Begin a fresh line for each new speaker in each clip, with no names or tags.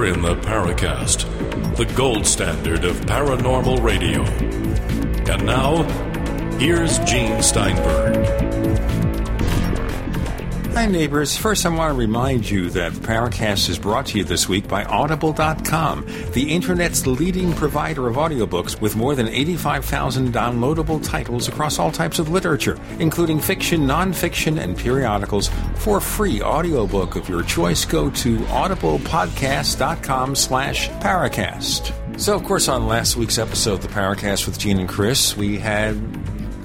You're in the Paracast, the gold standard of paranormal radio. And now, here's Gene Steinberg.
Hi, neighbors. First, I want to remind you that Paracast is brought to you this week by Audible.com, the internet's leading provider of audiobooks with more than 85,000 downloadable titles across all types of literature, including fiction, nonfiction, and periodicals. For a free audiobook of your choice, go to audiblepodcast.com slash Paracast. So, of course, on last week's episode the Paracast with Gene and Chris, we had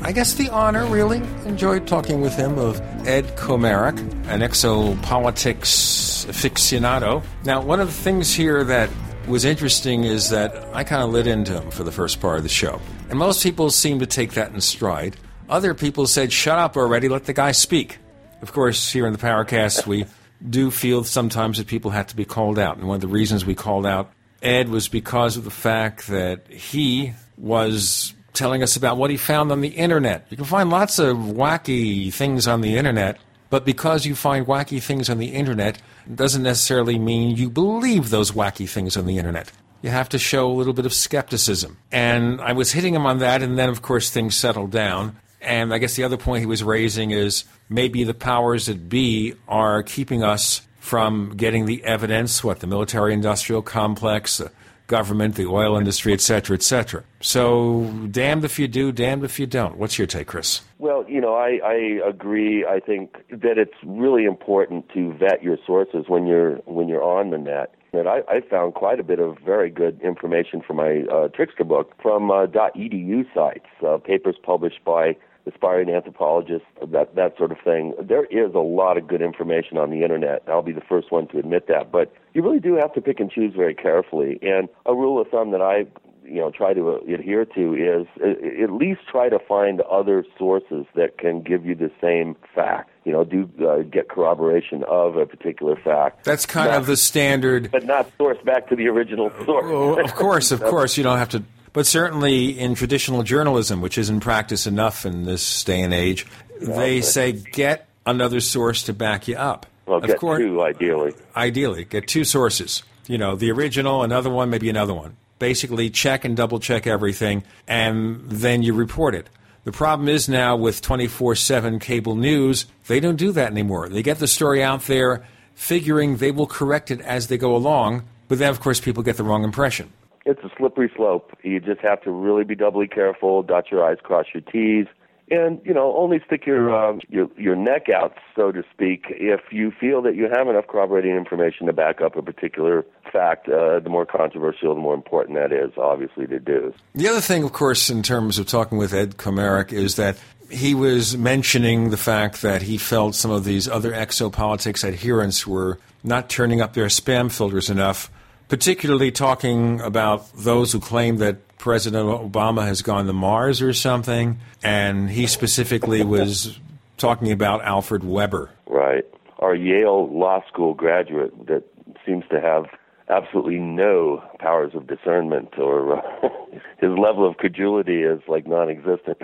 I guess the honor, really. Enjoyed talking with him of Ed Komarek, an exopolitics aficionado. Now, one of the things here that was interesting is that I kind of lit into him for the first part of the show. And most people seem to take that in stride. Other people said, shut up already, let the guy speak. Of course, here in the Paracast, we do feel sometimes that people have to be called out. And one of the reasons we called out Ed was because of the fact that he was telling us about what he found on the internet. You can find lots of wacky things on the internet, but because you find wacky things on the internet doesn't necessarily mean you believe those wacky things on the internet. You have to show a little bit of skepticism. And I was hitting him on that, and then, of course, things settled down. And I guess the other point he was raising is maybe the powers that be are keeping us from getting the evidence, what, the military industrial complex, the government, the oil industry, et cetera, et cetera. So, damned if you do, damned if you don't. What's your take, Chris?
Well, you know, I, I agree. I think that it's really important to vet your sources when you're when you're on the net. And I, I found quite a bit of very good information for my uh, Trickster book from uh, .edu sites, uh, papers published by aspiring anthropologists, that that sort of thing. There is a lot of good information on the internet. I'll be the first one to admit that, but you really do have to pick and choose very carefully. And a rule of thumb that I you know try to adhere to is uh, at least try to find other sources that can give you the same fact you know do uh, get corroboration of a particular fact
that's kind
not,
of the standard
but not source back to the original source
well, of course of course you don't have to but certainly in traditional journalism, which isn't practice enough in this day and age, they say get another source to back you up.
Well,
of
get
course,
two ideally.
Ideally, get two sources. You know, the original, another one, maybe another one. Basically, check and double check everything, and then you report it. The problem is now with 24 7 cable news, they don't do that anymore. They get the story out there figuring they will correct it as they go along, but then, of course, people get the wrong impression
it's a slippery slope. You just have to really be doubly careful, dot your I's, cross your T's, and you know only stick your um, your your neck out, so to speak, if you feel that you have enough corroborating information to back up a particular fact. Uh, the more controversial, the more important that is, obviously, to do.
The other thing, of course, in terms of talking with Ed Komarek, is that he was mentioning the fact that he felt some of these other exopolitics adherents were not turning up their spam filters enough particularly talking about those who claim that President Obama has gone to Mars or something, and he specifically was talking about Alfred Webre.
Right. Our Yale Law School graduate that seems to have absolutely no powers of discernment or uh, his level of credulity is like non-existent.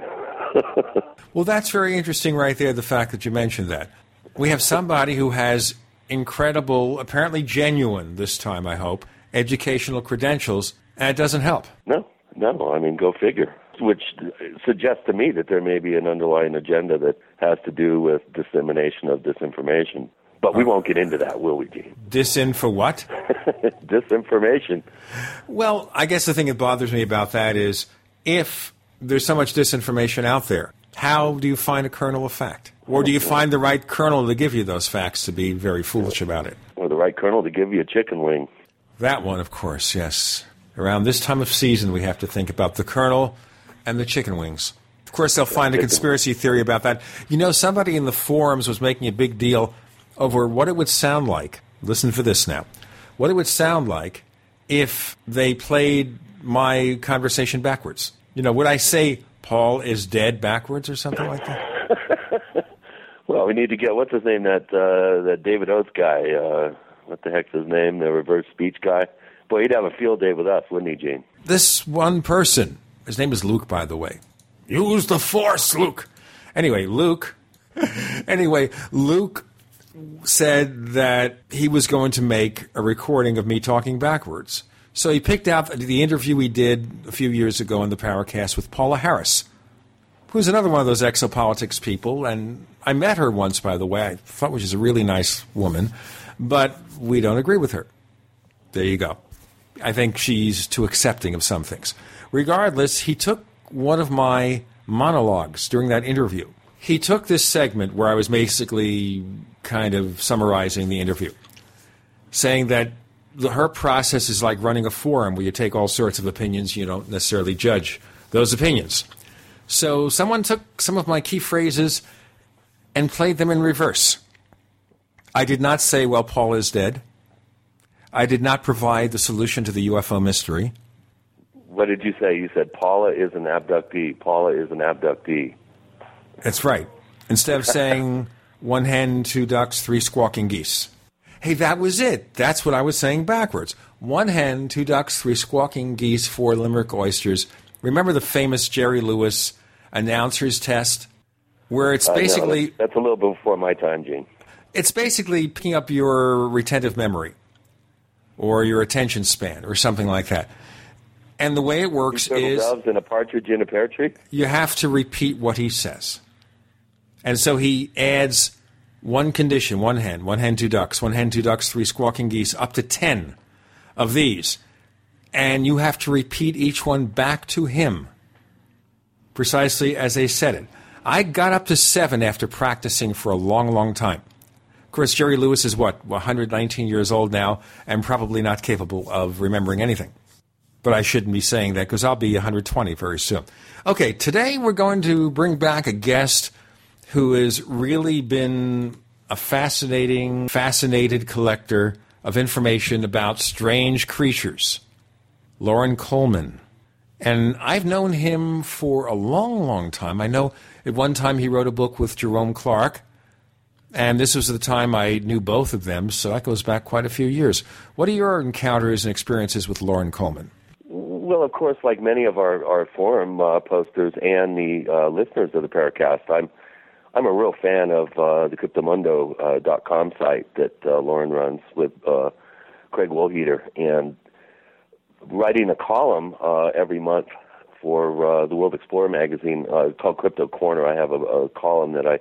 well, that's very interesting right there the fact that you mentioned that. We have somebody who has incredible, apparently genuine this time, I hope, educational credentials, and it doesn't help.
No, no. I mean, go figure. Which suggests to me that there may be an underlying agenda that has to do with dissemination of disinformation. But we uh, won't get into that, will we, Gene?
Disin for what?
disinformation.
Well, I guess the thing that bothers me about that is if there's so much disinformation out there, how do you find a kernel of fact? Or do you find the right kernel to give you those facts to be very foolish about it?
Or the right kernel to give you a chicken wing.
That one, of course, yes. Around this time of season, we have to think about the kernel and the chicken wings. Of course, they'll find a conspiracy theory about that. You know, somebody in the forums was making a big deal over what it would sound like. Listen for this now. What it would sound like if they played my conversation backwards. You know, would I say Paul is dead backwards or something like that?
well, we need to get what's his name that uh, that David Oates guy. Uh, what the heck's his name? The reverse speech guy. Boy, he'd have a field day with us, wouldn't he, Gene?
This one person. His name is Luke, by the way. Use the Force, Luke. Anyway, Luke. anyway, Luke said that he was going to make a recording of me talking backwards. So he picked out the interview we did a few years ago in the Paracast with Paola Harris, who's another one of those exopolitics people. And I met her once, by the way. I thought she was a really nice woman, but we don't agree with her. There you go. I think she's too accepting of some things. Regardless, he took one of my monologues during that interview. He took this segment where I was basically kind of summarizing the interview, saying that the, her process is like running a forum where you take all sorts of opinions, you don't necessarily judge those opinions. So someone took some of my key phrases and played them in reverse. I did not say, well, Paul is dead. I did not provide the solution to the UFO mystery.
What did you say? You said Paula is an abductee. Paula is an abductee.
That's right. Instead of saying one hen, two ducks, three squawking geese. Hey, that was it. That's what I was saying backwards. One hen, two ducks, three squawking geese, four limerick oysters. Remember the famous Jerry Lewis announcer's test? Where it's basically.
that's, that's a little bit before my time, Gene.
It's basically picking up your retentive memory or your attention span or something like that. And the way it works is
doves and a partridge in a pear tree.
you have to repeat what he says. And so he adds one condition one hen, one hen, two ducks, one hen, two ducks, three squawking geese, up to 10 of these. And you have to repeat each one back to him precisely as they said it. I got up to seven after practicing for a long, long time. Of course, Jerry Lewis is what, 119 years old now, and probably not capable of remembering anything. But I shouldn't be saying that because I'll be 120 very soon. Okay, today we're going to bring back a guest who has really been a fascinating, fascinated collector of information about strange creatures. Loren Coleman. And I've known him for a long, long time. I know at one time he wrote a book with Jerome Clark, and this was the time I knew both of them, so that goes back quite a few years. What are your encounters and experiences with Loren Coleman?
Well, of course, like many of our, our forum uh, posters and the uh, listeners of the Paracast, I'm I'm a real fan of uh, the CryptoMundo.com uh, site that uh, Loren runs with uh, Craig Woolheater, and writing a column every month for the World Explorer magazine called Crypto Corner. I have a, a column that I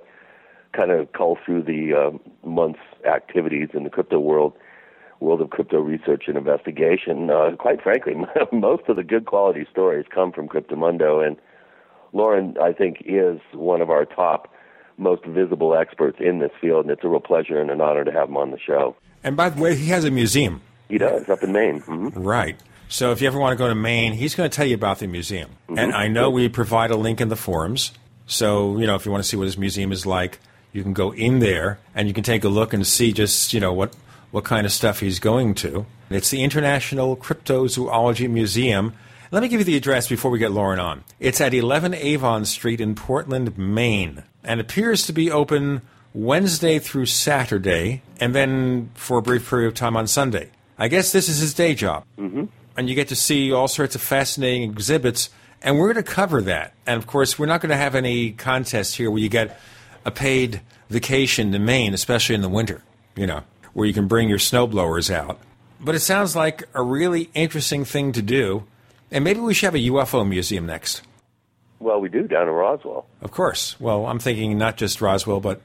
kind of cull through the uh, month's activities in the crypto world, world of crypto research and investigation. Uh, quite frankly, most of the good quality stories come from Cryptomundo, and Loren, I think, is one of our top, most visible experts in this field, and it's a real pleasure and an honor to have him on the show.
And by the way, he has a museum.
He does up in Maine. Mm-hmm.
Right. So if you ever want to go to Maine, he's going to tell you about the museum. Mm-hmm. And I know we provide a link in the forums. So, you know, if you want to see what his museum is like, you can go in there and you can take a look and see just, you know, what, what kind of stuff he's going to. It's the International Cryptozoology Museum. Let me give you the address before we get Loren on. It's at 11 Avon Street in Portland, Maine, and appears to be open Wednesday through Saturday, and then for a brief period of time on Sunday. I guess this is his day job.
Mm-hmm
and you get to see all sorts of fascinating exhibits. And we're going to cover that. And of course, we're not going to have any contests here where you get a paid vacation to Maine, especially in the winter, you know, where you can bring your snowblowers out. But it sounds like a really interesting thing to do. And maybe we should have a UFO museum next.
Well, we do down in Roswell.
Of course. Well, I'm thinking not just Roswell, but,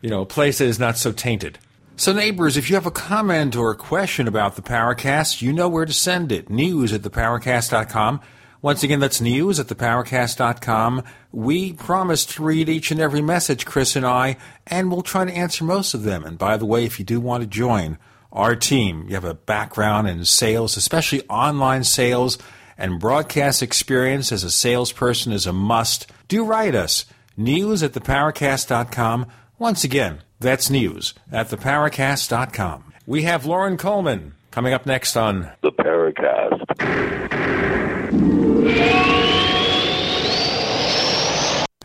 you know, a place that is not so tainted. So, neighbors, if you have a comment or a question about the Paracast, you know where to send it. News at theparacast.com. Once again, that's news at theparacast.com. We promise to read each and every message, Chris and I, and we'll try to answer most of them. And by the way, if you do want to join our team, you have a background in sales, especially online sales, and broadcast experience as a salesperson is a must, do write us. News at theparacast.com. Once again, that's news at theparacast.com. We have Loren Coleman coming up next on
The Paracast.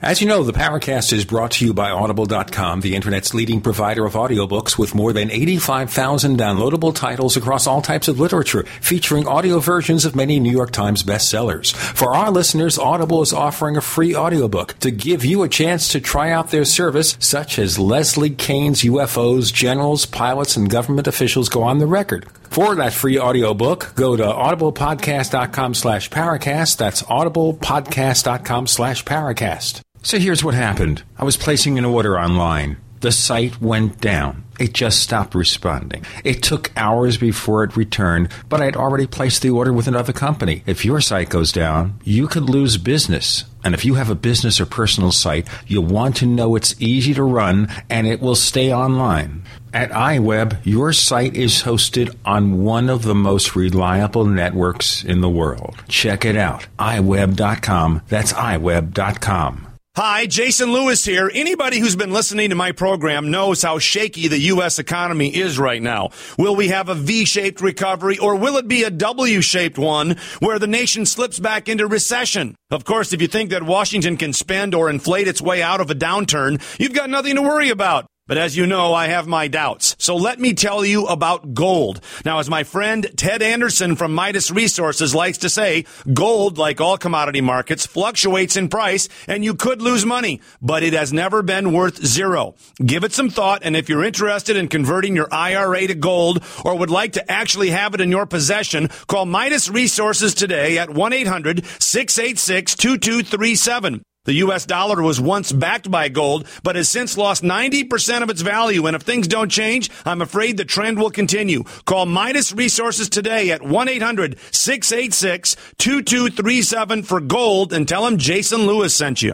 As you know, the Paracast is brought to you by Audible.com, the internet's leading provider of audiobooks with more than 85,000 downloadable titles across all types of literature, featuring audio versions of many New York Times bestsellers. For our listeners, Audible is offering a free audiobook to give you a chance to try out their service, such as Leslie Kean's UFOs, Generals, Pilots, and Government Officials Go on the Record. For that free audiobook, go to audiblepodcast.com slash paracast. That's audiblepodcast.com slash paracast. So here's what happened. I was placing an order online. The site went down. It just stopped responding. It took hours before it returned, but I'd already placed the order with another company. If your site goes down, you could lose business. And if you have a business or personal site, you'll want to know it's easy to run and it will stay online. At iWeb, your site is hosted on one of the most reliable networks in the world. Check it out. iWeb.com. That's iWeb.com.
Hi, Jason Lewis here. Anybody who's been listening to my program knows how shaky the U.S. economy is right now. Will we have a V-shaped recovery or will it be a W-shaped one where the nation slips back into recession? Of course, if you think that Washington can spend or inflate its way out of a downturn, you've got nothing to worry about. But as you know, I have my doubts. So let me tell you about gold. Now, as my friend Ted Anderson from Midas Resources likes to say, gold, like all commodity markets, fluctuates in price and you could lose money, but it has never been worth zero. Give it some thought. And if you're interested in converting your IRA to gold or would like to actually have it in your possession, call Midas Resources today at 1-800-686-2237. The US dollar was once backed by gold, but has since lost 90% of its value. And if things don't change, I'm afraid the trend will continue. Call Midas Resources today at 1-800-686-2237 for gold and tell them Jason Lewis sent you.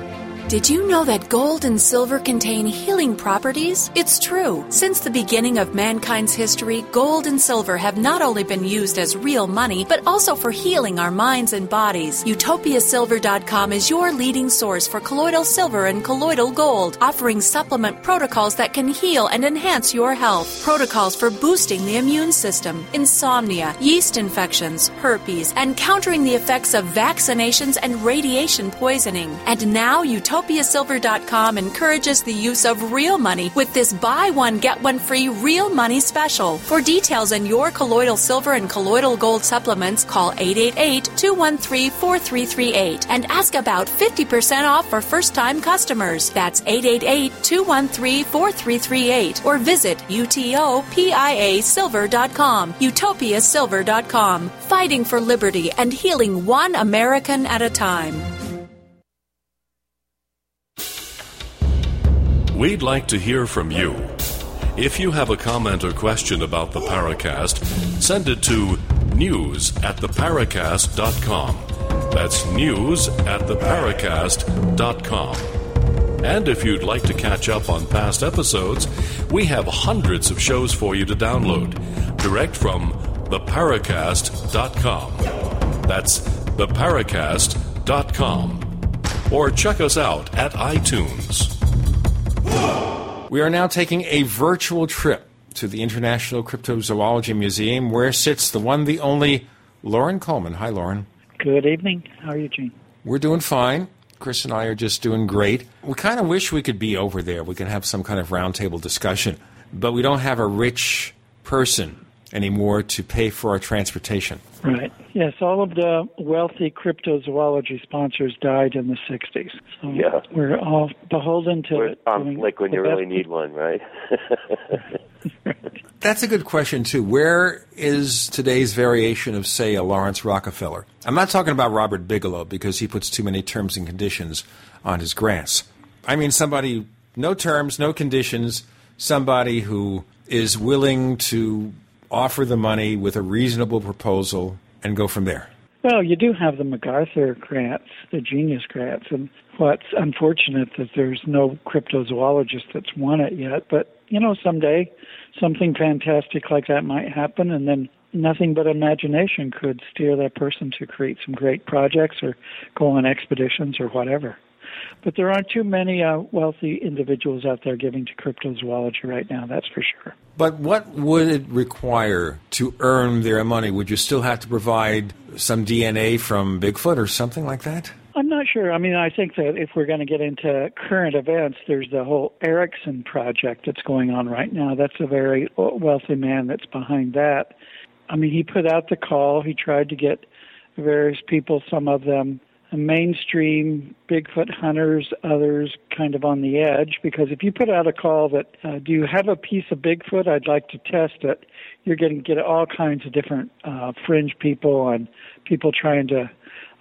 Did you know that gold and silver contain healing properties? It's true. Since the beginning of mankind's history, gold and silver have not only been used as real money, but also for healing our minds and bodies. UtopiaSilver.com is your leading source for colloidal silver and colloidal gold, offering supplement protocols that can heal and enhance your health. Protocols for boosting the immune system, insomnia, yeast infections, herpes, and countering the effects of vaccinations and radiation poisoning. And now, Utopia UtopiaSilver.com encourages the use of real money with this buy one, get one free real money special. For details on your colloidal silver and colloidal gold supplements, call 888 213 4338 and ask about 50% off for first time customers. That's 888 213 4338 or visit UTOPIASilver.com. UtopiaSilver.com. Fighting for liberty and healing one American at a time.
We'd like to hear from you. If you have a comment or question about the Paracast, send it to news at theparacast.com. That's news at theparacast.com. And if you'd like to catch up on past episodes, we have hundreds of shows for you to download direct from theparacast.com. That's theparacast.com. Or check us out at iTunes.
We are now taking a virtual trip to the International Cryptozoology Museum, where sits the one, the only Loren Coleman. Hi, Loren.
Good evening. How are you, Gene?
We're doing fine. Chris and I are just doing great. We kind of wish we could be over there. We can have some kind of roundtable discussion, but we don't have a rich person
anymore to pay for our transportation.
Right. Yes, all of the wealthy cryptozoology sponsors died in the 60s. So
Yeah.
we're all beholden to
Where's
it.
Tom
doing
Slick when you really need one, right?
That's a good question, too. Where is today's variation of, say, a Laurance Rockefeller? I'm not talking about Robert Bigelow because he puts too many terms and conditions on his grants. I mean, somebody, no terms, no conditions, somebody who is willing to offer the money with a reasonable proposal and go from there.
Well, you do have the MacArthur grants, the genius grants, and what's unfortunate that there's no cryptozoologist that's won it yet. But you know, someday something fantastic like that might happen, and then nothing but imagination could steer that person to create some great projects or go on expeditions or whatever. But there aren't too many uh, wealthy individuals out there giving to cryptozoology right now. That's for sure.
But what would it require to earn their money? Would you still have to provide some DNA from Bigfoot or something like that?
I'm not sure. I mean, I think that if we're going to get into current events, there's the whole Erickson project that's going on right now. That's a very wealthy man that's behind that. I mean, he put out the call. He tried to get various people, some of them mainstream Bigfoot hunters, others kind of on the edge. Because if you put out a call that, uh, do you have a piece of Bigfoot? I'd like to test it. You're going to get all kinds of different uh, fringe people and people trying to.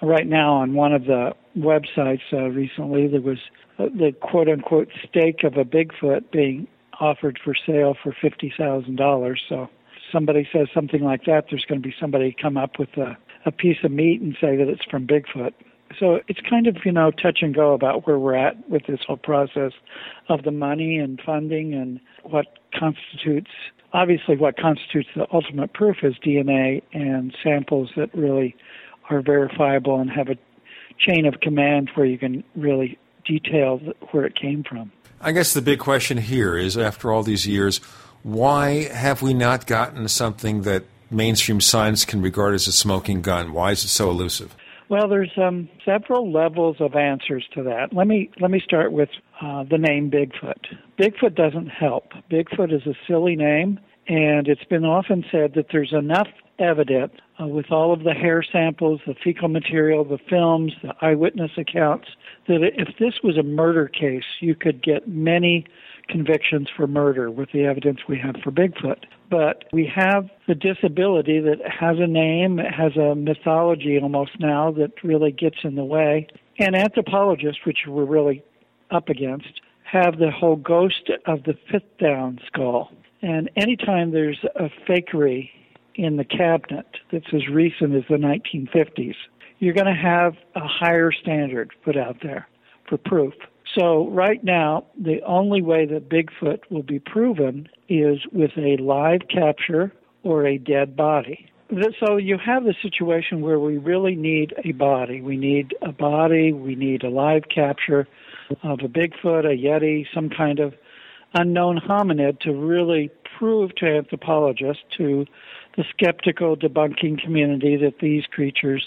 Right now, on one of the websites uh, recently, there was uh, the quote unquote stake of a Bigfoot being offered for sale for fifty thousand dollars. So somebody says something like that, there's going to be somebody come up with a, a piece of meat and say that it's from Bigfoot. So it's kind of, you know, touch and go about where we're at with this whole process of the money and funding and what constitutes, obviously, what constitutes the ultimate proof is DNA and samples that really are verifiable and have a chain of command where you can really detail where it came from.
I guess the big question here is after all these years, why have we not gotten something that mainstream science can regard as a smoking gun? Why is it so elusive?
Well, there's um, several levels of answers to that. Let me let me start with uh, the name Bigfoot. Bigfoot doesn't help. Bigfoot is a silly name, and it's been often said that there's enough evidence uh, with all of the hair samples, the fecal material, the films, the eyewitness accounts, that if this was a murder case, you could get many convictions for murder with the evidence we have for Bigfoot. But we have the disability that has a name, it has a mythology almost now that really gets in the way. And anthropologists, which we're really up against, have the whole ghost of the Piltdown skull. And anytime there's a fakery in the cabinet that's as recent as the 1950s, you're going to have a higher standard put out there for proof. So right now, the only way that Bigfoot will be proven is with a live capture or a dead body. So you have the situation where we really need a body. We need a body, we need a live capture of a Bigfoot, a Yeti, some kind of unknown hominid to really prove to anthropologists, to the skeptical debunking community that these creatures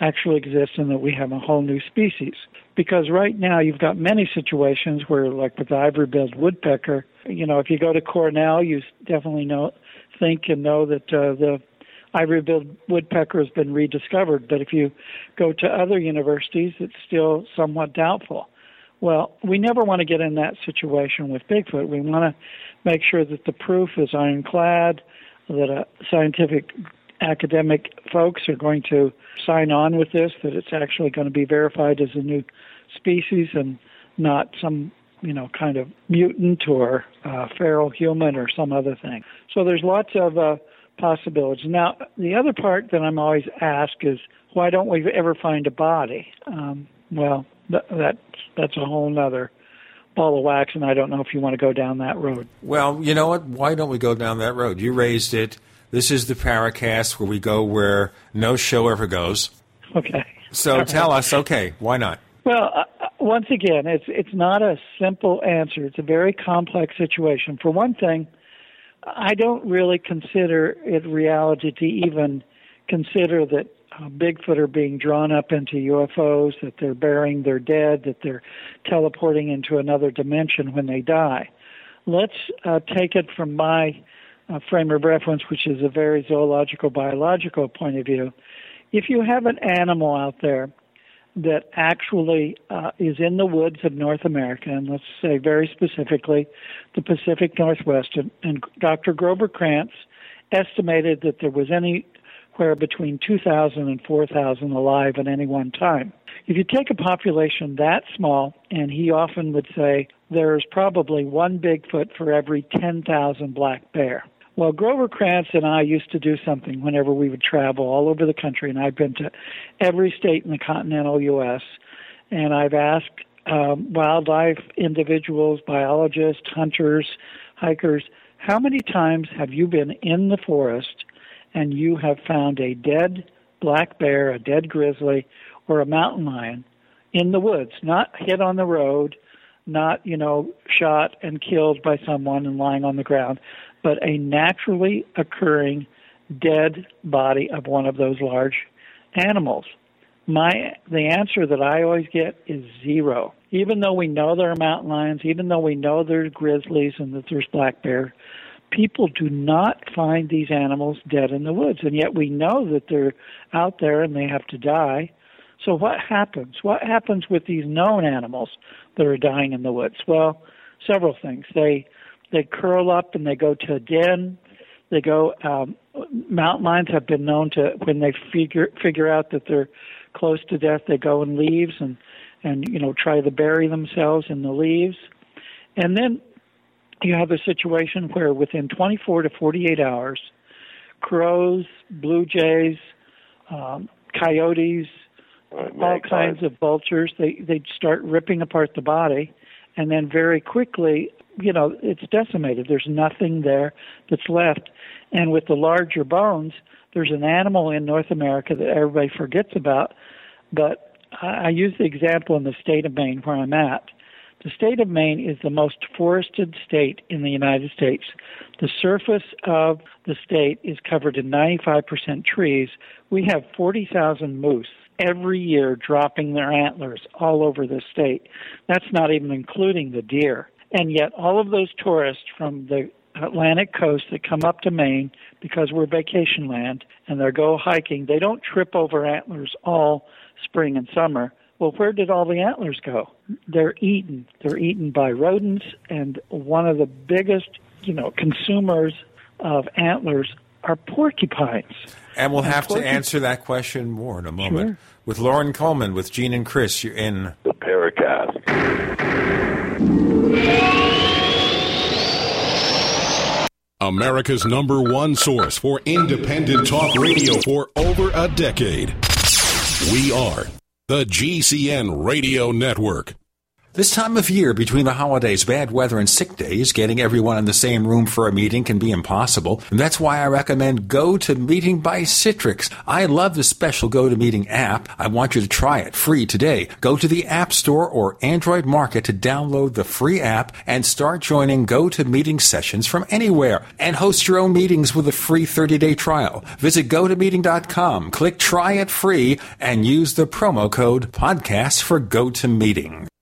actually exist and that we have a whole new species. Because right now you've got many situations where, like with the ivory-billed woodpecker, you know, if you go to Cornell, you definitely know, think and know that uh, the ivory-billed woodpecker has been rediscovered. But if you go to other universities, it's still somewhat doubtful. Well, we never want to get in that situation with Bigfoot. We want to make sure that the proof is ironclad, that uh, scientific academic folks are going to sign on with this, that it's actually going to be verified as a new species and not some, you know, kind of mutant or uh, feral human or some other thing. So there's lots of uh, possibilities. Now, the other part that I'm always asked is, why don't we ever find a body? Um, well, th- that's that's a whole other ball of wax, and I don't know if you want to go down that road.
Well, you know what? Why don't we go down that road? You raised it. This is the Paracast where we go where no show ever goes.
Okay.
So tell us, okay, why not?
Well, uh, once again, it's it's not a simple answer. It's a very complex situation. For one thing, I don't really consider it reality to even consider that uh, Bigfoot are being drawn up into UFOs, that they're burying their dead, that they're teleporting into another dimension when they die. Let's uh, take it from my uh, frame of reference, which is a very zoological, biological point of view. If you have an animal out there that actually uh, is in the woods of North America, and let's say very specifically the Pacific Northwest, and, and Dr. Grover Krantz estimated that there was anywhere between 2,000 and 4,000 alive at any one time. If you take a population that small, and he often would say there's probably one Bigfoot for every 10,000 black bear. Well, Grover Krantz and I used to do something whenever we would travel all over the country, and I've been to every state in the continental U.S. And I've asked um, wildlife individuals, biologists, hunters, hikers, how many times have you been in the forest and you have found a dead black bear, a dead grizzly, or a mountain lion in the woods, not hit on the road, not, you know, shot and killed by someone and lying on the ground, but a naturally occurring dead body of one of those large animals. My the answer that I always get is zero. Even though we know there are mountain lions, even though we know there's grizzlies and that there's black bear, people do not find these animals dead in the woods, and yet we know that they're out there and they have to die. So what happens? What happens with these known animals that are dying in the woods? Well, several things. They they curl up and they go to a den. They go. Um, mountain lions have been known to when they figure figure out that they're close to death, they go in leaves and and you know try to bury themselves in the leaves. And then you have a situation where within 24 to 48 hours, crows, blue jays, um, coyotes, all kinds of vultures, they they start ripping apart the body, and then very quickly you know, it's decimated. There's nothing there that's left. And with the larger bones, there's an animal in North America that everybody forgets about. But I use the example in the state of Maine where I'm at. The state of Maine is the most forested state in the United States. The surface of the state is covered in 95% trees. We have 40,000 moose every year dropping their antlers all over the state. That's not even including the deer. And yet, all of those tourists from the Atlantic coast that come up to Maine because we're vacation land and they go hiking, they don't trip over antlers all spring and summer. Well, where did all the antlers go? They're eaten. They're eaten by rodents, and one of the biggest, you know, consumers of antlers are porcupines.
And we'll and have to answer that question more in a moment. Sure. With Loren Coleman, with Gene and Chris, you're in
the Paracast.
America's number one source for independent talk radio for over a decade. We are the GCN Radio Network.
This time of year, between the holidays, bad weather, and sick days, getting everyone in the same room for a meeting can be impossible. And that's why I recommend Go to Meeting by Citrix. I love the special Go to Meeting app. I want you to try it free today. Go to the App Store or Android Market to download the free app and start joining Go to Meeting sessions from anywhere and host your own meetings with a free 30-day trial. Visit GoToMeeting.com, click Try It Free, and use the promo code podcast for GoToMeeting.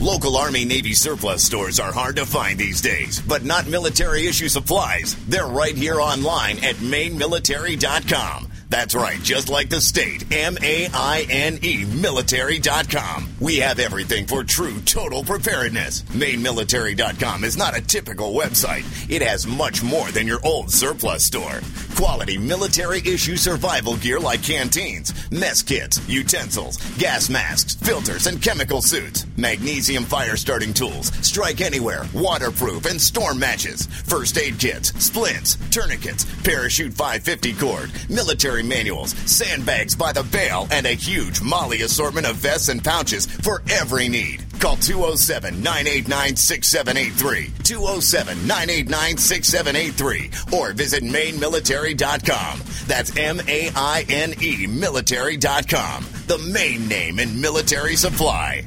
Local Army Navy surplus stores are hard to find these days, but not military issue supplies. They're right here online at mainemilitary.com. That's right, just like the state. M A I N E military.com. We have everything for true total preparedness. MaineMilitary.com is not a typical website. It has much more than your old surplus store. Quality military issue survival gear like canteens, mess kits, utensils, gas masks, filters, and chemical suits. Magnesium fire starting tools, strike anywhere, waterproof, and storm matches. First aid kits, splints, tourniquets, parachute 550 cord, military military manuals, sandbags by the bale, and a huge MOLLE assortment of vests and pouches for every need. Call 207 989 6783, 207 989 6783, or visit mainemilitary.com. That's M A I N E military.com. The main name in military supply.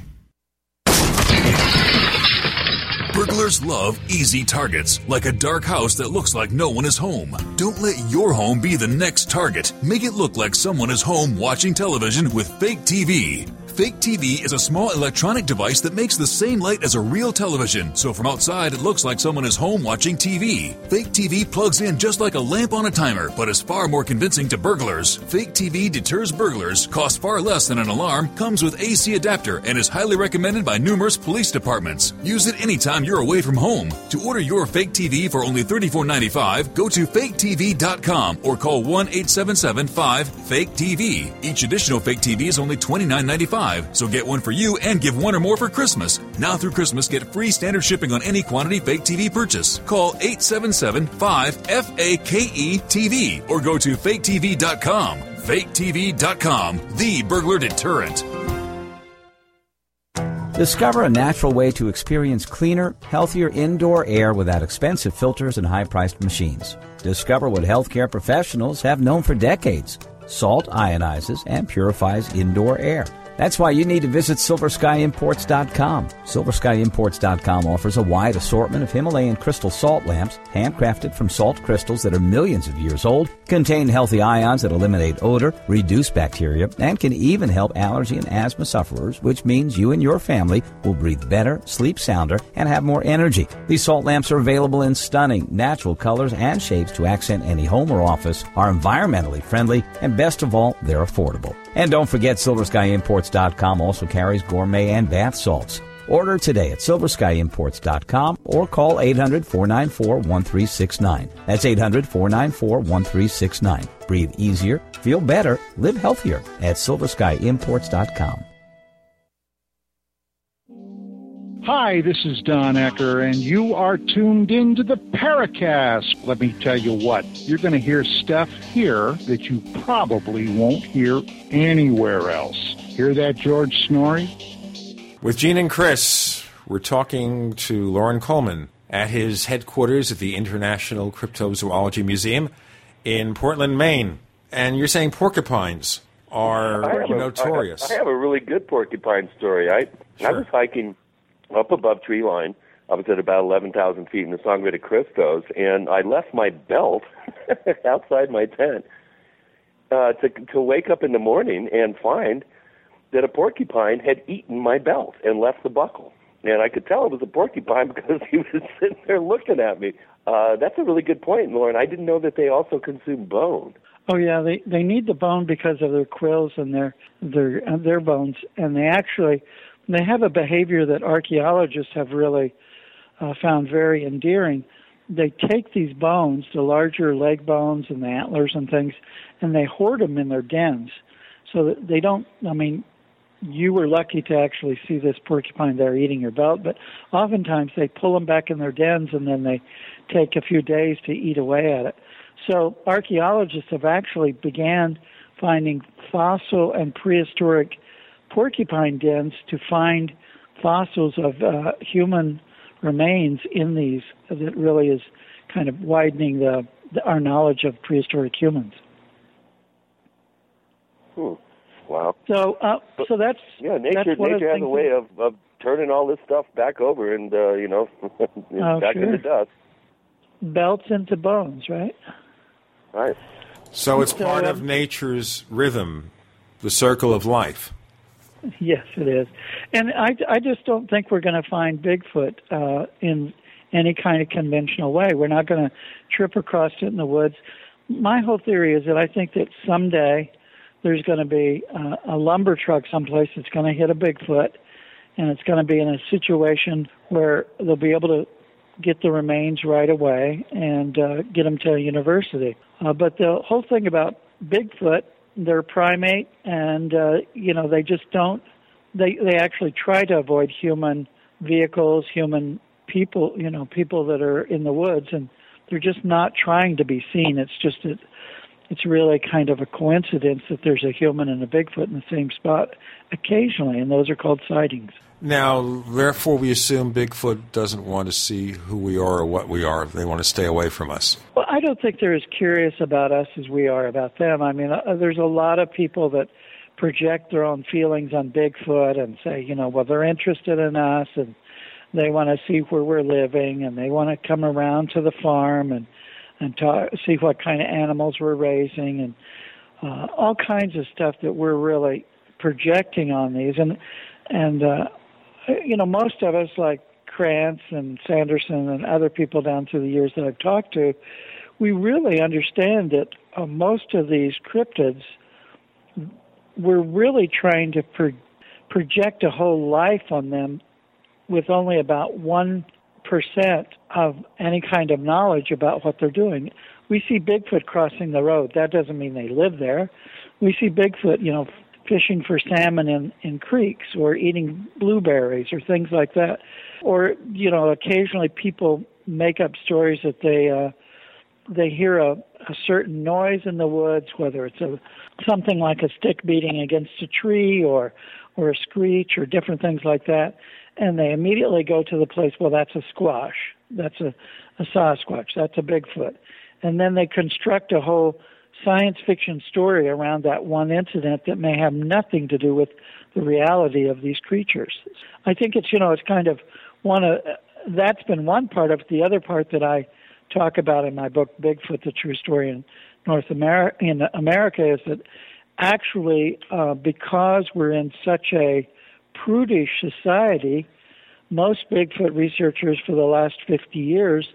Burglars love easy targets, like a dark house that looks like no one is home. Don't let your home be the next target. Make it look like someone is home watching television with fake TV. Fake TV is a small electronic device that makes the same light as a real television, so from outside it looks like someone is home watching TV. Fake TV plugs in just like a lamp on a timer, but is far more convincing to burglars. Fake TV deters burglars, costs far less than an alarm, comes with AC adapter, and is highly recommended by numerous police departments. Use it anytime you're away from home. To order your fake TV for only $34.95, go to faketv.com or call 1 877 5 Fake TV. Each additional fake TV is only $29.95 so get one for you and give one or more for Christmas. Now through Christmas, get free standard shipping on any quantity fake TV purchase. Call 877-5-FAKE-TV or go to faketv.com. Faketv.com, the burglar deterrent.
Discover a natural way to experience cleaner, healthier indoor air without expensive filters and high priced machines. Discover what healthcare professionals have known for decades. Salt ionizes and purifies indoor air. That's why you need to visit SilverSkyImports.com. SilverSkyImports.com offers a wide assortment of Himalayan crystal salt lamps, handcrafted from salt crystals that are millions of years old, contain healthy ions that eliminate odor, reduce bacteria, and can even help allergy and asthma sufferers, which means you and your family will breathe better, sleep sounder, and have more energy. These salt lamps are available in stunning, natural colors and shapes to accent any home or office, are environmentally friendly, and best of all, they're affordable. And don't forget, SilverSkyImports.com also carries gourmet and bath salts. Order today at SilverSkyImports.com or call 800 494 1369. That's 800 494 1369. Breathe easier, feel better, live healthier at SilverSkyImports.com.
Hi, this is Don Ecker, and you are tuned into the Paracast. Let me tell you what, you're going to hear stuff here that you probably won't hear anywhere else. Hear that, George Noory?
With Gene and Chris, we're talking to Loren Coleman at his headquarters at the International Cryptozoology Museum in Portland, Maine. And you're saying porcupines are
I
notorious.
I, I have a really good porcupine story. I I was hiking up above tree line. I was at about 11,000 feet in the Sangre de Cristos, and I left my belt outside my tent uh, to to wake up in the morning and find that a porcupine had eaten my belt and left the buckle. And I could tell it was a porcupine because he was sitting there looking at me. Uh, that's a really good point, Loren. I didn't know that they also consume bone.
Oh yeah, they they need the bone because of their quills and their their uh, their bones, and they actually they have a behavior that archaeologists have really uh, found very endearing. They take these bones, the larger leg bones and the antlers and things, and they hoard them in their dens, so that they don't. I mean, you were lucky to actually see this porcupine there eating your belt, but oftentimes they pull them back in their dens and then they take a few days to eat away at it. So archaeologists have actually began finding fossil and prehistoric porcupine dens to find fossils of uh, human remains in these that really is kind of widening the, the our knowledge of prehistoric humans.
Hmm. Wow.
So, uh, so that's
Yeah, nature
that's one of the
nature has a way of, of turning all this stuff back over and uh, you know
Oh,
back
sure.
into dust.
belts into bones, right?
Right.
So it's
So,
part
um,
of nature's rhythm, the circle of life.
Yes, it is. And I, I just don't think we're going to find Bigfoot uh, in any kind of conventional way. We're not going to trip across it in the woods. My whole theory is that I think that someday there's going to be uh, a lumber truck someplace that's going to hit a Bigfoot, and it's going to be in a situation where they'll be able to get the remains right away and uh, get them to a university. Uh, but the whole thing about Bigfoot, they're primate, and uh, you know they just don't. They they actually try to avoid human vehicles, human people, you know, people that are in the woods, and they're just not trying to be seen. It's just that it's really kind of a coincidence that there's a human and a Bigfoot in the same spot occasionally, and those are called sightings.
Now, therefore, we assume Bigfoot doesn't want to see who we are or what we are. They want to stay away from us.
Well, I don't think they're as curious about us as we are about them. I mean, uh, there's a lot of people that project their own feelings on Bigfoot and say, you know, well, they're interested in us and they want to see where we're living and they want to come around to the farm and and talk, see what kind of animals we're raising and uh, all kinds of stuff that we're really projecting on these. And and uh, you know, most of us, like Krantz and Sanderson and other people down through the years that I've talked to, we really understand that uh, most of these cryptids, we're really trying to pro- project a whole life on them with only about 1% of any kind of knowledge about what they're doing. We see Bigfoot crossing the road. That doesn't mean they live there. We see Bigfoot, you know, fishing for salmon in, in creeks or eating blueberries or things like that. Or, you know, occasionally people make up stories that they uh, they hear a, a certain noise in the woods, whether it's a something like a stick beating against a tree or or a screech or different things like that, and they immediately go to the place. Well, that's a squash. That's a, a Sasquatch. That's a Bigfoot, and then they construct a whole science fiction story around that one incident that may have nothing to do with the reality of these creatures. I think it's you know it's kind of one of that's been one part of it. The other part that I talk about in my book Bigfoot: The True Story in North America in America is that actually uh, because we're in such a prudish society, most Bigfoot researchers for the last 50 years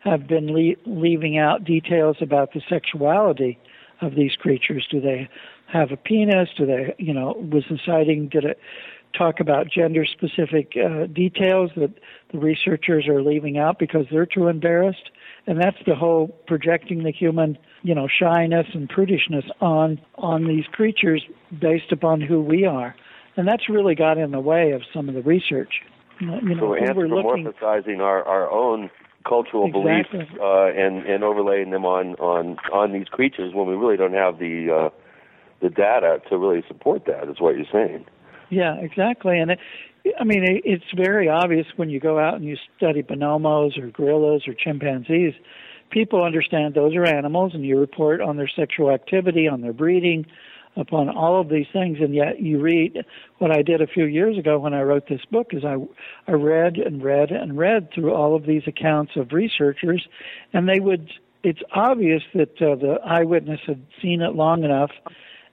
have been le- leaving out details about the sexuality of these creatures. Do they have a penis? Do they, you know, was the sighting, did it talk about gender specific uh, details that the researchers are leaving out because they're too embarrassed? And that's the whole projecting the human, you know, shyness and prudishness on on these creatures based upon who we are. And that's really got in the way of some of the research. You know,
so anthropomorphizing our, our own cultural
exactly.
beliefs uh, and and overlaying them on on on these creatures when we really don't have the uh, the data to really support that. Is what you're saying?
Yeah, exactly. And it, I mean, it, it's very obvious when you go out and you study bonobos or gorillas or chimpanzees. People understand those are animals, and you report on their sexual activity, on their breeding, upon all of these things and yet you read what I did a few years ago when I wrote this book is I I read and read and read through all of these accounts of researchers and they would it's obvious that uh, the eyewitness had seen it long enough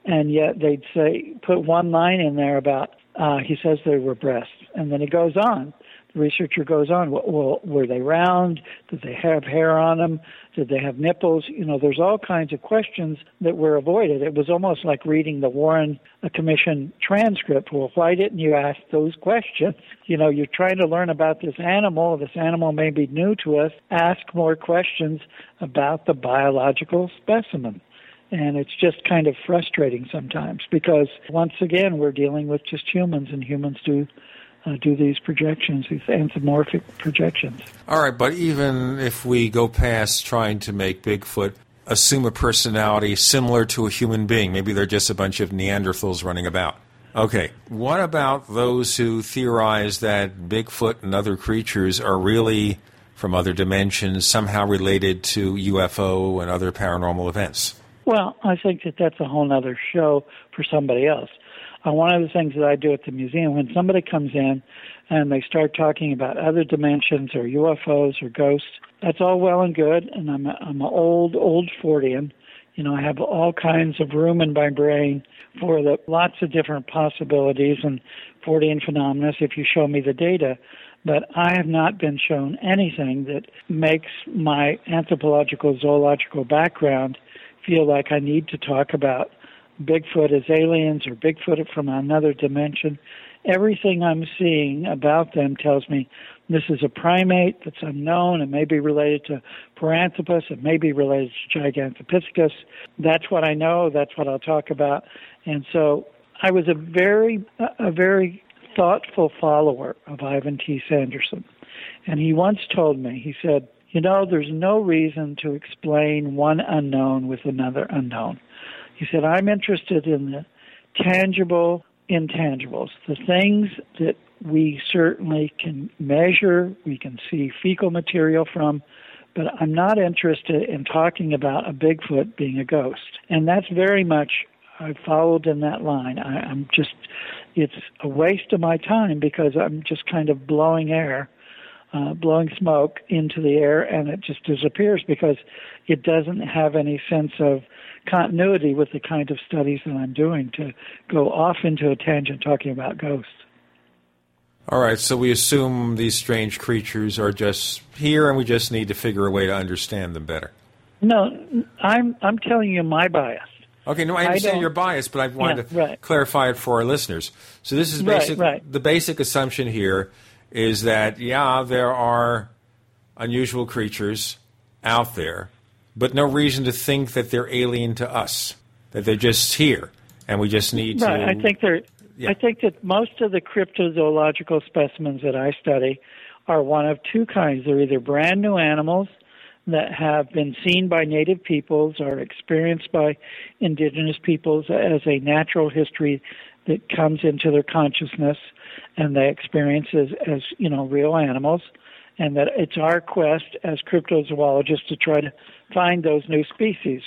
and yet they'd say put one line in there about uh, he says they were breasts and then he goes on the researcher goes on well were they round did they have hair on them did they have nipples? You know, there's all kinds of questions that were avoided. It was almost like reading the Warren uh, Commission transcript. Well, why didn't you ask those questions? You know, you're trying to learn about this animal. This animal may be new to us. Ask more questions about the biological specimen. And it's just kind of frustrating sometimes because once again, we're dealing with just humans and humans do uh, do these projections, these anthropomorphic projections.
All right, but even if we go past trying to make Bigfoot assume a personality similar to a human being, maybe they're just a bunch of Neanderthals running about. Okay, what about those who theorize that Bigfoot and other creatures are really from other dimensions, somehow related to UFO and other paranormal events?
Well, I think that that's a whole other show for somebody else uh, one of the things that I do at the museum when somebody comes in and they start talking about other dimensions or UFOs or ghosts, that's all well and good. And I'm a, I'm an old old Fortean. You know, I have all kinds of room in my brain for the lots of different possibilities and Fortean phenomena if you show me the data. But I have not been shown anything that makes my anthropological zoological background feel like I need to talk about Bigfoot as aliens or Bigfoot from another dimension. Everything I'm seeing about them tells me this is a primate that's unknown. It may be related to Paranthropus. It may be related to Gigantopithecus. That's what I know. That's what I'll talk about. And so I was a very, a very thoughtful follower of Ivan T. Sanderson. And he once told me, he said, you know, there's no reason to explain one unknown with another unknown. He said, I'm interested in the tangible intangibles, the things that we certainly can measure, we can see fecal material from, but I'm not interested in talking about a Bigfoot being a ghost. And that's very much, I followed in that line. I, I'm just, it's a waste of my time because I'm just kind of blowing air, uh, blowing smoke into the air, and it just disappears because it doesn't have any sense of continuity with the kind of studies that I'm doing to go off into a tangent talking about ghosts.
All right, so we assume these strange creatures are just here, and we just need to figure a way to understand them better.
No, I'm I'm telling you my bias.
Okay, no, I understand your bias, but I wanted
Yeah,
to
right.
clarify it for our listeners. So this is
Right, right.
The basic assumption here is that yeah, there are unusual creatures out there, but no reason to think that they're alien to us. That they're just here, and we just need
Right.
to.
I think they're.
Yeah.
I think that most of the cryptozoological specimens that I study are one of two kinds. They're either brand new animals that have been seen by native peoples or experienced by indigenous peoples as a natural history that comes into their consciousness and they experience as, as you know real animals and that it's our quest as cryptozoologists to try to find those new species,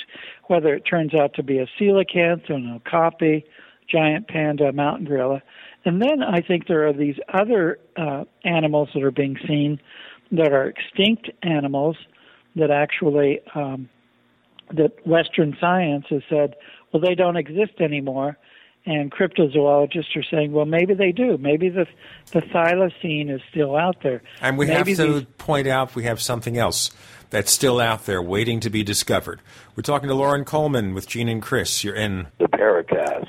whether it turns out to be a coelacanth, an okapi, giant panda, mountain gorilla. And then I think there are these other uh, animals that are being seen that are extinct animals that actually um, that Western science has said, well, they don't exist anymore. And cryptozoologists are saying, well, maybe they do. Maybe the the thylacine is still out there.
And we
maybe
have to
these-
point out we have something else that's still out there waiting to be discovered. We're talking to Loren Coleman with Gene and Chris. You're in
the Paracast.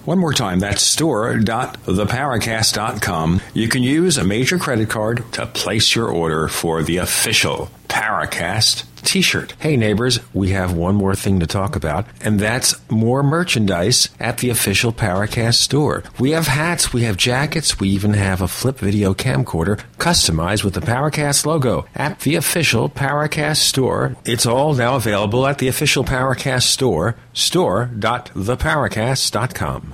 One more time, that's store.theparacast.com. You can use a major credit card to place your order for the official Paracast t-shirt. Hey neighbors, we have one more thing to talk about, and that's more merchandise at the official Paracast store. We have hats, we have jackets, we even have a flip video camcorder customized with the Paracast logo at the official Paracast store. It's all now available at the official Paracast store, store.theparacast.com.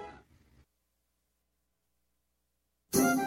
you.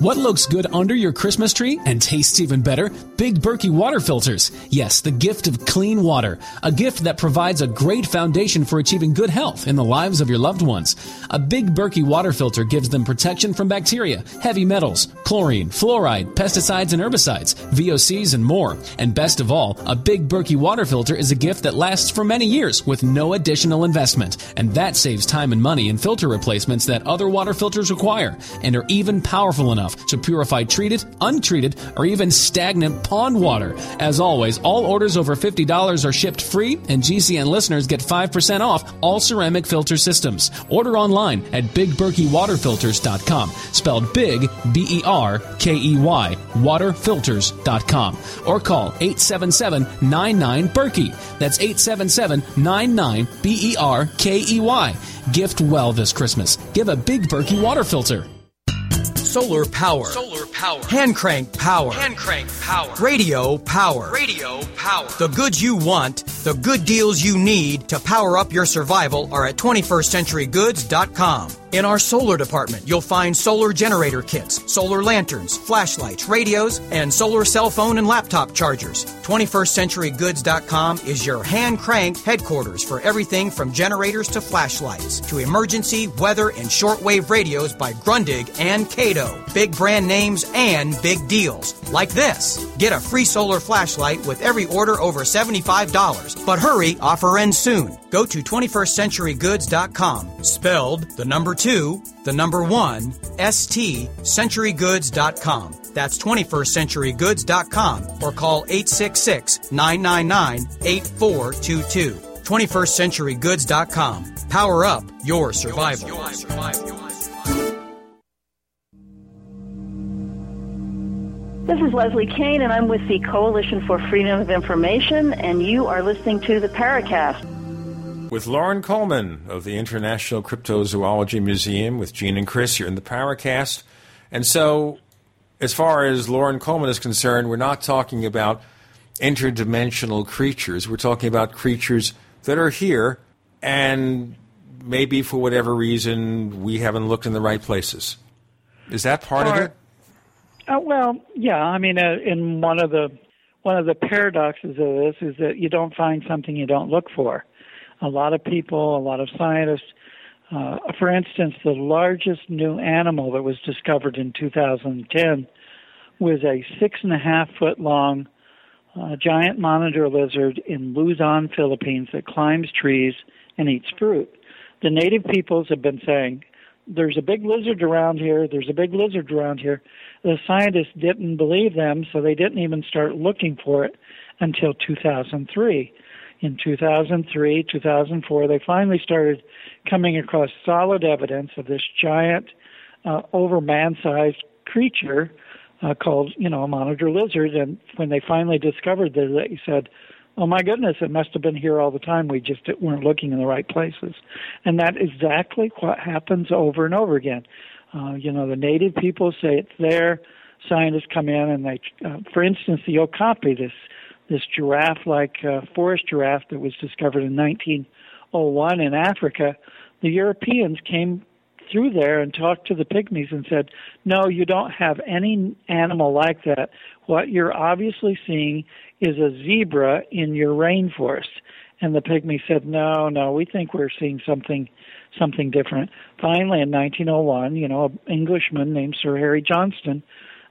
What looks good under your Christmas tree and tastes even better? Big Berkey water filters. Yes, the gift of clean water. A gift that provides a great foundation for achieving good health in the lives of your loved ones. A Big Berkey water filter gives them protection from bacteria, heavy metals, chlorine, fluoride, pesticides and herbicides, VOCs and more. And best of all, a Big Berkey water filter is a gift that lasts for many years with no additional investment. And that saves time and money in filter replacements that other water filters require and are even powerful enough enough to purify treated, untreated, or even stagnant pond water. As always, all orders over $50 are shipped free, and GCN listeners get 5% off all ceramic filter systems. Order online at bigberkeywaterfilters.com, spelled big, B E R K E Y, waterfilters.com, or call 877 99 Berkey. That's 877 99 B E R K E Y. Gift well this Christmas. Give a Big Berkey water filter.
Solar power. Solar power. Hand crank power. Hand crank power. Radio power. Radio power. The goods you want, the good deals you need to power up your survival are at 21stcenturygoods.com. In our solar department, you'll find solar generator kits, solar lanterns, flashlights, radios, and solar cell phone and laptop chargers. 21stcenturygoods.com is your hand crank headquarters for everything from generators to flashlights to emergency, weather, and shortwave radios by Grundig and Kaito. Big brand names and big deals. Like this. Get a free solar flashlight with every order over $75. But hurry, offer ends soon. Go to 21stcenturygoods.com. Spelled the number two, the number one, ST, centurygoods.com. That's 21stcenturygoods.com or call 866 999 8422. 21stcenturygoods.com. Power up your survival. Your survival.
This is Leslie Kean, and I'm with the Coalition for Freedom of Information, and you are listening to the Paracast.
With Loren Coleman of the International Cryptozoology Museum, with Gene and Chris here in the Paracast. And so, as far as Loren Coleman is concerned, we're not talking about interdimensional creatures. We're talking about creatures that are here, and maybe for whatever reason, we haven't looked in the right places. Is that part of it?
Uh, well, yeah. I mean, uh, in one of the one of the paradoxes of this is that you don't find something you don't look for. A lot of people, a lot of scientists. Uh, for instance, the largest new animal that was discovered in 2010 was a six and a half foot long uh, giant monitor lizard in Luzon, Philippines, that climbs trees and eats fruit. The native peoples have been saying, "There's a big lizard around here. There's a big lizard around here." the scientists didn't believe them, so they didn't even start looking for it until 2003. In 2003, 2004, they finally started coming across solid evidence of this giant, uh, over man-sized creature uh, called, you know, a monitor lizard. And when they finally discovered this, they said, "Oh my goodness, it must have been here all the time. We just weren't looking in the right places." And that is exactly what happens over and over again. Uh, you know, the native people say it's there. Scientists come in and they, uh, for instance, the okapi, this this giraffe-like uh, forest giraffe that was discovered in 1901 in Africa, the Europeans came through there and talked to the pygmies and said, "No, you don't have any animal like that. What you're obviously seeing is a zebra in your rainforest." And the pygmy said, "No, no, we think we're seeing something something different. Finally, in 1901, you know, an Englishman named Sir Harry Johnston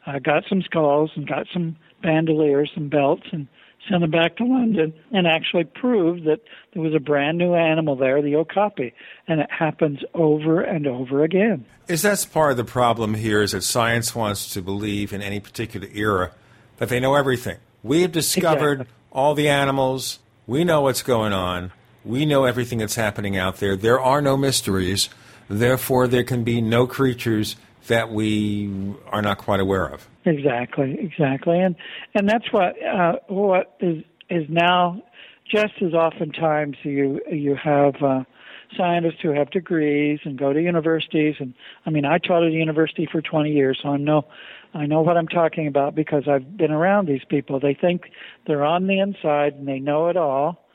uh, got some skulls and got some bandoliers, some belts, and sent them back to London and actually proved that there was a brand new animal there, the okapi, and it happens over and over again.
Is that part of the problem here? Is that science wants to believe in any particular era that they know everything? We have discovered exactly. all the animals. We know what's going on. We know everything that's happening out there. There are no mysteries. Therefore, there can be no creatures that we are not quite aware of.
Exactly, exactly, and and that's what uh, what is is now just as oftentimes you you have uh, scientists who have degrees and go to universities, and I mean I taught at a university for 20 years, so I know I know what I'm talking about because I've been around these people. They think they're on the inside and they know it all,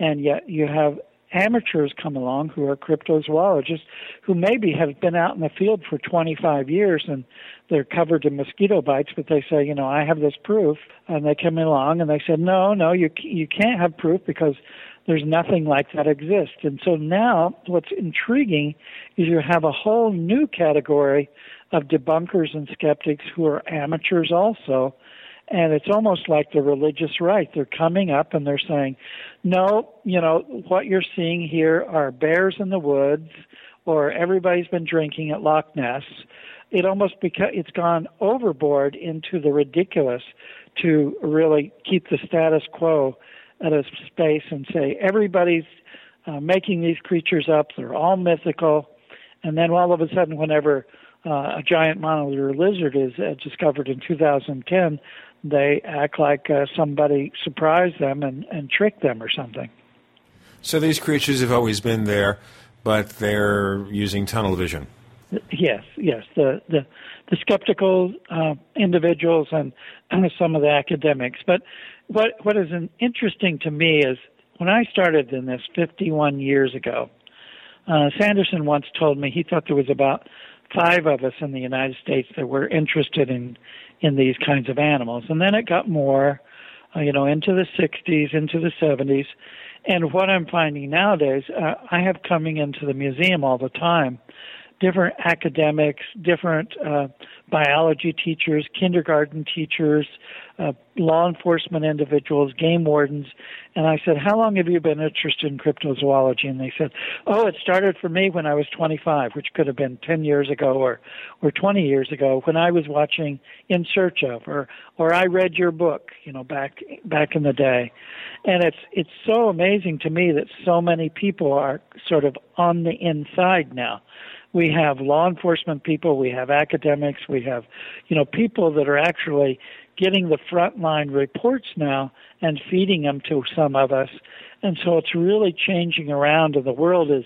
and yet you have amateurs come along who are cryptozoologists who maybe have been out in the field for 25 years and they're covered in mosquito bites but they say you know I have this proof. And they come along and they said no no you you can't have proof because there's nothing like that exists and so now what's intriguing is you have a whole new category of debunkers and skeptics who are amateurs also and it's almost like the religious right. They're coming up and they're saying, no, you know, what you're seeing here are bears in the woods, or everybody's been drinking at Loch Ness. it almost beca- it's gone overboard into the ridiculous to really keep the status quo at a space and say everybody's uh, making these creatures up. They're all mythical, and then all of a sudden, whenever uh, a giant monitor lizard is uh, discovered in 2010, they act like uh, somebody surprised them and, and tricked them or something.
So these creatures have always been there, but they're using tunnel vision.
Yes, yes. The the, the skeptical uh, individuals and some of the academics. But what what is interesting to me is when I started in this 51 years ago. Uh, Sanderson once told me he thought there was about five of us in the United States that were interested in in these kinds of animals, and then it got more, uh, you know, into the 60s, into the 70s, and what I'm finding nowadays, uh, I have coming into the museum all the time different academics, different uh, biology teachers, kindergarten teachers, uh, law enforcement individuals, game wardens. And I said, How long have you been interested in cryptozoology? And they said, Oh, it started for me when I was 25, which could have been 10 years ago or, or 20 years ago when I was watching In Search of or, or I read your book, you know, back, back in the day. And it's, it's so amazing to me that so many people are sort of on the inside now we have law enforcement people, we have academics, we have, you know, people that are actually getting the frontline reports now and feeding them to some of us. And so it's really changing around and the world is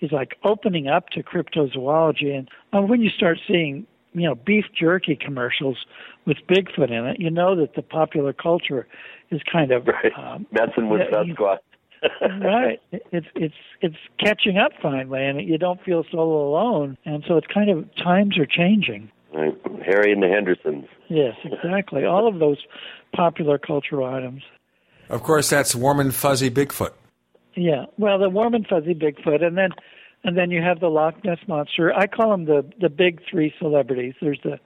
is like opening up to cryptozoology and when you start seeing you know beef jerky commercials with Bigfoot in it, you know that the popular culture is kind of
right.
um,
messing with Sasquatch
right. It's it's it's catching up finally, and you don't feel so alone. And so it's kind of times are changing.
Right. Harry and the Hendersons.
Yes, exactly. All of those popular cultural items.
Of course, that's warm and fuzzy Bigfoot.
Yeah. Well, the warm and fuzzy Bigfoot, and then and then you have the Loch Ness monster. I call them the the big three celebrities. There's the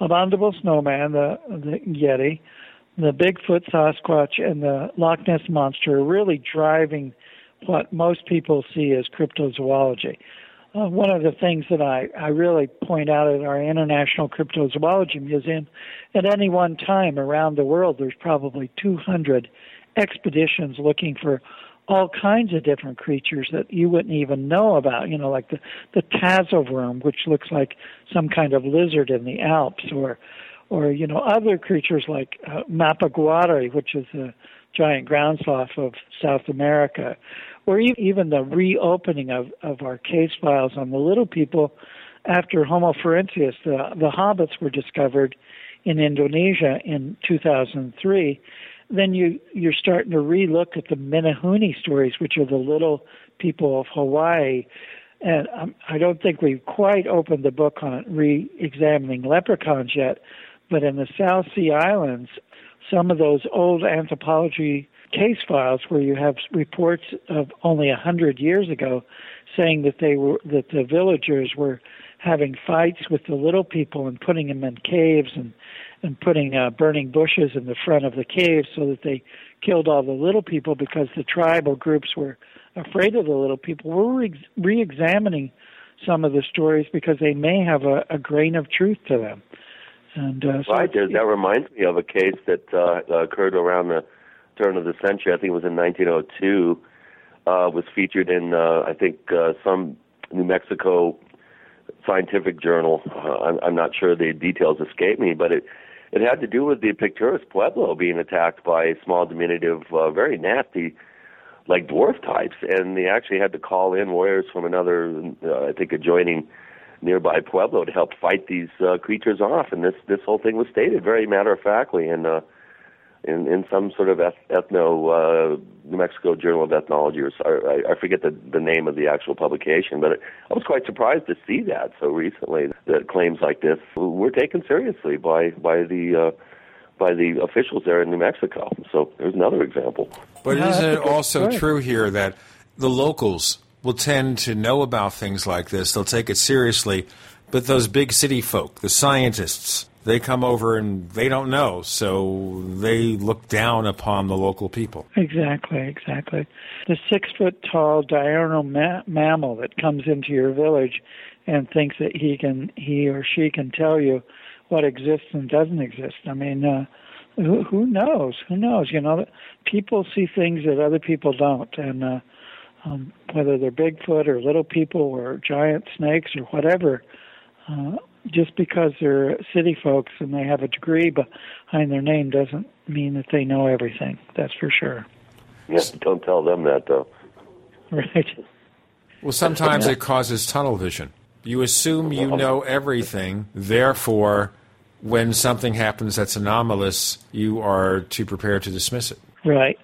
abominable snowman, the the Yeti, the Bigfoot, Sasquatch, and the Loch Ness Monster are really driving what most people see as cryptozoology. Uh, one of the things that I, I really point out at our International Cryptozoology Museum, at any one time around the world, there's probably 200 expeditions looking for all kinds of different creatures that you wouldn't even know about. You know, like the the tatzelwurm, which looks like some kind of lizard in the Alps, or or you know other creatures like uh, Mapinguari, which is a giant ground sloth of South America, or even the reopening of, of our case files on the little people after Homo florensis. The, the hobbits were discovered in Indonesia in 2003. Then you you're starting to relook at the Menehune stories, which are the little people of Hawaii. And um, I don't think we've quite opened the book on re-examining leprechauns yet, but in the South Sea Islands, some of those old anthropology case files where you have reports of only a hundred years ago saying that they were that the villagers were having fights with the little people and putting them in caves and and putting uh, burning bushes in the front of the caves so that they killed all the little people because the tribal groups were afraid of the little people. We're re examining some of the stories because they may have a, a grain of truth to them. And uh, so
right, there, that reminds me of a case that uh, occurred around the turn of the century. I think it was in 1902. Uh, was featured in uh, I think uh, some New Mexico scientific journal. Uh, I'm, I'm not sure the details escape me, but it it had to do with the Picuris Pueblo being attacked by a small, diminutive, uh, very nasty, like dwarf types, and they actually had to call in warriors from another, uh, I think, adjoining nearby Pueblo to help fight these uh, creatures off. And this this whole thing was stated very matter of factly in uh, in in some sort of ethno uh, New Mexico Journal of Ethnology, or, or I, I forget the the name of the actual publication. But it, I was quite surprised to see that so recently that claims like this were taken seriously by by the. Uh, by the officials there in New Mexico. So there's another example.
But isn't it also true here that the locals will tend to know about things like this. They'll take it seriously. But those big city folk, the scientists, they come over and they don't know, so they look down upon the local people.
Exactly, exactly. The six foot tall diurnal ma- mammal that comes into your village and thinks that he can he or she can tell you what exists and doesn't exist. I mean, uh, who, who knows? Who knows? You know, people see things that other people don't, and uh, um, whether they're Bigfoot or little people or giant snakes or whatever. Uh, just because they're city folks and they have a degree behind their name doesn't mean that they know everything. That's for sure.
Yes, don't tell them that though.
Right.
Well, sometimes it causes tunnel vision. You assume you know everything, therefore, when something happens that's anomalous, you are too prepared to dismiss it.
Right.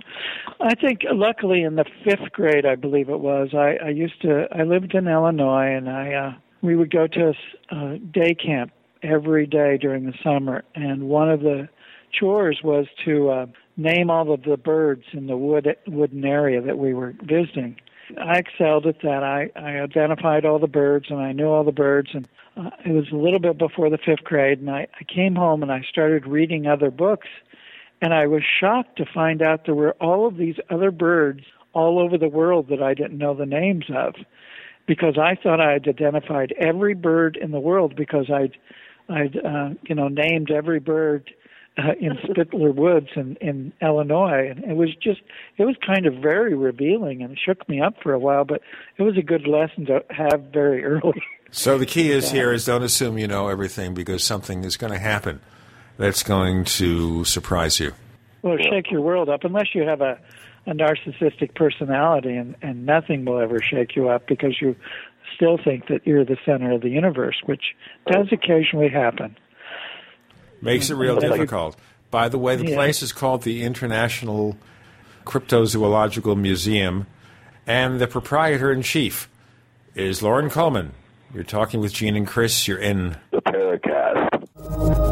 I think, luckily, in the fifth grade, I believe it was, I, I used to, I lived in Illinois, and I, uh, we would go to a uh, day camp every day during the summer, and one of the chores was to uh, name all of the birds in the wood wooden area that we were visiting. I excelled at that. I, I identified all the birds and I knew all the birds. And uh, it was a little bit before the fifth grade, and I, I came home and I started reading other books. And I was shocked to find out there were all of these other birds all over the world that I didn't know the names of because I thought I had identified every bird in the world because I'd I'd uh, you know named every bird uh, in Spitler Woods in, in Illinois, and it was just it was kind of very revealing, and it shook me up for a while. But it was a good lesson to have very early.
So the key is here is don't assume you know everything because something is going to happen that's going to surprise you.
Well, shake your world up unless you have a a narcissistic personality, and and nothing will ever shake you up because you still think that you're the center of the universe, which does occasionally happen.
Makes it real difficult. By the way, the
Yeah.
place is called the International Cryptozoological Museum, and the proprietor in chief is Loren Coleman. You're talking with Gene and Chris. You're in
the Paracast.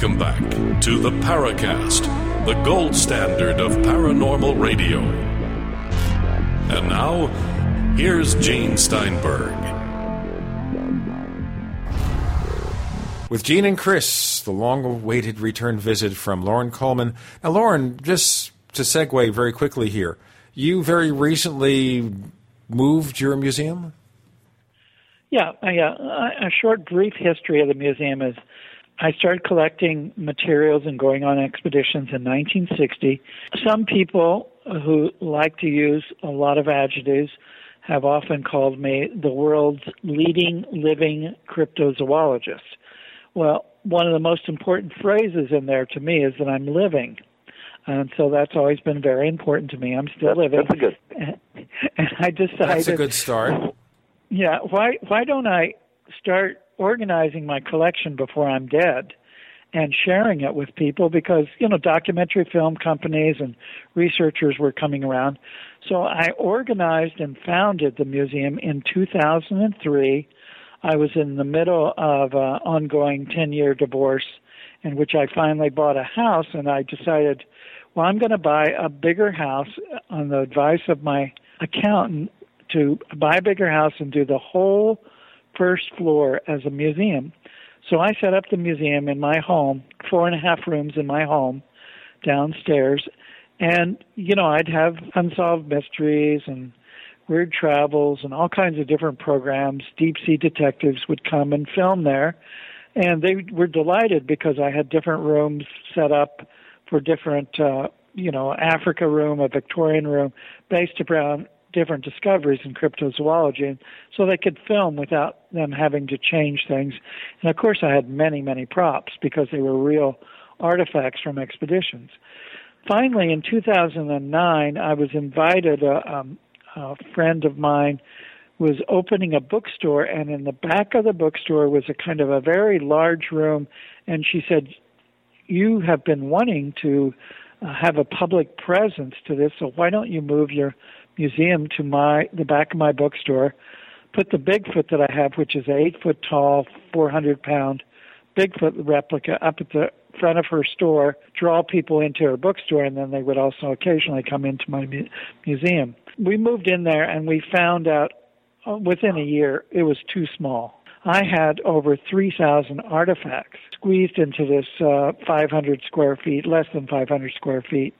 Welcome back to the Paracast, the gold standard of paranormal radio. And now, here's Gene Steinberg.
With Gene and Chris, the long awaited return visit from Loren Coleman. Now, Loren, just to segue very quickly here, you very recently moved your museum?
Yeah, I, uh, a short, brief history of the museum is I started collecting materials and going on expeditions in 1960. Some people who like to use a lot of adjectives have often called me the world's leading living cryptozoologist. Well, one of the most important phrases in there to me is that I'm living. And so that's always been very important to me. I'm still living.
That's a good.
And I decided
That's a good start.
yeah, why why don't I start organizing my collection before I'm dead and sharing it with people because, you know, documentary film companies and researchers were coming around. So I organized and founded the museum in 2003. I was in the middle of an ongoing 10-year divorce in which I finally bought a house and I decided, well, I'm going to buy a bigger house on the advice of my accountant to buy a bigger house and do the whole first floor as a museum. So I set up the museum in my home, four and a half rooms in my home downstairs. And, you know, I'd have unsolved mysteries and weird travels and all kinds of different programs. Deep sea detectives would come and film there. And they were delighted because I had different rooms set up for different, uh, you know, Africa room, a Victorian room, based around different discoveries in cryptozoology, and so they could film without them having to change things. And of course, I had many, many props because they were real artifacts from expeditions. Finally, in 2009, I was invited. A, uh, um, a friend of mine was opening a bookstore, and in the back of the bookstore was a kind of a very large room. And she said, "You have been wanting to." Uh, have a public presence to this, so why don't you move your museum to my the back of my bookstore, put the Bigfoot that I have, which is an eight foot tall, four hundred pound Bigfoot replica, up at the front of her store, draw people into her bookstore, and then they would also occasionally come into my mu- museum. We moved in there, and we found out uh, within a year it was too small. I had over 3,000 artifacts squeezed into this uh, 500 square feet, less than 500 square feet.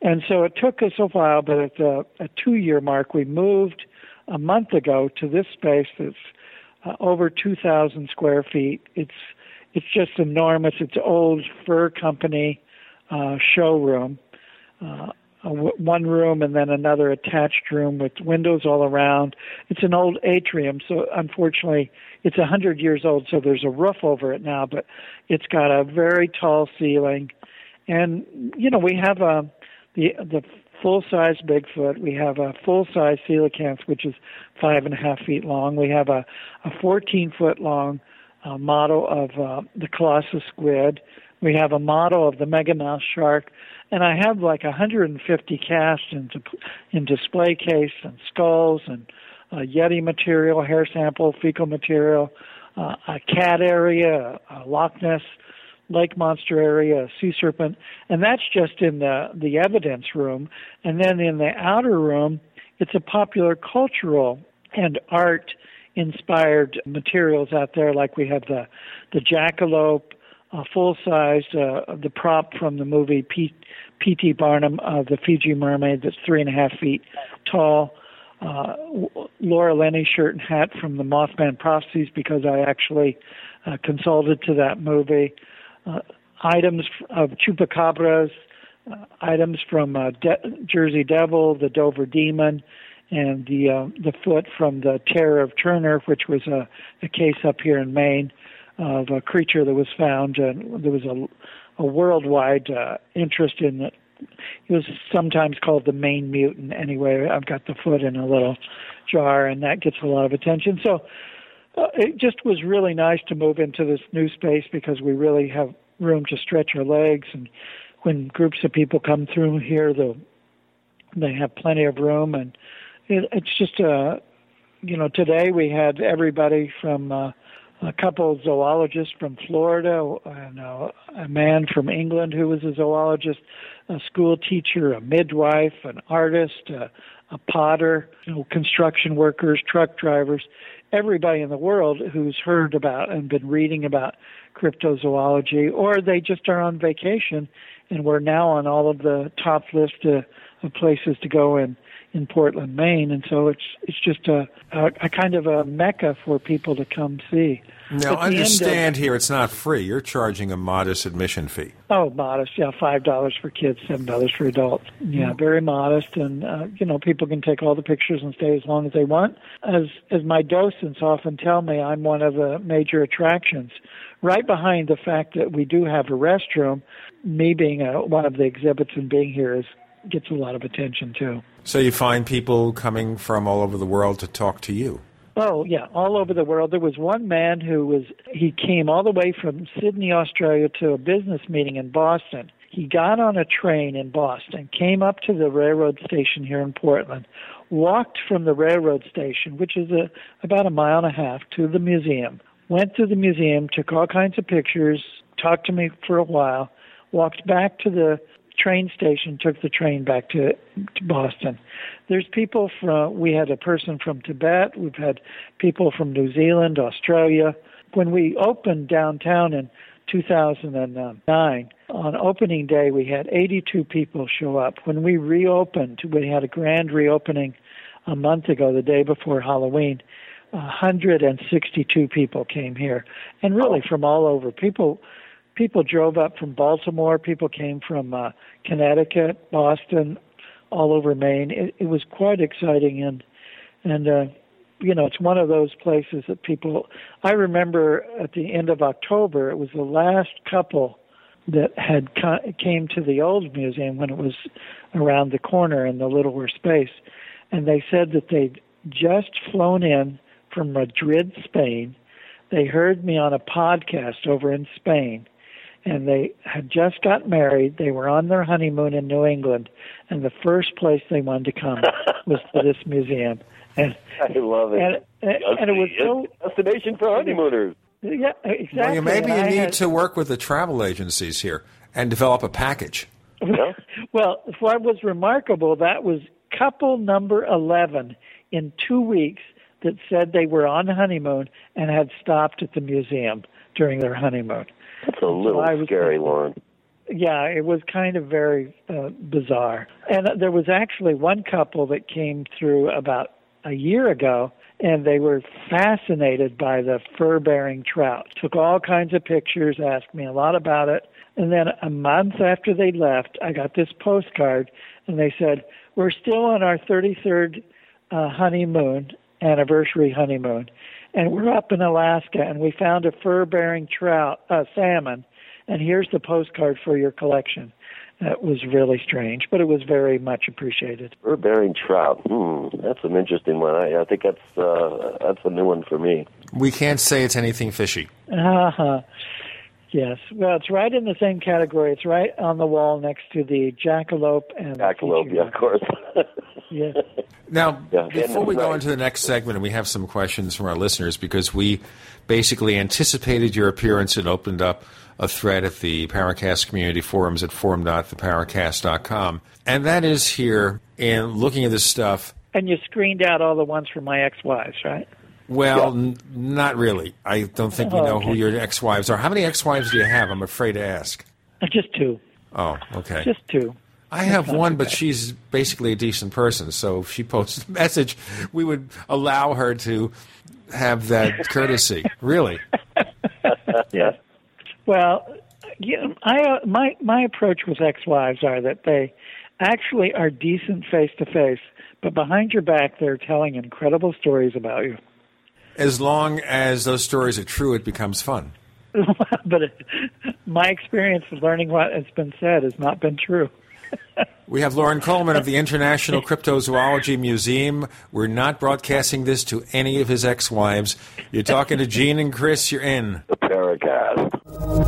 And so it took us a while, but at the a two year mark, we moved a month ago to this space that's uh, over 2,000 square feet. It's it's just enormous. It's old fur company uh, showroom, uh, one room and then another attached room with windows all around. It's an old atrium, so unfortunately, it's a hundred years old. So there's a roof over it now, but it's got a very tall ceiling, and you know we have a the the full size Bigfoot. We have a full size coelacanth, which is five and a half feet long. We have a a 14 foot long uh, model of uh, the colossal squid. We have a model of the megamouth shark, and I have like 150 casts in, in display case and skulls and uh, Yeti material, hair sample, fecal material, uh, a cat area, a Loch Ness lake monster area, sea serpent, and that's just in the the evidence room. And then in the outer room, it's a popular cultural and art inspired materials out there, like we have the the jackalope, uh, full sized, uh, the prop from the movie P.T. Barnum, uh, the Fiji mermaid that's three and a half feet tall. Uh, Laura Linney shirt and hat from the Mothman Prophecies because I actually uh, consulted to that movie uh, items of chupacabras, uh, items from uh, De- Jersey Devil, the Dover Demon, and the uh, the foot from the Terror of Turner, which was a, a case up here in Maine of a creature that was found. And there was a, a worldwide uh, interest in it. It was sometimes called the Maine mutant. Anyway, I've got the foot in a little jar, and that gets a lot of attention. So uh, it just was really nice to move into this new space because we really have room to stretch our legs. And when groups of people come through here they they have plenty of room. And it, it's just uh you know today we had everybody from uh, a couple of zoologists from Florida and uh, a man from England who was a zoologist, a school teacher, a midwife, an artist, a, a potter, you know, construction workers, truck drivers everybody in the world who's heard about and been reading about cryptozoology, or they just are on vacation and we're now on all of the top list of, of places to go in in Portland, Maine, and so it's it's just a, a, a kind of a mecca for people to come see.
Now, understand of, here, it's not free. You're charging a modest admission fee.
Oh, modest, yeah, five dollars for kids, seven dollars for adults. Yeah, mm-hmm. very modest, and uh, you know, people can take all the pictures and stay as long as they want. As as my docents often tell me, I'm one of the major attractions. Right behind the fact that we do have a restroom, me being a, one of the exhibits and being here is gets a lot of attention too.
So you find people coming from all over the world to talk to you.
Oh yeah, all over the world. There was one man who was he came all the way from Sydney, Australia to a business meeting in Boston. He got on a train in Boston, came up to the railroad station here in Portland, walked from the railroad station, which is a, about a mile and a half, to the museum. Went to the museum, took all kinds of pictures, talked to me for a while, walked back to the train station, took the train back to, to Boston. There's people from, we had a person from Tibet, we've had people from New Zealand, Australia, when we opened downtown in 2009, on opening day we had 82 people show up. When we reopened, we had a grand reopening a month ago, the day before Halloween. 162 people came here, and really oh. from all over. People people drove up from Baltimore. People came from uh, Connecticut, Boston, all over Maine. It, it was quite exciting, and and uh, you know it's one of those places that people. I remember at the end of October, it was the last couple that had came to the old museum when it was around the corner in the littler space, and they said that they'd just flown in from Madrid, Spain. They heard me on a podcast over in Spain, and they had just got married. They were on their honeymoon in New England, and the first place they wanted to come was to this museum. And
I love it.
And, and, and it was so
destination for honeymooners.
Yeah, exactly.
Well, maybe
And I
you need
had-
to work with the travel agencies here and develop a package.
well, what was remarkable that was couple number eleven in two weeks that said they were on honeymoon and had stopped at the museum during their honeymoon.
That's a little
was
scary, Loren.
Yeah, it was kind of very uh, bizarre. And uh, there was actually one couple that came through about a year ago, and they were fascinated by the fur bearing trout. Took all kinds of pictures, asked me a lot about it. And then a month after they left, I got this postcard, and they said, We're still on our 33rd uh, honeymoon, anniversary honeymoon, and we're up in Alaska, and we found a fur bearing trout, uh, salmon and here's the postcard for your collection. That was really strange, but it was very much appreciated.
Fur bearing trout. Hmm, that's an interesting one. I, I think that's uh, that's a new one for me.
We can't say it's anything fishy.
Uh-huh. Yes. Well, it's right in the same category. It's right on the wall next to the jackalope and
Jackalope, yeah, of course.
yeah.
Now,
Yeah,
before we
right.
go into the next segment, and we have some questions from our listeners because we basically anticipated your appearance and opened up a thread at the Paracast community forums at forum.theparacast.com. And that is here in looking at this stuff.
And you screened out all the ones from my ex-wives, right?
Well, n- not really. I don't think we
Oh,
know who your ex wives are. How many ex wives do you have? I'm afraid to ask.
Uh, Just two.
Oh, okay.
Just two.
I have one, but she's basically a decent person. So if she posts a message, we would allow her to have that courtesy. Really?
yeah.
Well, you know, I uh, my my approach with ex-wives are that they actually are decent face to face, but behind your back they're telling incredible stories about you.
As long as those stories are true, it becomes fun.
but it, my experience of learning what has been said has not been true.
We have Loren Coleman of the International Cryptozoology Museum. We're not broadcasting this to any of his ex wives. You're talking to Gene and Chris. You're in.
The Paracast.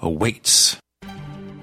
awaits.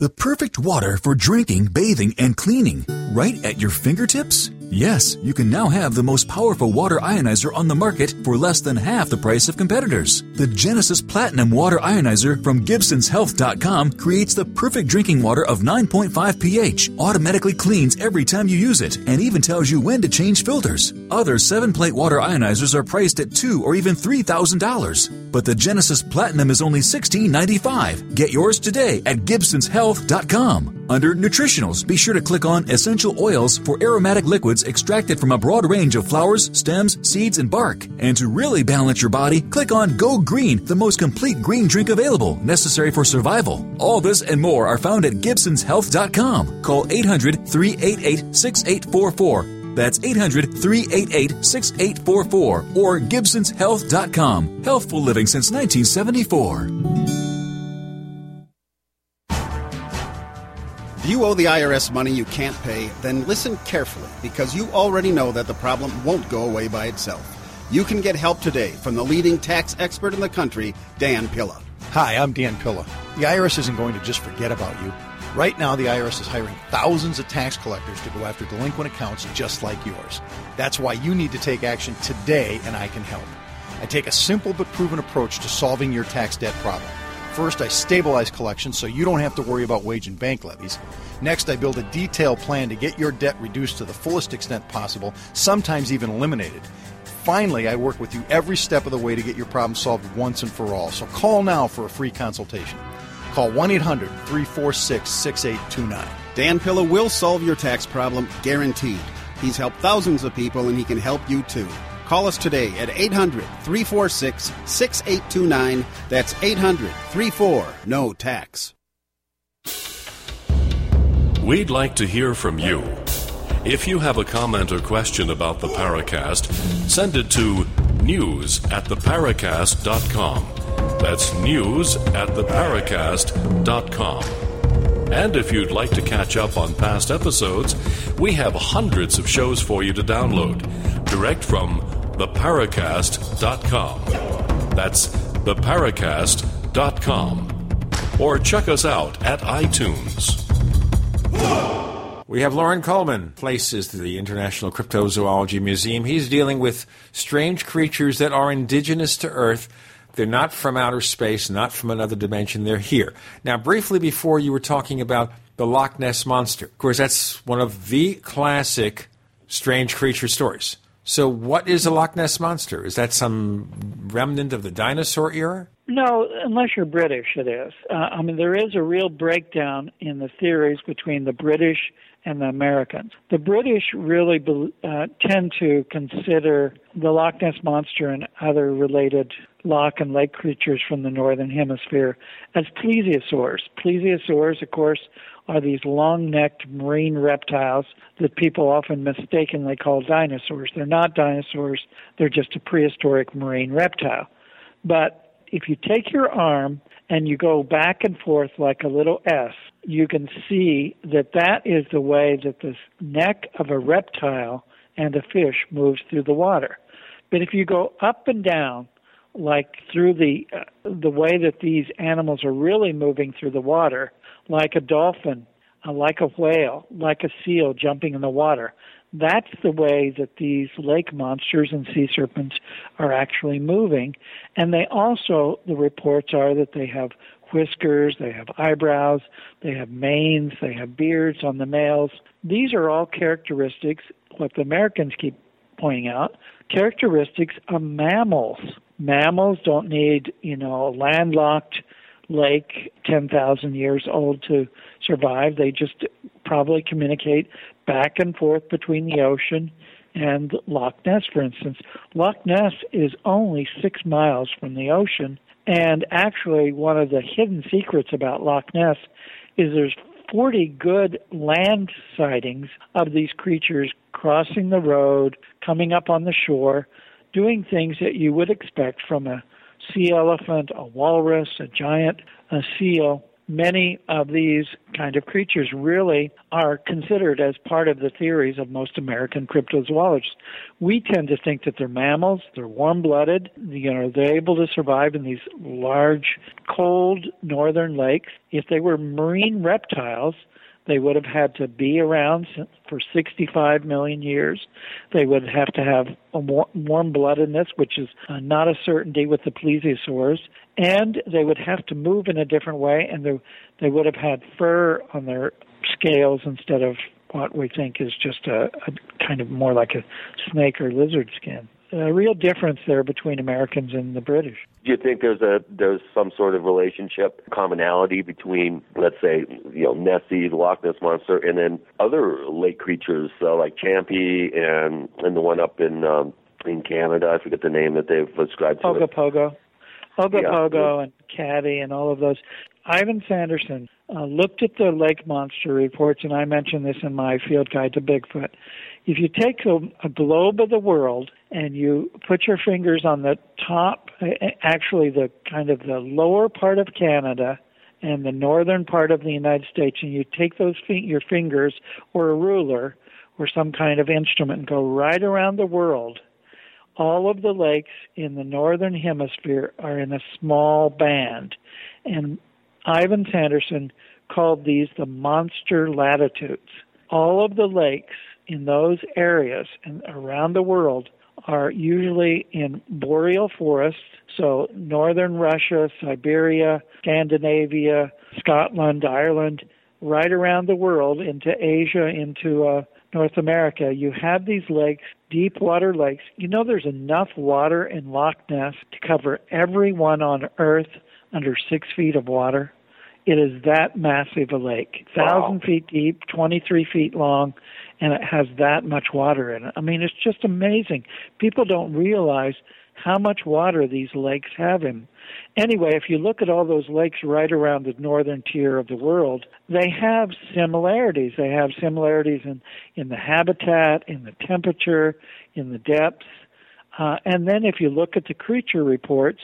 The perfect water for drinking, bathing, and cleaning, right at your fingertips? Yes, you can now have the most powerful water ionizer on the market for less than half the price of competitors. The Genesis Platinum Water Ionizer from GibsonsHealth.com creates the perfect drinking water of 9.5 pH, automatically cleans every time you use it, and even tells you when to change filters. Other 7 plate water ionizers are priced at two or even $3,000. But the Genesis Platinum is only $16.95. Get yours today at GibsonsHealth.com. Under Nutritionals, be sure to click on Essential Oils for aromatic liquids extracted from a broad range of flowers, stems, seeds, and bark. And to really balance your body, click on Go Green, the most complete green drink available, necessary for survival. All this and more are found at GibsonsHealth.com. Call 800 388 6844. That's 800 388 6844 or GibsonsHealth.com. Healthful living since 1974.
You owe the IRS money you can't pay, then listen carefully because you already know that the problem won't go away by itself. You can get help today from the leading tax expert in the country, Dan Pilla.
Hi, I'm Dan Pilla. The IRS isn't going to just forget about you. Right now, the IRS is hiring thousands of tax collectors to go after delinquent accounts just like yours. That's why you need to take action today, and I can help. I take a simple but proven approach to solving your tax debt problem. First, I stabilize collections so you don't have to worry about wage and bank levies. Next, I build a detailed plan to get your debt reduced to the fullest extent possible, sometimes even eliminated. Finally, I work with you every step of the way to get your problem solved once and for all. So call now for a free consultation. Call 1 800 346 6829.
Dan Pilla will solve your tax problem, guaranteed. He's helped thousands of people and he can help you too. Call us today at 800 346 6829. That's 800 34 No Tax.
We'd like to hear from you. If you have a comment or question about the Paracast, send it to news at theparacast.com. That's news at theparacast.com. And if you'd like to catch up on past episodes, we have hundreds of shows for you to download direct from theparacast.com. That's theparacast.com. Or check us out at iTunes.
We have Loren Coleman, Place is the International Cryptozoology Museum. He's dealing with strange creatures that are indigenous to Earth. They're not from outer space, not from another dimension. They're here. Now, briefly before, you were talking about the Loch Ness Monster. Of course, that's one of the classic strange creature stories. So, what is a Loch Ness Monster? Is that some remnant of the dinosaur era?
No, unless you're British, it is. Uh, I mean, there is a real breakdown in the theories between the British and the Americans. The British really uh, tend to consider the Loch Ness Monster and other related loch and lake creatures from the northern hemisphere as plesiosaurs. Plesiosaurs, of course, are these long necked marine reptiles that people often mistakenly call dinosaurs. They're not dinosaurs, they're just a prehistoric marine reptile. But if you take your arm and you go back and forth like a little S, you can see that that is the way that the neck of a reptile and a fish moves through the water. But if you go up and down, like through the uh, the way that these animals are really moving through the water, like a dolphin, uh, like a whale, like a seal jumping in the water, that's the way that these lake monsters and sea serpents are actually moving. And they also, the reports are that they have whiskers, they have eyebrows, they have manes, they have beards on the males. These are all characteristics, what the Americans keep pointing out, characteristics of mammals. Mammals don't need, you know, landlocked lake 10,000 years old to survive. They just probably communicate back and forth between the ocean And Loch Ness, for instance, Loch Ness is only six miles from the ocean. And actually, one of the hidden secrets about Loch Ness is there's 40 good land sightings of these creatures crossing the road, coming up on the shore, doing things that you would expect from a sea elephant, a walrus, a giant a seal. Many of these kind of creatures really are considered as part of the theories of most American cryptozoologists. We tend to think that they're mammals, they're warm blooded, you know, they're able to survive in these large, cold northern lakes. If they were marine reptiles, they would have had to be around for 65 million years. They would have to have a warm bloodedness, which is uh, not a certainty with the plesiosaurs. And they would have to move in a different way, and they, they would have had fur on their scales instead of what we think is just a, a kind of more like a snake or lizard skin a real difference there between Americans and the British.
Do you think there's a there's some sort of relationship, commonality between, let's say, you know, Nessie, the Loch Ness monster, and then other lake creatures uh, like Champy and and the one up in um, in Canada? I forget the name that they've ascribed to
Ogopogo.
it.
Ogopogo
yeah.
and Caddy and all of those. Ivan Sanderson uh, looked at the lake monster reports, and I mentioned this in my field guide to Bigfoot. If you take a, a globe of the world and you put your fingers on the top, actually the kind of the lower part of Canada and the northern part of the United States, and you take those your fingers or a ruler or some kind of instrument and go right around the world, all of the lakes in the northern hemisphere are in a small band. And Ivan Sanderson called these the monster latitudes. All of the lakes in those areas and around the world are usually in boreal forests, so northern Russia, Siberia, Scandinavia, Scotland, Ireland, right around the world into Asia, into uh, North America. You have these lakes, deep water lakes. You know, there's enough water in Loch Ness to cover everyone on Earth under six feet of water. It is that massive a lake, thousand wow. feet deep, 23 feet long, and it has that much water in it. I mean, it's just amazing. People don't realize how much water these lakes have in. Anyway, if you look at all those lakes right around the northern tier of the world, they have similarities. They have similarities in, in the habitat, in the temperature, in the depths. Uh, and then if you look at the creature reports,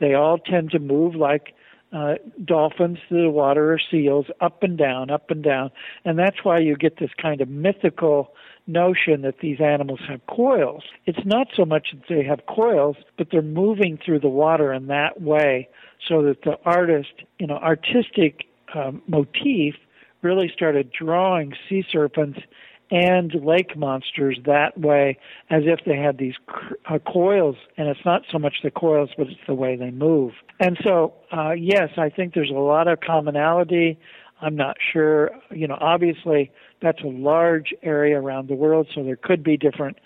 they all tend to move like uh, dolphins through the water or seals up and down, up and down. And that's why you get this kind of mythical notion that these animals have coils. It's not so much that they have coils, but they're moving through the water in that way so that the artist, you know, artistic um, motif really started drawing sea serpents and lake monsters that way as if they had these uh, coils and it's not so much the coils but it's the way they move. And so uh, yes i think there's a lot of commonality. I'm not sure you know obviously that's a large area around the world so there could be different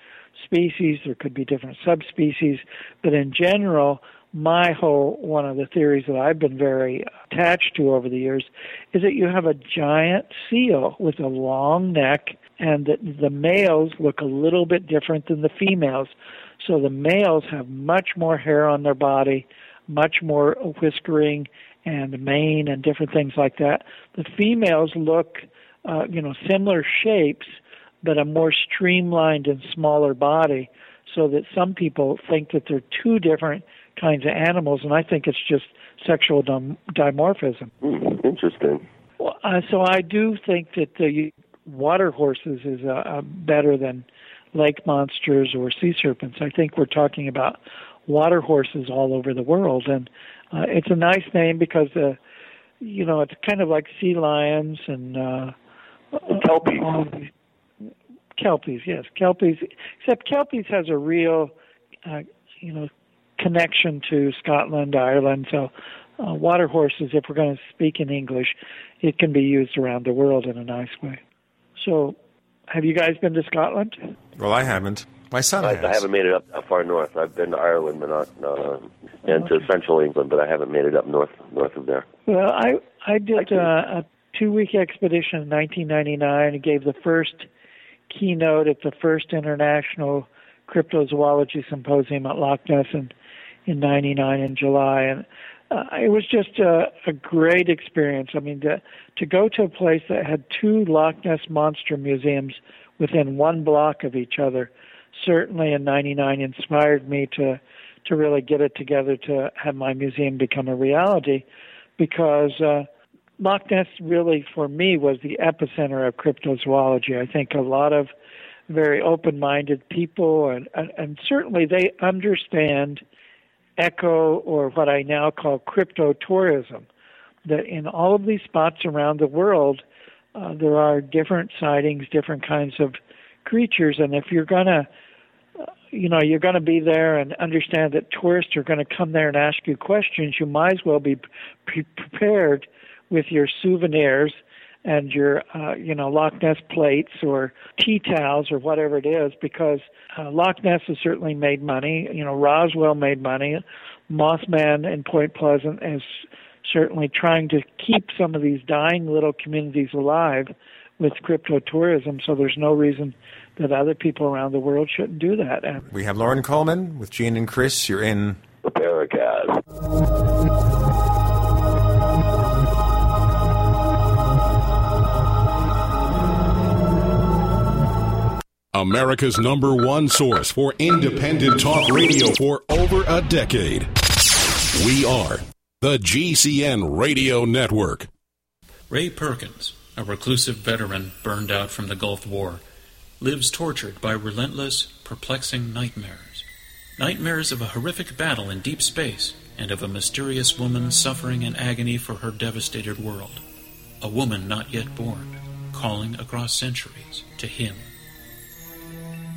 species there could be different subspecies but in general my whole one of the theories that I've been very attached to over the years is that you have a giant seal with a long neck and that the males look a little bit different than the females. So the males have much more hair on their body, much more whiskering and mane and different things like that. The females look, uh, you know, similar shapes, but a more streamlined and smaller body. So that some people think that they're two different kinds of animals, and I think it's just sexual dim- dimorphism.
Mm, interesting.
Well, uh, so I do think that the water horses is uh, uh, better than lake monsters or sea serpents. I think we're talking about water horses all over the world, and uh, it's a nice name because uh, you know it's kind of like sea lions and uh,
kelpies.
kelpies, yes, kelpies. Except kelpies has a real, uh, you know, connection to Scotland, Ireland. So, uh, water horses, if we're going to speak in English, it can be used around the world in a nice way. So, have you guys been to Scotland?
Well, I haven't. My son
I,
has.
I haven't made it up far north. I've been to Ireland, but not, uh, and okay. to central England, but I haven't made it up north north of there.
Well, I I did uh, a two week expedition in 1999 and gave the first keynote at the first international cryptozoology symposium at Loch Ness in in '99 in July, and uh, it was just a, a great experience. I mean, to, to go to a place that had two Loch Ness monster museums within one block of each other, certainly in '99 inspired me to to really get it together to have my museum become a reality, because. Uh, Loch Ness really, for me, was the epicenter of cryptozoology. I think a lot of very open-minded people, and, and, and certainly they understand echo or what I now call crypto tourism. That in all of these spots around the world, uh, there are different sightings, different kinds of creatures, and if you're gonna, uh, you know, you're gonna be there and understand that tourists are gonna come there and ask you questions, you might as well be pre- prepared with your souvenirs and your uh, you know Loch Ness plates or tea towels or whatever it is because uh, Loch Ness has certainly made money. You know Roswell made money. Mothman in Point Pleasant is certainly trying to keep some of these dying little communities alive with crypto tourism. So there's no reason that other people around the world shouldn't do that. And
we have Loren Coleman with Gene and Chris. You're in
the Paracast.
America's number one source for independent talk radio for over a decade. We are the GCN Radio Network.
Ray Perkins, a reclusive veteran burned out from the Gulf War, lives tortured by relentless, perplexing nightmares. Nightmares of a horrific battle in deep space and of a mysterious woman suffering in agony for her devastated world. A woman not yet born, calling across centuries to him.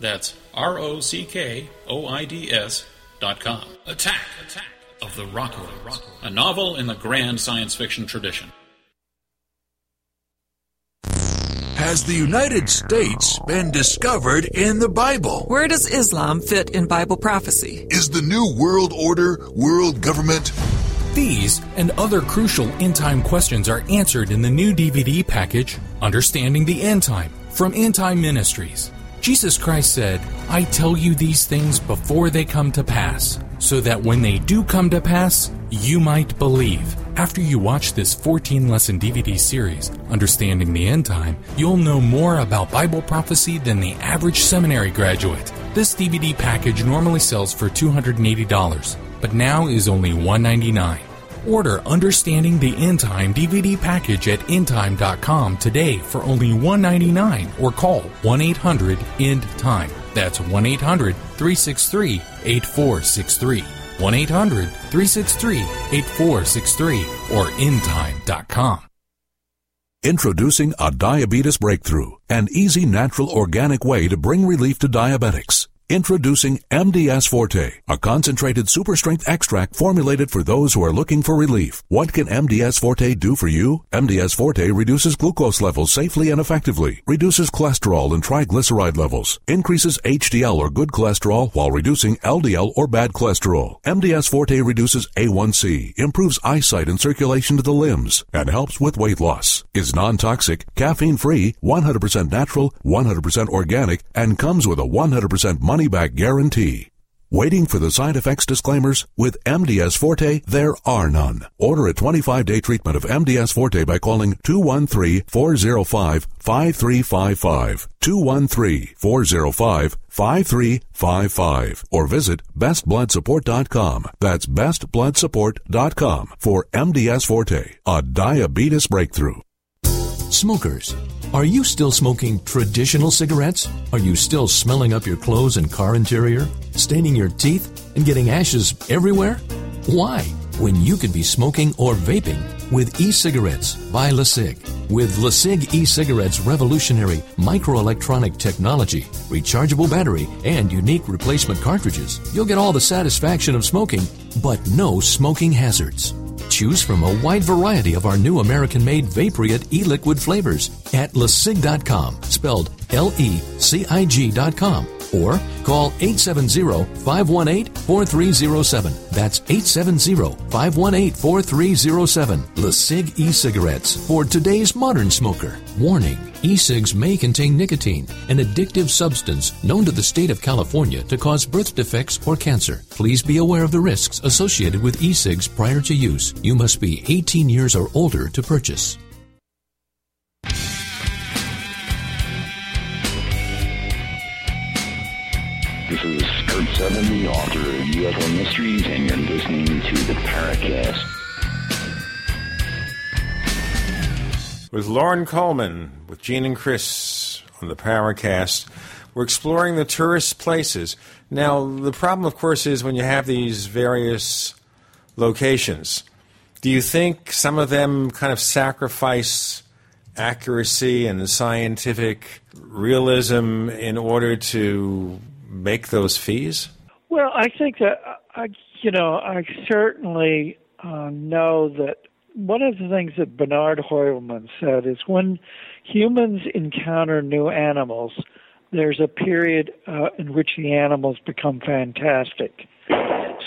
That's R O C K O I D S dot com. Attack! Attack! Of the Rockoids. A novel in the grand science fiction tradition.
Has the United States been discovered in the Bible?
Where does Islam fit in Bible prophecy?
Is the New World Order world government?
These and other crucial end time questions are answered in the new DVD package, Understanding the End Time, from End Time Ministries. Jesus Christ said, I tell you these things before they come to pass, so that when they do come to pass, you might believe. After you watch this 14 lesson DVD series, Understanding the End Time, you'll know more about Bible prophecy than the average seminary graduate. This DVD package normally sells for $280, but now is only $199. Order Understanding the End Time DVD package at endtime.com today for only 199 or call 1 800 END TIME. That's 1 800 363 8463. 1 800 363 8463 or endtime.com.
Introducing a diabetes breakthrough, an easy, natural, organic way to bring relief to diabetics. Introducing MDS Forte, a concentrated super strength extract formulated for those who are looking for relief. What can MDS Forte do for you? MDS Forte reduces glucose levels safely and effectively, reduces cholesterol and triglyceride levels, increases HDL or good cholesterol while reducing LDL or bad cholesterol. MDS Forte reduces A1C, improves eyesight and circulation to the limbs, and helps with weight loss. Is non-toxic, caffeine-free, 100% natural, 100% organic, and comes with a 100% money back guarantee. Waiting for the side effects disclaimers? With MDS Forte, there are none. Order a 25 day treatment of MDS Forte by calling 213 405 5355. 213 405 5355. Or visit bestbloodsupport.com. That's bestbloodsupport.com for MDS Forte, a diabetes breakthrough.
Smokers, are you still smoking traditional cigarettes? Are you still smelling up your clothes and car interior, staining your teeth, and getting ashes everywhere? Why? When you could be smoking or vaping with e-cigarettes by LeCig.
With LeCig e-cigarettes' revolutionary microelectronic technology, rechargeable battery, and unique replacement cartridges, you'll get all the satisfaction of smoking, but no smoking hazards. Choose from a wide variety of our new American-made Vapriate e-liquid flavors at lecig.com, spelled L-E-C-I-G.com, or call 870-518-4307. That's 870-518-4307. LeCig e-cigarettes for today's modern smoker. Warning, e-cigs may contain nicotine, an addictive substance known to the state of California to cause birth defects or cancer. Please be aware of the risks associated with e-cigs prior to use. You must be 18 years or older to purchase.
This is Kurt Seven, the author of UFO Mysteries, and you're listening to the Paracast.
With Loren Coleman, with Gene and Chris on the Paracast, we're exploring the tourist places. Now, the problem, of course, is when you have these various locations. Do you think some of them kind of sacrifice accuracy and scientific realism in order to make those fees?
Well, I think that I, you know, I certainly uh, know that one of the things that Bernard Heuvelmans said is when humans encounter new animals, there's a period uh, in which the animals become fantastic.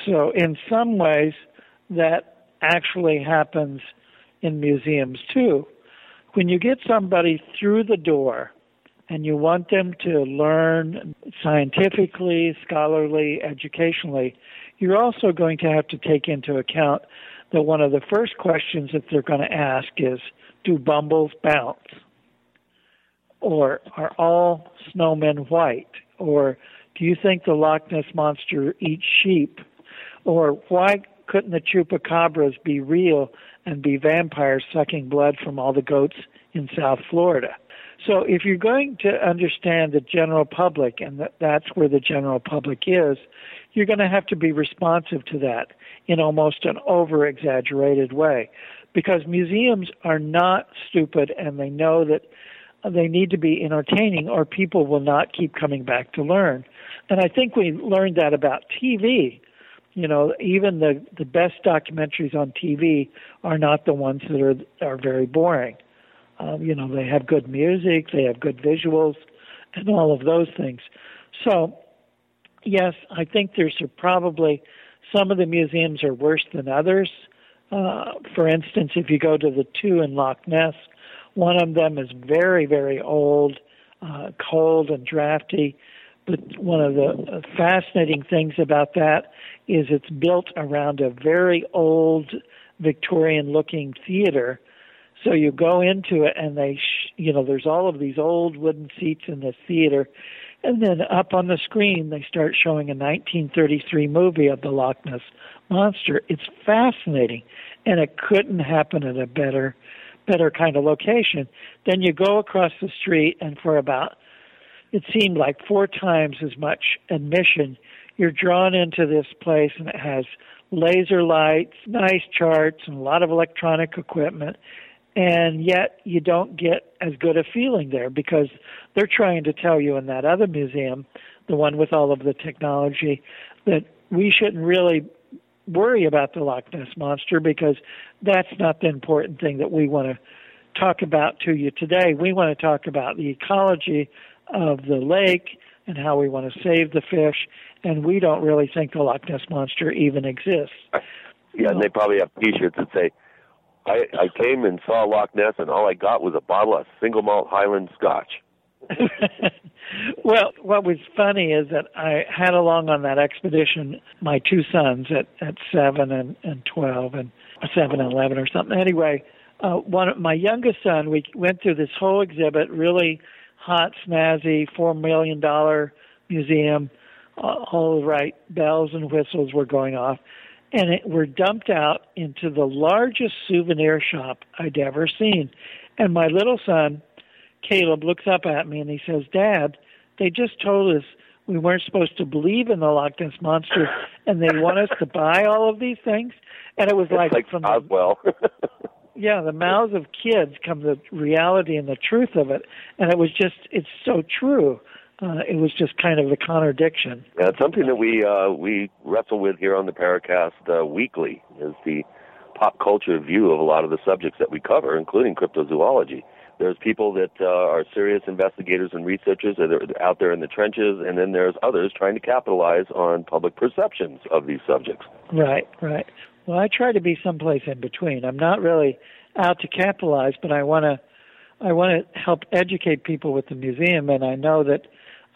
So, in some ways, that actually happens in museums too. When you get somebody through the door and you want them to learn scientifically, scholarly, educationally, you're also going to have to take into account that one of the first questions that they're going to ask is Do bumbles bounce? Or are all snowmen white? Or do you think the Loch Ness Monster eats sheep? Or why couldn't the chupacabras be real and be vampires sucking blood from all the goats in South Florida? So if you're going to understand the general public, and that that's where the general public is, you're going to have to be responsive to that in almost an over exaggerated way. Because museums are not stupid and they know that they need to be entertaining or people will not keep coming back to learn. And I think we learned that about TV. You know, even the, the best documentaries on TV are not the ones that are are very boring. Um, you know, they have good music, they have good visuals, and all of those things. So, yes, I think there's probably some of the museums are worse than others. Uh, for instance, if you go to the two in Loch Ness, one of them is very, very old, uh, cold, and drafty. But one of the fascinating things about that is it's built around a very old Victorian looking theater so you go into it, and they, sh- you know, there's all of these old wooden seats in the theater, and then up on the screen they start showing a 1933 movie of the Loch Ness monster. It's fascinating, and it couldn't happen at a better, better kind of location. Then you go across the street, and for about, it seemed like four times as much admission, you're drawn into this place, and it has laser lights, nice charts, and a lot of electronic equipment and yet you don't get as good a feeling there because they're trying to tell you in that other museum, the one with all of the technology, that we shouldn't really worry about the Loch Ness monster because that's not the important thing that we want to talk about to you today. We want to talk about the ecology of the lake and how we want to save the fish, and we don't really think the Loch Ness monster even exists.
Yeah, and they probably have T-shirts that say I, I came and saw Loch Ness, and all I got was a bottle of single malt Highland Scotch.
well, what was funny is that I had along on that expedition my two sons at at seven and and twelve and seven and eleven or something. Anyway, uh, one my youngest son, we went through this whole exhibit, really hot, snazzy, four million dollar museum. Uh, all the right bells and whistles were going off and it were dumped out into the largest souvenir shop I'd ever seen. And my little son, Caleb, looks up at me and he says, Dad, they just told us we weren't supposed to believe in the Loch Ness monster, and they want us to buy all of these things. And it was like,
like
from
Orwell.
yeah, the mouths of kids come the reality and the truth of it, and it was just it's so true. Uh, it was just kind of a contradiction.
Yeah, it's something that we uh, we wrestle with here on the Paracast uh, weekly. Is the pop culture view of a lot of the subjects that we cover, including cryptozoology. There's people that uh, are serious investigators and researchers that are out there in the trenches, and then there's others trying to capitalize on public perceptions of these subjects.
Right, right. Well, I try to be someplace in between. I'm not really out to capitalize, but I want to I want to help educate people with the museum, and I know that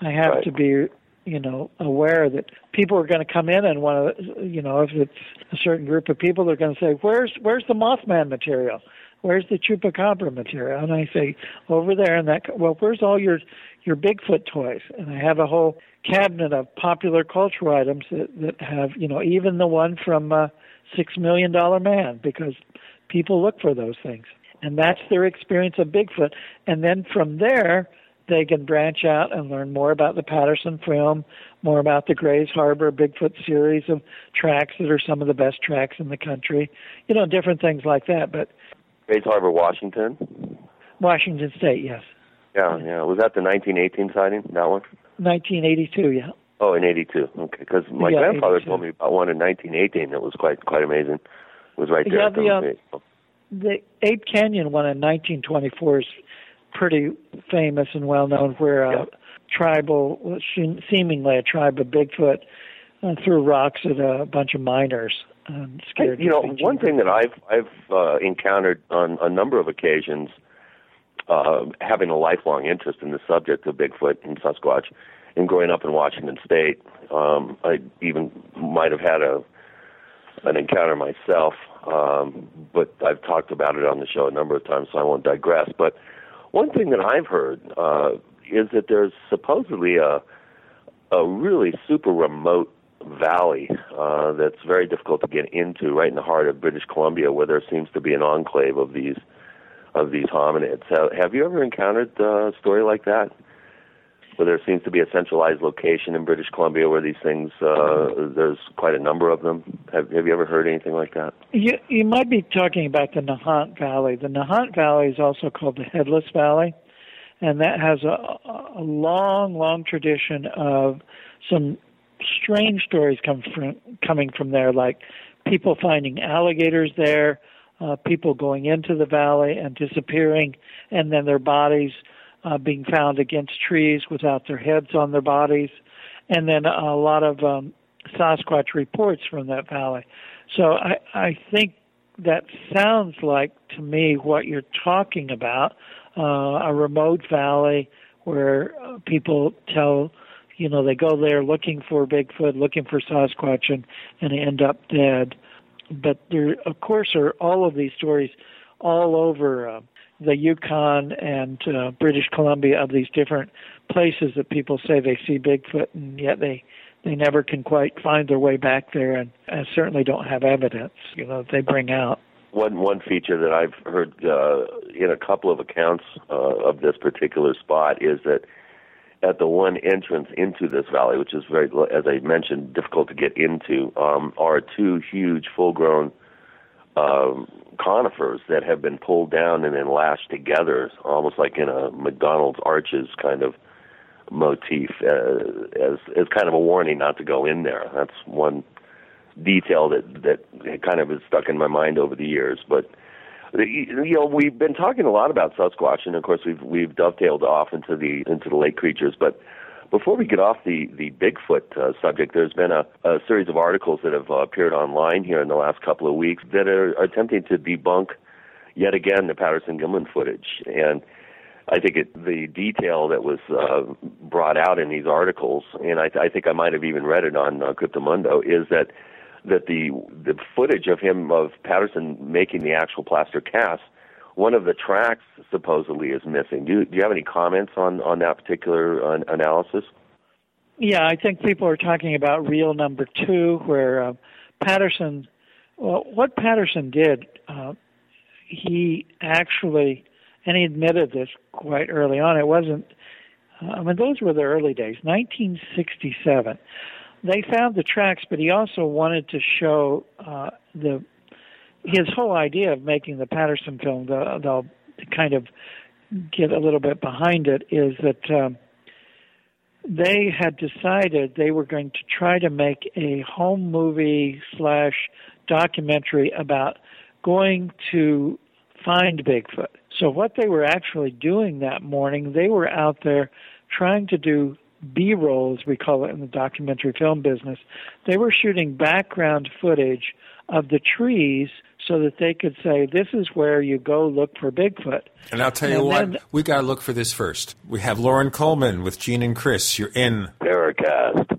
I have
Right.
to be you know aware that people are going to come in and want to you know if it's a certain group of people they're going to say where's where's the mothman material? Where's the chupacabra material? And i say over there and that well where's all your your bigfoot toys? And i have a whole cabinet of popular cultural items that that have you know even the one from uh six million dollar man because people look for those things. And that's their experience of bigfoot. And then from there they can branch out and learn more about the Patterson film, more about the Grays Harbor Bigfoot series of tracks that are some of the best tracks in the country. You know, different things like that. But
Grays Harbor, Washington.
Washington State, yes.
Yeah, yeah. Was that the 1918 sighting? That one?
1982, yeah.
Oh, in '82. Okay, because my
Yeah,
grandfather
82.
told me about one in 1918 that was quite quite amazing. It was right there.
Yeah,
the,
the- uh,
The
Ape Canyon one in 1924 is pretty famous and well known, where a tribal, seemingly a tribe of Bigfoot, uh, threw rocks at a bunch of miners and scared.
you know, one thing that I've I've uh, encountered on a number of occasions, uh, having a lifelong interest in the subject of Bigfoot and Sasquatch, and growing up in Washington State, um, I even might have had a an encounter myself, um, but I've talked about it on the show a number of times, so I won't digress. But one thing that I've heard uh, is that there's supposedly a a really super remote valley uh, that's very difficult to get into, right in the heart of British Columbia, where there seems to be an enclave of these of these hominids. Have, have you ever encountered uh, a story like that, where there seems to be a centralized location in British Columbia where these things uh, there's quite a number of them? Have Have you ever heard anything like that?
You, you might be talking about the Nahanni Valley. The Nahanni Valley is also called the Headless Valley, and that has a, a long, long tradition of some strange stories come from, coming from there, like people finding alligators there, uh, people going into the valley and disappearing, and then their bodies uh, being found against trees without their heads on their bodies, and then a lot of um, Sasquatch reports from that valley. So I, I think that sounds like to me what you're talking about uh, a remote valley where uh, people tell you know they go there looking for bigfoot looking for sasquatch and and end up dead but there of course are all of these stories all over uh, the yukon and uh, british columbia of these different places that people say they see bigfoot and yet they they never can quite find their way back there and, and certainly don't have evidence you know that they bring out.
One one feature that I've heard uh, in a couple of accounts uh, of this particular spot is that at the one entrance into this valley, which is very, as I mentioned, difficult to get into, um, are two huge, full-grown um, conifers that have been pulled down and then lashed together, almost like in a McDonald's arches kind of motif, uh, as as kind of a warning not to go in there. That's one detail that that kind of has stuck in my mind over the years. But you know, we've been talking a lot about Sasquatch, and of course, we've we've dovetailed off into the into the lake creatures. But before we get off the the Bigfoot uh, subject, there's been a, a series of articles that have uh, appeared online here in the last couple of weeks that are, attempting to debunk yet again the Patterson Gimlin footage and. I think it, the detail that was uh, brought out in these articles, and I, I think I might have even read it on uh, Cryptomundo, is that that the the footage of him of Patterson making the actual plaster cast, one of the tracks supposedly is missing. Do you, do you have any comments on on that particular uh, analysis?
Yeah, I think people are talking about reel number two, where uh, Patterson. Well, what Patterson did, uh, he actually, and he admitted this quite early on. It wasn't. Uh, I mean, those were the early days, 1967. They found the tracks, but he also wanted to show uh, the his whole idea of making the Patterson film, the, they'll kind of get a little bit behind it, is that um, they had decided they were going to try to make a home movie slash documentary about going to find Bigfoot. So what they were actually doing that morning, they were out there trying to do B-roll, as we call it in the documentary film business. They were shooting background footage of the trees so that they could say, "This is where you go look for Bigfoot."
And I'll tell you
And
what,
then-
we got to look for this first. We have Loren Coleman with Gene and Chris. You're in
Paracast.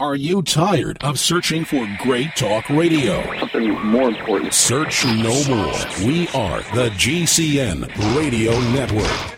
Are you tired of searching for great talk radio?
Something more important.
Search no more. We are the GCN Radio Network.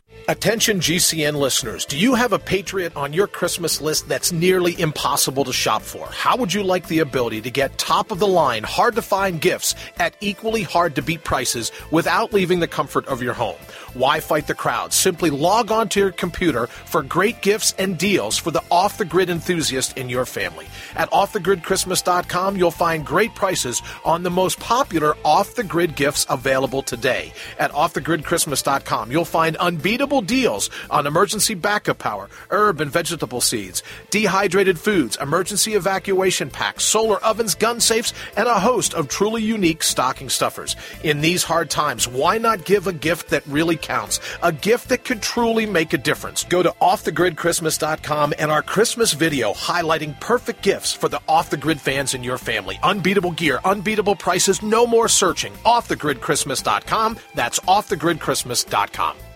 Attention GCN listeners, do you have a Patriot on your Christmas list that's nearly impossible to shop for? How would you like the ability to get top of the line, hard to find gifts at equally hard to beat prices without leaving the comfort of your home? Why fight the crowd? Simply log on to your computer for great gifts and deals for the off the grid enthusiast in your family. At offthegridchristmas.com, you'll find great prices on the most popular off the grid gifts available today. At offthegridchristmas.com, you'll find unbeatable deals on emergency backup power, herb and vegetable seeds, dehydrated foods, emergency evacuation packs, solar ovens, gun safes, and a host of truly unique stocking stuffers. In these hard times, why not give a gift that really counts? A gift that could truly make a difference. Go to offthegridchristmas.com and our Christmas video highlighting perfect gifts for the off the grid fans in your family. Unbeatable gear, unbeatable prices, no more searching. Offthegridchristmas.com. That's offthegridchristmas.com.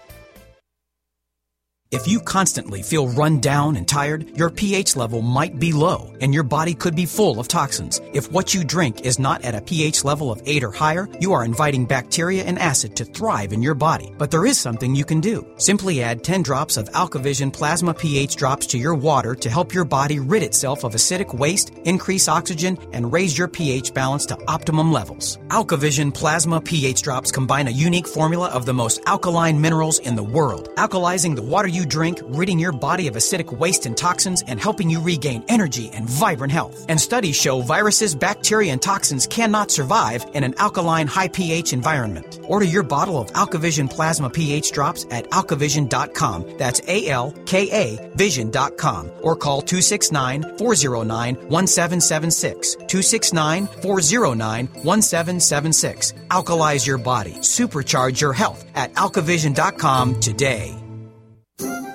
If you constantly feel run down and tired, your pH level might be low and your body could be full of toxins. If what you drink is not at a pH level of 8 or higher, you are inviting bacteria and acid to thrive in your body. But there is something you can do. Simply add 10 drops of AlkaVision plasma pH drops to your water to help your body rid itself of acidic waste, increase oxygen, and raise your pH balance to optimum levels. AlkaVision plasma pH drops combine a unique formula of the most alkaline minerals in the world, alkalizing the water you drink, ridding your body of acidic waste and toxins, and helping you regain energy and vibrant health. And studies show viruses, bacteria, and toxins cannot survive in an alkaline, high pH environment. Order your bottle of AlkaVision Plasma pH drops at alkavision.com. That's A L K A vision.com. Or call 269 409 1776. 269 409 1776. Alkalize your body. Supercharge your health at alkavision.com today thank you.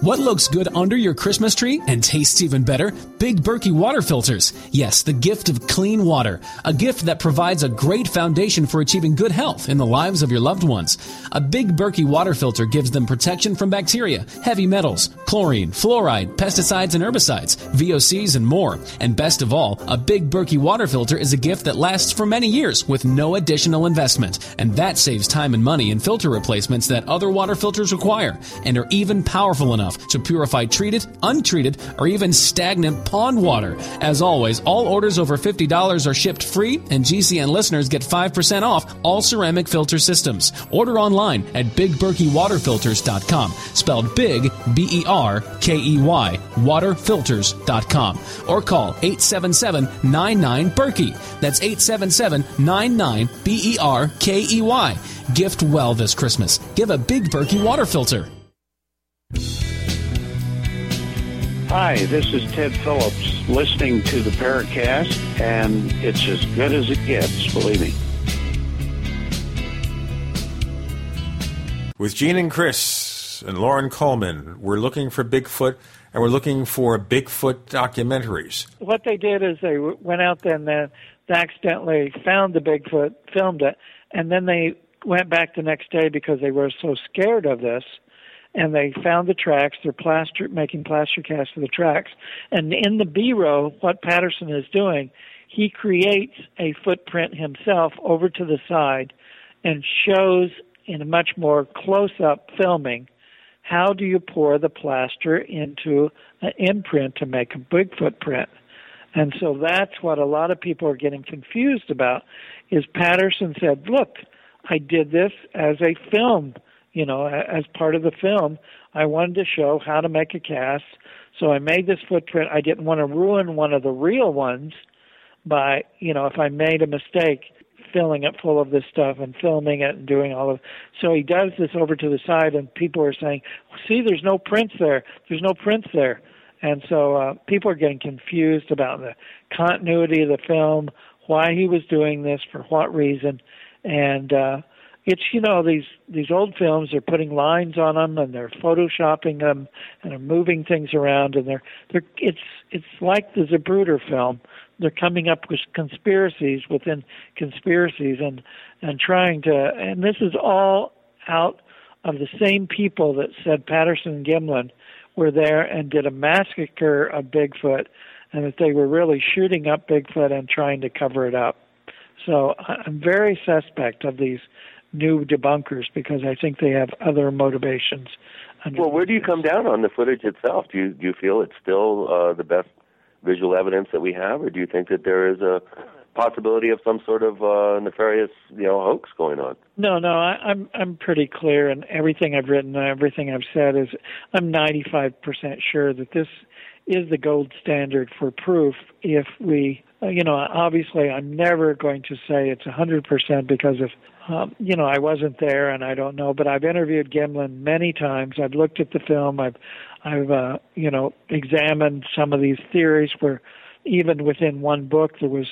What looks good under your Christmas tree and tastes even better? Big Berkey water filters. Yes, the gift of clean water. A gift that provides a great foundation for achieving good health in the lives of your loved ones. A Big Berkey water filter gives them protection from bacteria, heavy metals, chlorine, fluoride, pesticides and herbicides, VOCs and more. And best of all, a Big Berkey water filter is a gift that lasts for many years with no additional investment. And that saves time and money in filter replacements that other water filters require and are even powerful enough to purify treated, untreated, or even stagnant pond water. As always, all orders over $50 are shipped free, and GCN listeners get 5% off all ceramic filter systems. Order online at BigBerkeyWaterFilters.com, spelled Big, B E R K E Y, waterfilters.com, or call 877 99 Berkey. That's 877 99 B E R K E Y. Gift well this Christmas. Give a Big Berkey water filter.
Hi, this is Ted Phillips listening to the Paracast, and it's as good as it gets, believe me.
With Gene and Chris and Loren Coleman, we're looking for Bigfoot and we're looking for Bigfoot documentaries.
What they did is they went out there and then accidentally found the Bigfoot, filmed it, and then they went back the next day because they were so scared of this and they found the tracks. They're plaster making plaster casts of the tracks. And in the B row, what Patterson is doing, he creates a footprint himself over to the side and shows in a much more close up filming how do you pour the plaster into an imprint to make a big footprint. And so that's what a lot of people are getting confused about is Patterson said, look, I did this as a film, you know, as part of the film. I wanted to show how to make a cast. So I made this footprint. I didn't want to ruin one of the real ones by, you know, if I made a mistake filling it full of this stuff and filming it and doing all of so he does this over to the side and people are saying see there's no prints there there's no prints there and so uh, people are getting confused about the continuity of the film why he was doing this for what reason and uh it's you know these these old films they're putting lines on them and they're photoshopping them and they're moving things around and they're they're it's it's like the Zapruder film they're coming up with conspiracies within conspiracies and and trying to and this is all out of the same people that said Patterson and Gimlin were there and did a massacre of Bigfoot and that they were really shooting up Bigfoot and trying to cover it up. So I'm very suspect of these new debunkers because I think they have other motivations.
Well, where do you come down on the footage itself? Do you do you feel it's still uh, the best visual evidence that we have, or do you think that there is a possibility of some sort of uh, nefarious, you know, hoax going on?
No, no, I, I'm I'm pretty clear, and everything I've written, everything I've said is I'm 95% sure that this is the gold standard for proof. If we, you know, obviously, I'm never going to say it's 100% because of, um, you know, I wasn't there and I don't know. But I've interviewed Gimlin many times. I've looked at the film. I've I've uh, you know examined some of these theories where even within one book there was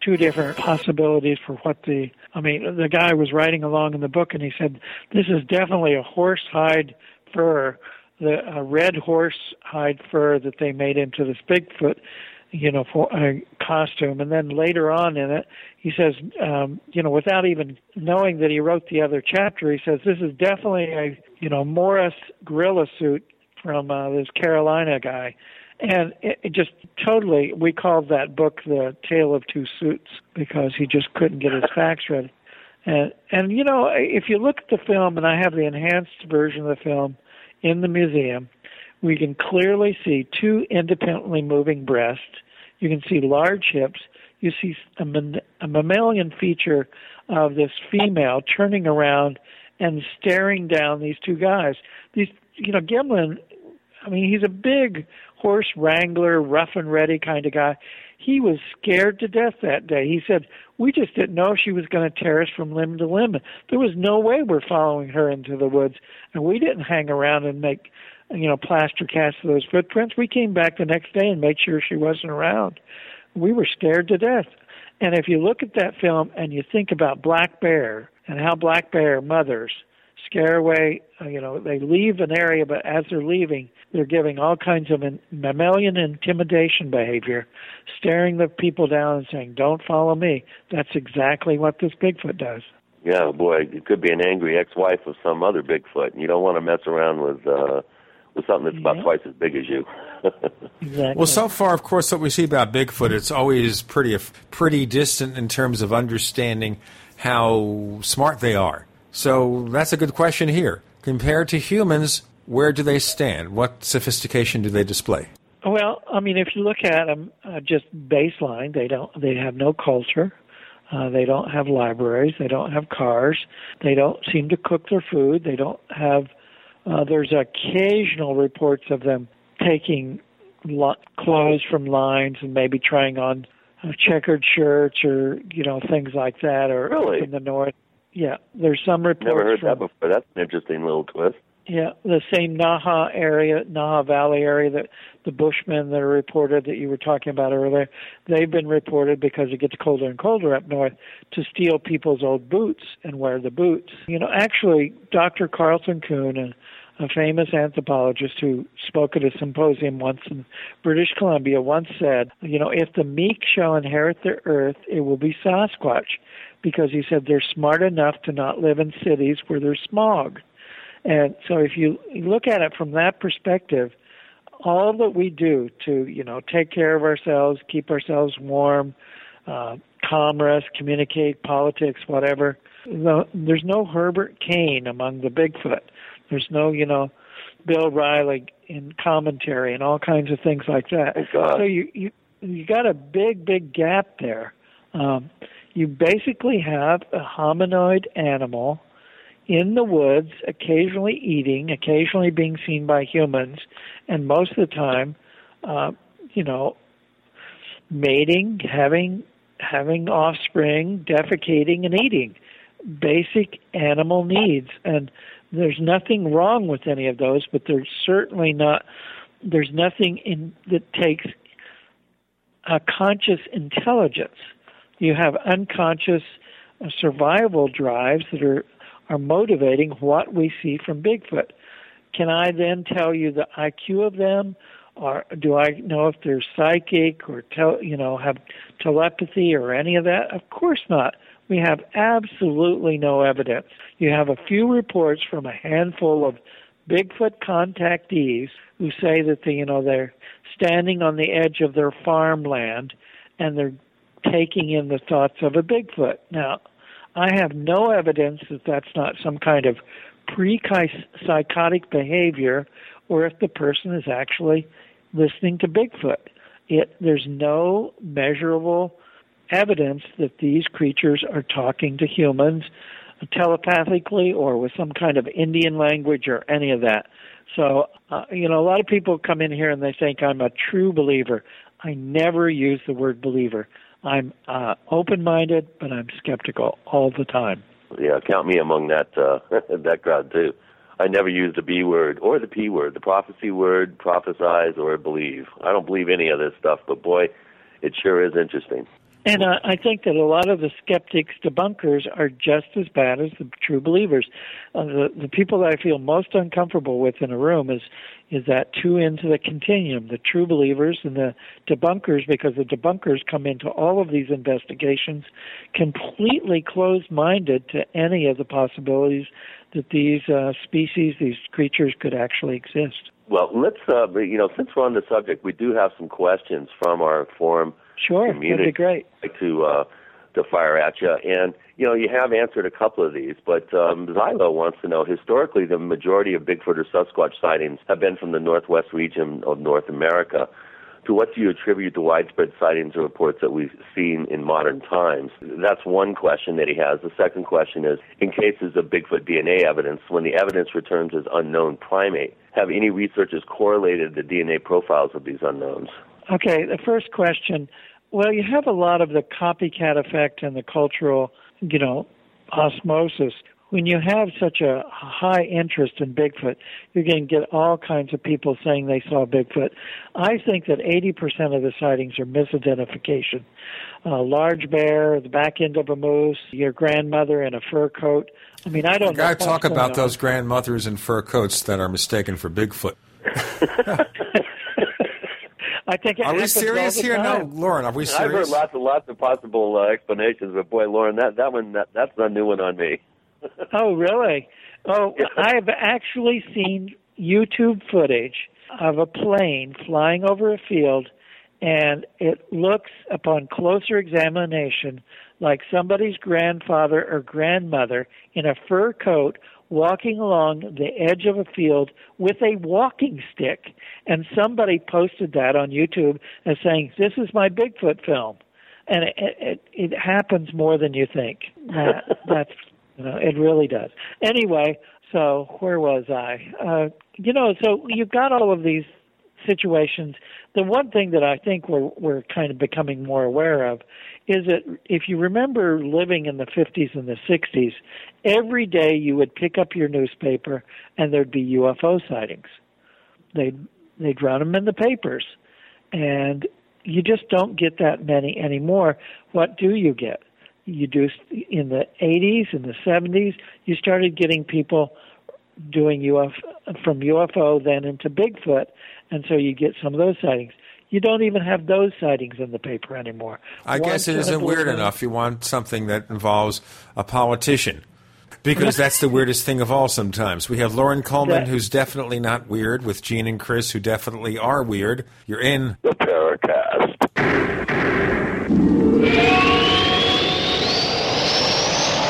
two different possibilities for what the I mean the guy was writing along in the book and he said this is definitely a horse hide fur the a red horse hide fur that they made into this Bigfoot you know for a costume and then later on in it he says um you know without even knowing that he wrote the other chapter he says this is definitely a you know Morris gorilla suit from uh, this Carolina guy. And it, it just totally, we called that book The Tale of Two Suits because he just couldn't get his facts ready. And, and, you know, if you look at the film, and I have the enhanced version of the film in the museum, we can clearly see two independently moving breasts. You can see large hips. You see a, a mammalian feature of this female turning around and staring down these two guys. These, you know, Gimlin I mean, he's a big horse wrangler, rough and ready kind of guy. He was scared to death that day. He said, We just didn't know she was going to tear us from limb to limb. There was no way we're following her into the woods. And we didn't hang around and make, you know, plaster casts of those footprints. We came back the next day and made sure she wasn't around. We were scared to death. And if you look at that film and you think about Black Bear and how Black Bear mothers, scare away, uh, you know, they leave an area, but as they're leaving, they're giving all kinds of mammalian intimidation behavior, staring the people down and saying, "Don't follow me." That's exactly what this Bigfoot does.
Yeah, boy, it could be an angry ex-wife of some other Bigfoot, you don't want to mess around with uh, with something that's about twice as big as you.
exactly.
Well, so far, of course, what we see about Bigfoot, it's always pretty pretty distant in terms of understanding how smart they are. So that's a good question here. Compared to humans, where do they stand? What sophistication do they display?
Well, I mean, if you look at them uh, just baseline, they don't. They have no culture. Uh, they don't have libraries. They don't have cars. They don't seem to cook their food. They don't have. Uh, there's occasional reports of them taking lo- clothes from lines and maybe trying on uh, checkered shirts or you know things like that. Or
really
in the north, yeah. There's some reports.
Never heard
from,
that before. That's an interesting little twist.
Yeah, the same Nahanni area, Nahanni Valley area that the Bushmen that are reported that you were talking about earlier, they've been reported because it gets colder and colder up north to steal people's old boots and wear the boots. You know, actually, Dr. Carleton Coon, a, a famous anthropologist who spoke at a symposium once in British Columbia, once said, you know, if the meek shall inherit the earth, it will be Sasquatch, because he said they're smart enough to not live in cities where there's smog. And so if you look at it from that perspective, all that we do to, you know, take care of ourselves, keep ourselves warm, uh, commerce, communicate, politics, whatever, no, there's no Herbert Kane among the Bigfoot. There's no, you know, Bill Riley in commentary and all kinds of things like that.
God.
So you you you got a big big gap there. Um, you basically have a hominoid animal in the woods, occasionally eating, occasionally being seen by humans, and most of the time, uh, you know, mating, having having offspring, defecating, and eating. Basic animal needs, and there's nothing wrong with any of those, but there's certainly not. There's nothing in that takes a conscious intelligence. You have unconscious uh, survival drives that are are motivating what we see from Bigfoot. Can I then tell you the IQ of them, or do I know if they're psychic or tell you know have telepathy or any of that? Of course not. We have absolutely no evidence. You have a few reports from a handful of Bigfoot contactees who say that they, you know they're standing on the edge of their farmland and they're taking in the thoughts of a Bigfoot. Now, I have no evidence that that's not some kind of pre-psychotic behavior or if the person is actually listening to Bigfoot. It, there's no measurable evidence that these creatures are talking to humans telepathically or with some kind of Indian language or any of that. So, uh, you know, a lot of people come in here and they think I'm a true believer. I never use the word believer. I'm uh, open-minded, but I'm skeptical all the time.
Yeah, count me among that uh, that crowd too. I never use the B word or the P word, the prophecy word, prophesize or believe. I don't believe any of this stuff, but boy, it sure is interesting.
And uh, I think that a lot of the skeptics, debunkers, are just as bad as the true believers. Uh, the the people that I feel most uncomfortable with in a room is is that two ends of the continuum: the true believers and the debunkers, because the debunkers come into all of these investigations completely closed-minded to any of the possibilities that these uh, species, these creatures, could actually exist.
Well, let's uh, you know, since we're on the subject, we do have some questions from our forum
Sure,
community
that'd be great.
to uh, to fire at you. And you know, you have answered a couple of these, but um, Xylo wants to know: historically, the majority of Bigfoot or Sasquatch sightings have been from the northwest region of North America. To what do you attribute the widespread sightings and reports that we've seen in modern times? That's one question that he has. The second question is, in cases of Bigfoot DNA evidence, when the evidence returns as unknown primate, have any researchers correlated the DNA profiles of these unknowns?
Okay, the first question. Well, you have a lot of the copycat effect and the cultural, you know, osmosis. When you have such a high interest in Bigfoot, you're going to get all kinds of people saying they saw Bigfoot. I think that 80% of the sightings are misidentification. A large bear, the back end of a moose, your grandmother in a fur coat. I mean, I don't know.
Guy, talk about
on.
those grandmothers in fur coats that are mistaken for Bigfoot.
I think
Are we serious
the
here? No,
time.
Loren, are we serious?
I've heard lots and lots of possible uh, explanations, but boy, Loren, that that one that, that's a new one on me.
Oh, really? Oh, I've actually seen YouTube footage of a plane flying over a field, and it looks, upon closer examination, like somebody's grandfather or grandmother in a fur coat walking along the edge of a field with a walking stick. And somebody posted that on YouTube as saying, This is my Bigfoot film. And it, it, it happens more than you think. That, that's you know, it really does. Anyway, so where was I? Uh, you know, so you've got all of these situations. The one thing that I think we're we're kind of becoming more aware of is that if you remember living in the 50s and the 60s, every day you would pick up your newspaper and there'd be UFO sightings. They'd they'd run them in the papers, and you just don't get that many anymore. What do you get? You do in the 80s and the 70s. You started getting people doing UFO from UFO then into Bigfoot, and so you get some of those sightings. You don't even have those sightings in the paper anymore.
I guess it isn't weird enough. You want something that involves a politician. Because that's the weirdest thing of all sometimes. We have Loren Coleman,
That-
who's definitely not weird, with Gene and Chris, who definitely are weird. You're in.
The Paracast.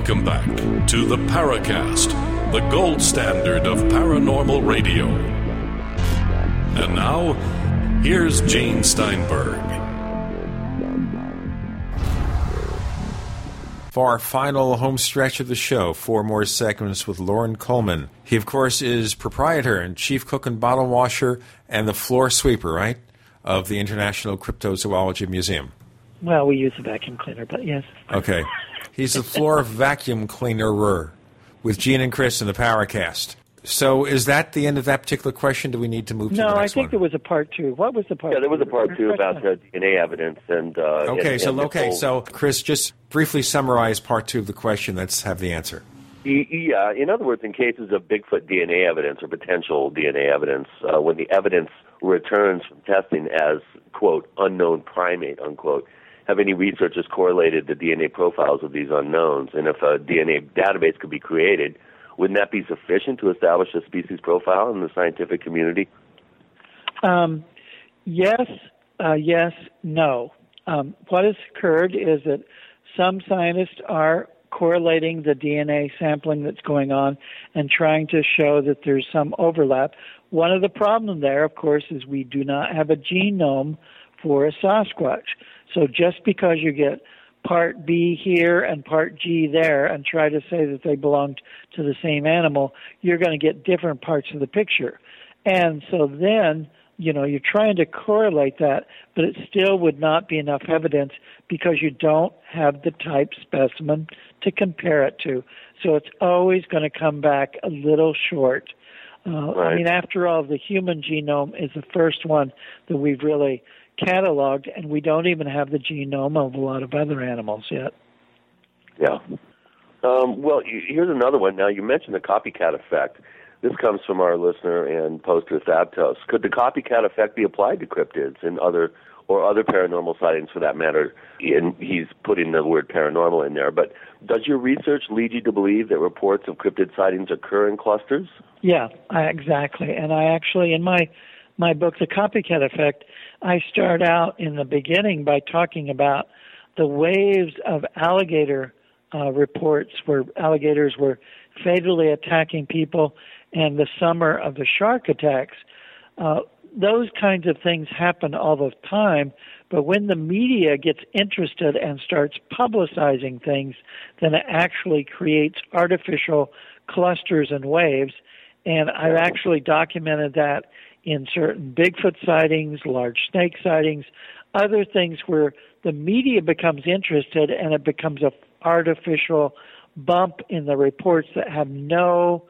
Welcome back to the Paracast, the gold standard of paranormal radio. And now, here's Gene Steinberg.
For our final home stretch of the show, four more segments with Loren Coleman. He, of course, is proprietor and chief cook and bottle washer and the floor sweeper, right, of the International Cryptozoology Museum.
Well, we use a vacuum cleaner, but yes.
Okay. He's the floor vacuum cleanerer with Gene and Chris in the Paracast. So is that the end of that particular question? Do we need to move to the next one?
No, I think
one?
there was a part two. What was the part?
Yeah, there was a part two about the DNA evidence and. Uh,
Okay,
and-
so
and
okay,
Nicole-
so Chris, just briefly summarize part two of the question. Let's have the answer.
Yeah, in other words, in cases of Bigfoot DNA evidence or potential DNA evidence, uh, when the evidence returns from testing as, quote, unknown primate, unquote, have any researchers correlated the DNA profiles of these unknowns? And if a DNA database could be created, wouldn't that be sufficient to establish a species profile in the scientific community?
Um, yes, uh, yes, no. Um, what has occurred is that some scientists are correlating the DNA sampling that's going on and trying to show that there's some overlap. One of the problems there, of course, is we do not have a genome for a Sasquatch. So just because you get part B here and part G there and try to say that they belong to the same animal, you're going to get different parts of the picture. And so then, you know, you're trying to correlate that, but it still would not be enough evidence because you don't have the type specimen to compare it to. So it's always going to come back a little short. Uh, I mean, after all, the human genome is the first one that we've really cataloged, and we don't even have the genome of a lot of other animals yet.
Yeah. Um, well, here's another one. Now, you mentioned the copycat effect. This comes from our listener and poster Thabtos. Could the copycat effect be applied to cryptids and other or other paranormal sightings for that matter? And he's putting the word paranormal in there. But does your research lead you to believe that reports of cryptid sightings occur in clusters?
Yeah, I, exactly. And I actually, in my my book, The Copycat Effect, I start out in the beginning by talking about the waves of alligator uh, reports where alligators were fatally attacking people and the summer of the shark attacks. Uh, those kinds of things happen all the time, but when the media gets interested and starts publicizing things, then it actually creates artificial clusters and waves. And I've actually documented that in certain Bigfoot sightings, large snake sightings, other things where the media becomes interested and it becomes a artificial bump in the reports that have no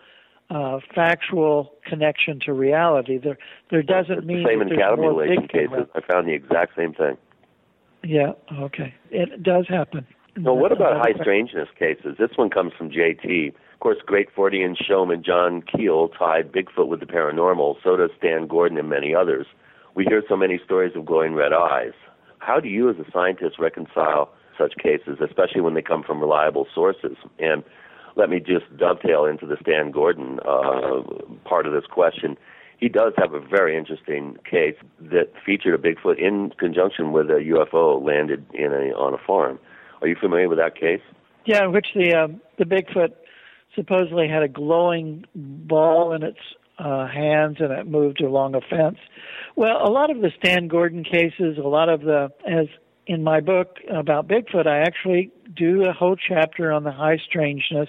uh, factual connection to reality. There, there doesn't mean
same
that
in cattle mutilation cases.
around.
I found the exact same thing.
Yeah, okay, it does happen.
Well, what about high strangeness cases? This one comes from JT. Of course, great Fortean showman John Keel tied Bigfoot with the paranormal. So does Stan Gordon and many others. We hear so many stories of glowing red eyes. How do you, as a scientist, reconcile such cases, especially when they come from reliable sources? And let me just dovetail into the Stan Gordon uh, part of this question. He does have a very interesting case that featured a Bigfoot in conjunction with a UFO landed in a on a farm. Are you familiar with that case?
Yeah, in which the um, the Bigfoot supposedly had a glowing ball in its uh, hands and it moved along a fence. Well, a lot of the Stan Gordon cases, a lot of the as in my book about Bigfoot, I actually do a whole chapter on the high strangeness,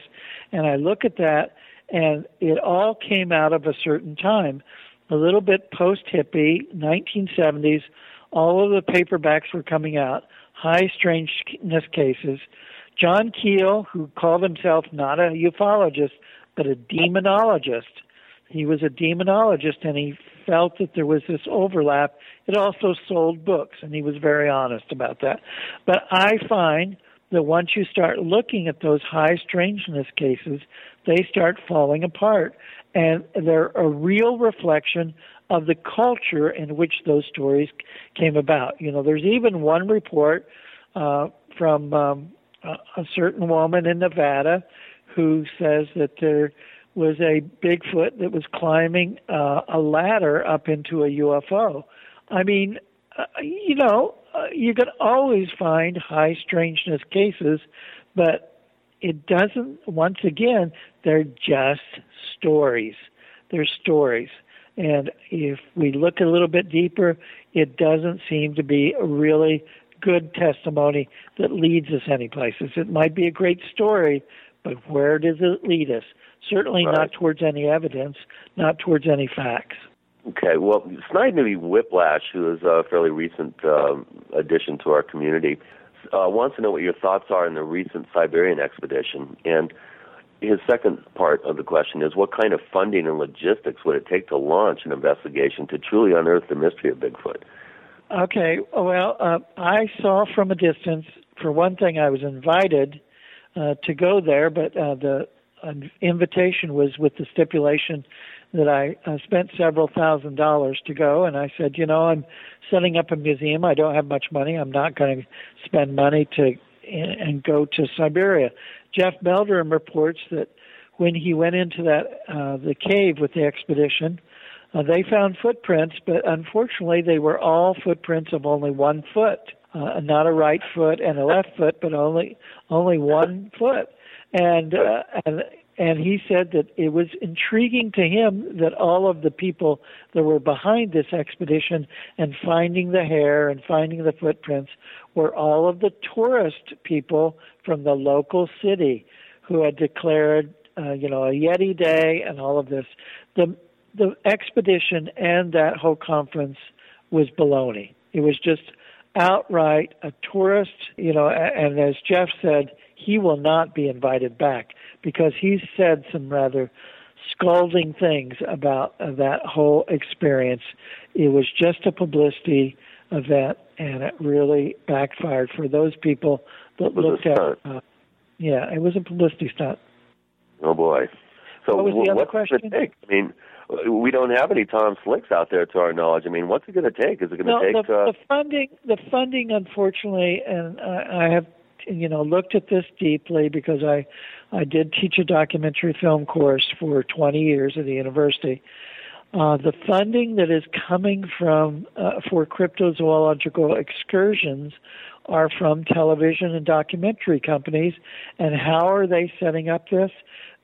and I look at that, and it all came out of a certain time, a little bit post hippie, 1970s. All of the paperbacks were coming out, high strangeness cases. John Keel, who called himself not a ufologist, but a demonologist, he was a demonologist and he felt that there was this overlap. It also sold books, and he was very honest about that. But I find that once you start looking at those high strangeness cases, they start falling apart. And they're a real reflection of the culture in which those stories came about. You know, there's even one report uh, from um, a, certain woman in Nevada who says that there was a Bigfoot that was climbing uh, a ladder up into a UFO. I mean, uh, you know, uh, you can always find high strangeness cases, but it doesn't, once again, they're just stories. They're stories. And if we look a little bit deeper, it doesn't seem to be really good testimony that leads us any places. It might be a great story, but where does it lead us? Certainly
Right.
not towards any evidence, not towards any facts.
Okay, well, Snide movie Whiplash, who is a fairly recent um, addition to our community, uh, wants to know what your thoughts are on the recent Siberian expedition. And his second part of the question is what kind of funding and logistics would it take to launch an investigation to truly unearth the mystery of Bigfoot?
Okay, well, uh, I saw from a distance. For one thing, I was invited uh, to go there, but uh, the invitation was with the stipulation that I uh, spent several thousand dollars to go. And I said, you know, I'm setting up a museum. I don't have much money. I'm not going to spend money to and go to Siberia. Jeff Meldrum reports that when he went into that uh, the cave with the expedition, uh, they found footprints, but unfortunately, they were all footprints of only one foot, uh, not a right foot and a left foot, but only only one foot. And uh, and and he said that it was intriguing to him that all of the people that were behind this expedition and finding the hair and finding the footprints were all of the tourist people from the local city who had declared, uh, you know, a Yeti Day and all of this. The the expedition and that whole conference was baloney. It was just outright a tourist, you know, and as Jeff said, he will not be invited back because he said some rather scalding things about uh, that whole experience. It was just a publicity event and it really backfired for those people that looked at uh, yeah, it was a publicity stunt.
Oh boy! So
What was the other question?
I mean, we don't have any Tom Slicks out there, to our knowledge. I mean, what's it going to take? Is it going to take?
the,
uh,
the funding, the funding, unfortunately, and I, I have, you know, looked at this deeply because I, I did teach a documentary film course for 20 years at the university. Uh, the funding that is coming from uh, for cryptozoological excursions are from television and documentary companies. And how are they setting up this?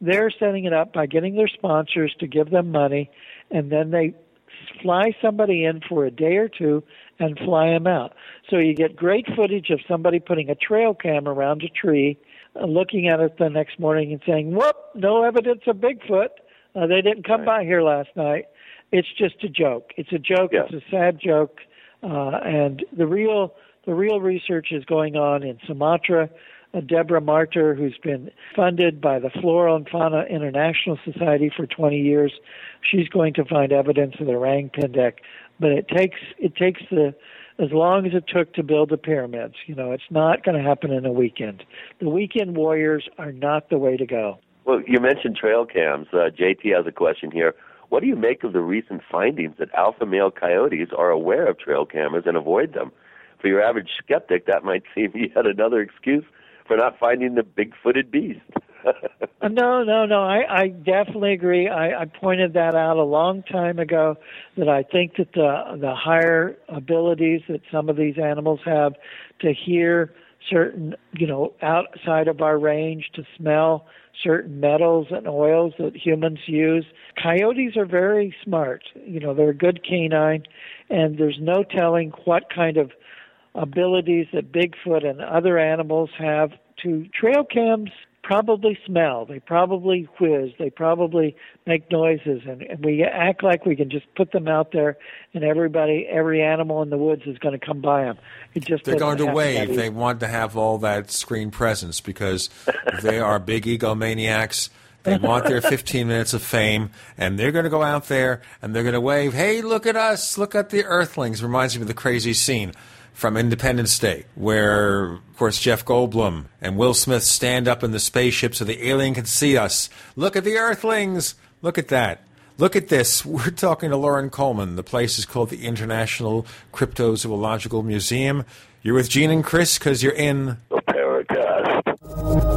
They're setting it up by getting their sponsors to give them money, and then they fly somebody in for a day or two and fly them out. So you get great footage of somebody putting a trail cam around a tree, uh, looking at it the next morning and saying, "Whoop, no evidence of Bigfoot." Uh, they didn't come by here last night. It's just a joke. It's a joke.
Yeah.
It's a sad joke. Uh, and the real the real research is going on in Sumatra. Uh, Deborah Martyr, who's been funded by the Flora and Fauna International Society for 20 years, she's going to find evidence of the orang pendek. But it takes it takes the as long as it took to build the pyramids. You know, it's not going to happen in a weekend. The weekend warriors are not the way to go.
Well, you mentioned trail cams. Uh, JT has a question here. What do you make of the recent findings that alpha male coyotes are aware of trail cameras and avoid them? For your average skeptic, that might seem yet another excuse for not finding the big-footed beast.
Uh, no, no, no. I, I definitely agree. I, I pointed that out a long time ago. That I think that the the higher abilities that some of these animals have to hear certain, you know, outside of our range, to smell certain metals and oils that humans use. Coyotes are very smart. You know, they're a good canine, and there's no telling what kind of abilities that Bigfoot and other animals have to trail cams probably smell. They probably whiz. They probably make noises, and, and we act like we can just put them out there, and everybody, every animal in the woods is going to come by them. It just
They're going to wave. They want to have all that screen presence because they are big egomaniacs. They want their 15 minutes of fame, and they're going to go out there and they're going to wave, "Hey, look at us! Look at the Earthlings!" Reminds me of the crazy scene from Independence Day, where, of course, Jeff Goldblum and Will Smith stand up in the spaceship so the alien can see us. Look at the Earthlings! Look at that. Look at this. We're talking to Loren Coleman. The place is called the International Cryptozoological Museum. You're with Gene and Chris because you're in
the Paracast.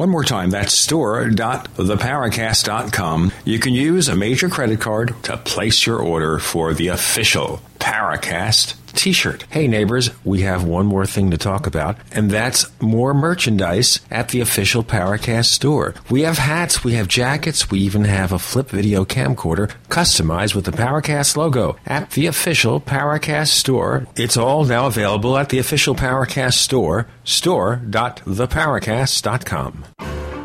One more time, that's store.theparacast.com. You can use a major credit card to place your order for the official Paracast t-shirt. Hey neighbors, we have one more thing to talk about, and that's more merchandise at the official Paracast store. We have hats, we have jackets, we even have a flip video camcorder customized with the Paracast logo at the official Paracast store. It's all now available at the official Paracast store, store.theparacast.com.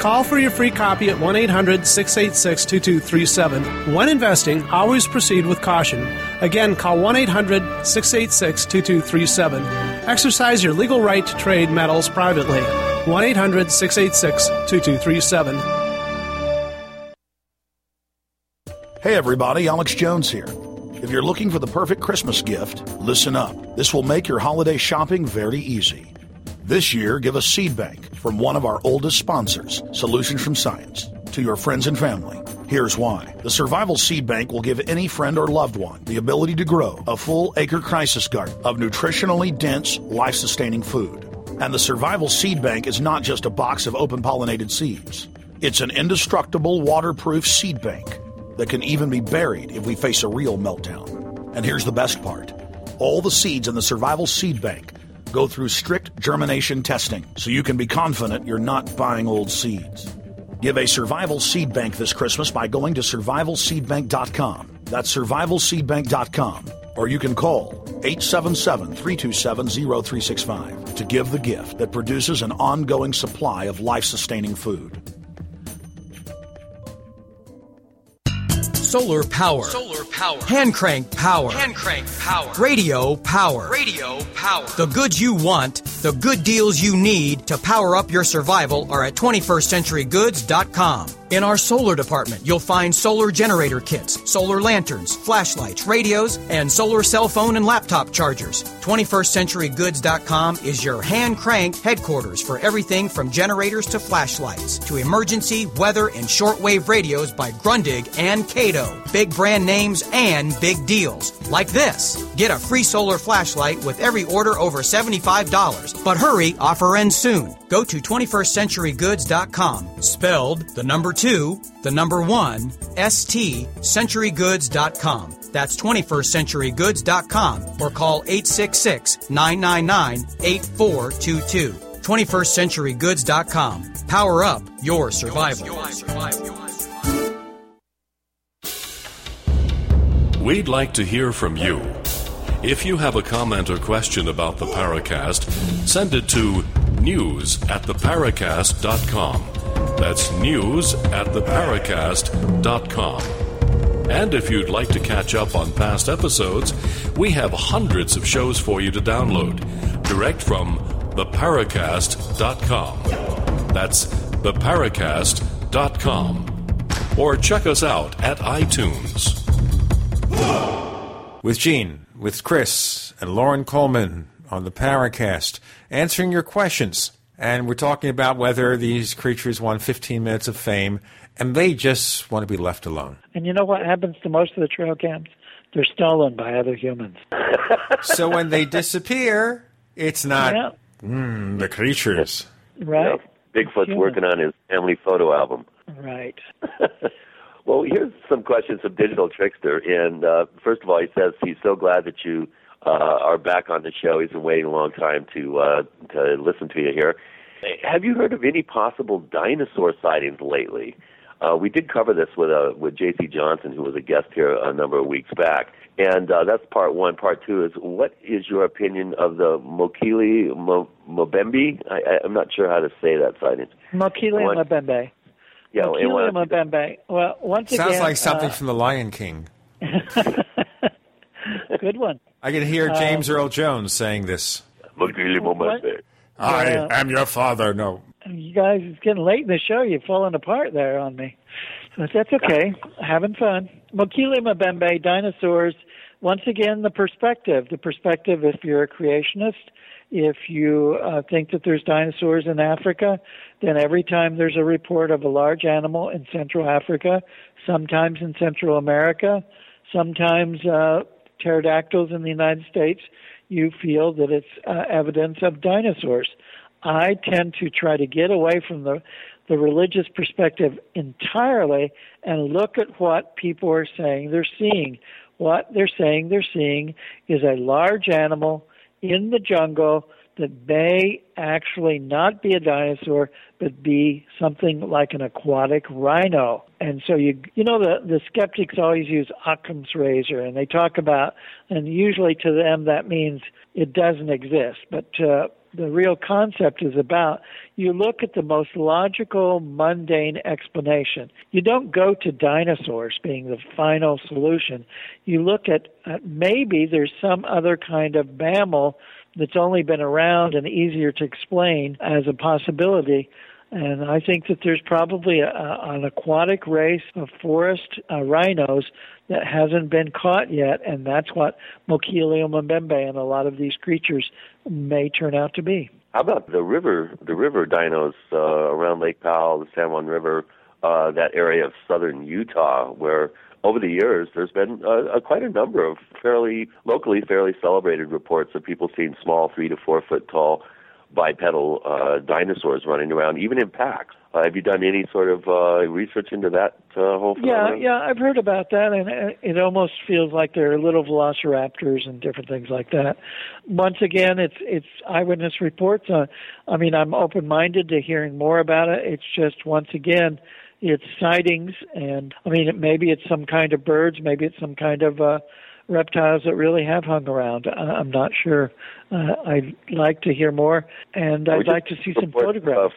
Call for your free copy at 1 800 686 2237. When investing, always proceed with caution. Again, call 1 800 686 2237. Exercise your legal right to trade metals privately. 1 800 686 2237.
Hey everybody, Alex Jones here. If you're looking for the perfect Christmas gift, listen up. This will make your holiday shopping very easy. This year, give a seed bank from one of our oldest sponsors, Solutions from Science, to your friends and family. Here's why. The Survival Seed Bank will give any friend or loved one the ability to grow a full acre crisis garden of nutritionally dense, life sustaining food. And the Survival Seed Bank is not just a box of open pollinated seeds, it's an indestructible, waterproof seed bank that can even be buried if we face a real meltdown. And here's the best part all the seeds in the Survival Seed Bank go through strict germination testing so you can be confident you're not buying old seeds. Give a survival seed bank this Christmas by going to survivalseedbank.com. That's survivalseedbank.com. Or you can call 877 327 0365 to give the gift that produces an ongoing supply of life sustaining food.
Solar power. Solar power. Hand crank power. Hand crank power. Radio power. Radio power. The goods you want, the good deals you need to power up your survival are at 21stcenturygoods.com. In our solar department, you'll find solar generator kits, solar lanterns, flashlights, radios, and solar cell phone and laptop chargers. 21stcenturygoods.com is your hand crank headquarters for everything from generators to flashlights to emergency, weather, and shortwave radios by Grundig and Kaito. Big brand names and big deals. Like this. Get a free solar flashlight with every order over $75. But hurry, offer ends soon. Go to 21stcenturygoods.com. Spelled the number 2, the number 1, ST, centurygoods.com. That's 21stcenturygoods.com or call 866 999 8422. 21stcenturygoods.com. Power up your survival.
We'd like to hear from you. If you have a comment or question about the Paracast, send it to news at theparacast.com. That's news at theparacast.com. And if you'd like to catch up on past episodes, we have hundreds of shows for you to download direct from theparacast.com. That's theparacast.com. Or check us out at iTunes.
With Gene, with Chris, and Loren Coleman on the Paracast, answering your questions. And we're talking about whether these creatures want 15 minutes of fame and they just want to be left alone.
And you know what happens to most of the trail cams? They're stolen by other humans.
so when they disappear, it's not
Yeah.
mm, the creatures.
Right?
Bigfoot's
Human.
working on his family photo album.
Right.
Well, here's some questions from Digital Trickster. And uh, first of all, he says he's so glad that you uh, are back on the show. He's been waiting a long time to uh, to listen to you here. Have you heard of any possible dinosaur sightings lately? Uh, we did cover this with uh, with J.C. Johnson, who was a guest here a number of weeks back. And uh, that's part one. Part two is what is your opinion of the Mokele Mo- Mobembe? I, I'm not sure how to say that sighting.
Mokele
What?
Mbembe.
Yeah, and
Mokele
what-
Mbembe. Well, once
Sounds
again,
like something
uh,
from The Lion King.
good one.
I can hear
Uh,
James Earl Jones saying this.
Mokele
What?
I
Yeah.
am your father. No.
You guys, it's getting late in the show. You're falling apart there on me. But that's okay. Having fun. Mokele Mbembe, dinosaurs. Once again, the perspective. The perspective, if you're a creationist, if you uh, think that there's dinosaurs in Africa, then every time there's a report of a large animal in Central Africa, sometimes in Central America, sometimes uh, pterodactyls in the United States, you feel that it's uh, evidence of dinosaurs. I tend to try to get away from the the religious perspective entirely and look at what people are saying they're seeing. What they're saying they're seeing is a large animal in the jungle that may actually not be a dinosaur but be something like an aquatic rhino. And so you you know the the skeptics always use Occam's razor and they talk about and usually to them that means it doesn't exist. But uh, the real concept is about you look at the most logical, mundane explanation. You don't go to dinosaurs being the final solution. You look at uh, maybe there's some other kind of mammal that's only been around and easier to explain as a possibility. And I think that there's probably a, an aquatic race of forest uh, rhinos that hasn't been caught yet, and that's what Mokele Mbembe and a lot of these creatures may turn out to be.
How about the river, the river dinos uh, around Lake Powell, the San Juan River, uh, that area of southern Utah, where over the years there's been uh, uh, quite a number of fairly locally fairly celebrated reports of people seeing small, three to four foot tall bipedal uh, dinosaurs running around, even in packs. Uh, have you done any sort of uh, research into that uh, whole
thing?
Yeah,
yeah, I've heard about that, and it- almost feels like they're little velociraptors and different things like that. Once again, it's it's eyewitness reports. Uh, I mean, I'm open-minded to hearing more about it. It's just once again, it's sightings, and I mean, it, maybe it's some kind of birds, maybe it's some kind of uh, reptiles that really have hung around. Uh, I'm not sure. Uh, I'd like to hear more, and I'd like to see some photographs.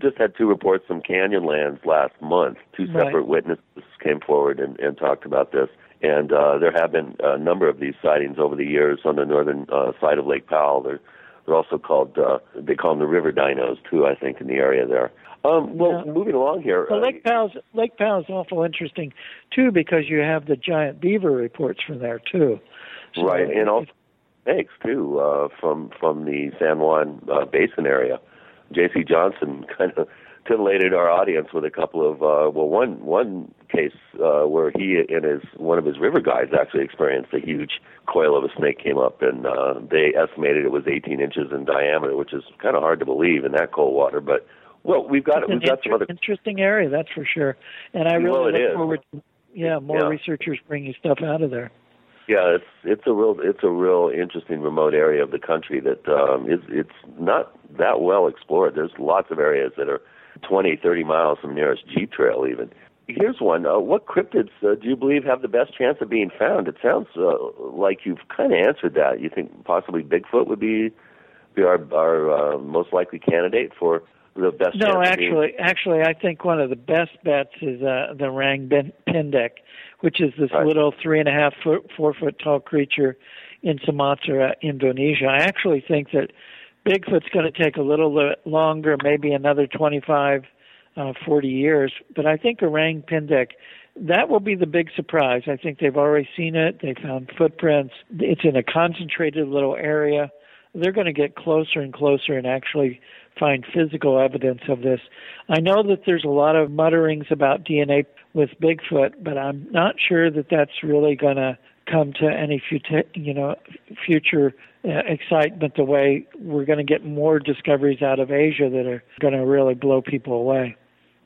Just had two reports from Canyonlands last month. Two separate
Right.
witnesses came forward and, and talked about this. And uh, there have been a number of these sightings over the years on the northern uh, side of Lake Powell. They're, they're also called, uh, they call them the river dinos, too, I think, in the area there. Um, well, moving along here.
Well,
uh,
Lake Powell's Lake Powell's awful interesting too because you have the giant beaver reports from there too. So
right, and also snakes too uh, from from the San Juan uh, Basin area. J.C. Johnson kind of titillated our audience with a couple of uh, well, one one case uh, where he and his one of his river guides actually experienced a huge coil of a snake came up, and uh, they estimated it was 18 inches in diameter, which is kind of hard to believe in that cold water, but. Well, we've got
It's
we've got some other
interesting area, that's for sure. And I really
Well,
look
is.
forward to yeah more
Yeah.
researchers bringing stuff out of there.
Yeah, it's it's a real it's a real interesting remote area of the country that um, is it's not that well explored. There's lots of areas that are 20, 30 miles from nearest Jeep trail even. Here's one. Uh, what cryptids uh, do you believe have the best chance of being found? It sounds uh, like you've kind of answered that. You think possibly Bigfoot would be be our our uh, most likely candidate for the best
No, actually, actually, I think one of the best bets is uh, the Rang ben- Pendek, which is this little three and a half foot, four foot tall creature in Sumatra, Indonesia. I actually think that Bigfoot's going to take a little bit longer, maybe another 25, uh, 40 years. But I think Orang Pendek, that will be the big surprise. I think they've already seen it. They found footprints. It's in a concentrated little area. They're going to get closer and closer and actually find physical evidence of this. I know that there's a lot of mutterings about DNA with Bigfoot, but I'm not sure that that's really going to come to any future, you know, future uh, excitement the way we're going to get more discoveries out of Asia that are going to really blow people away.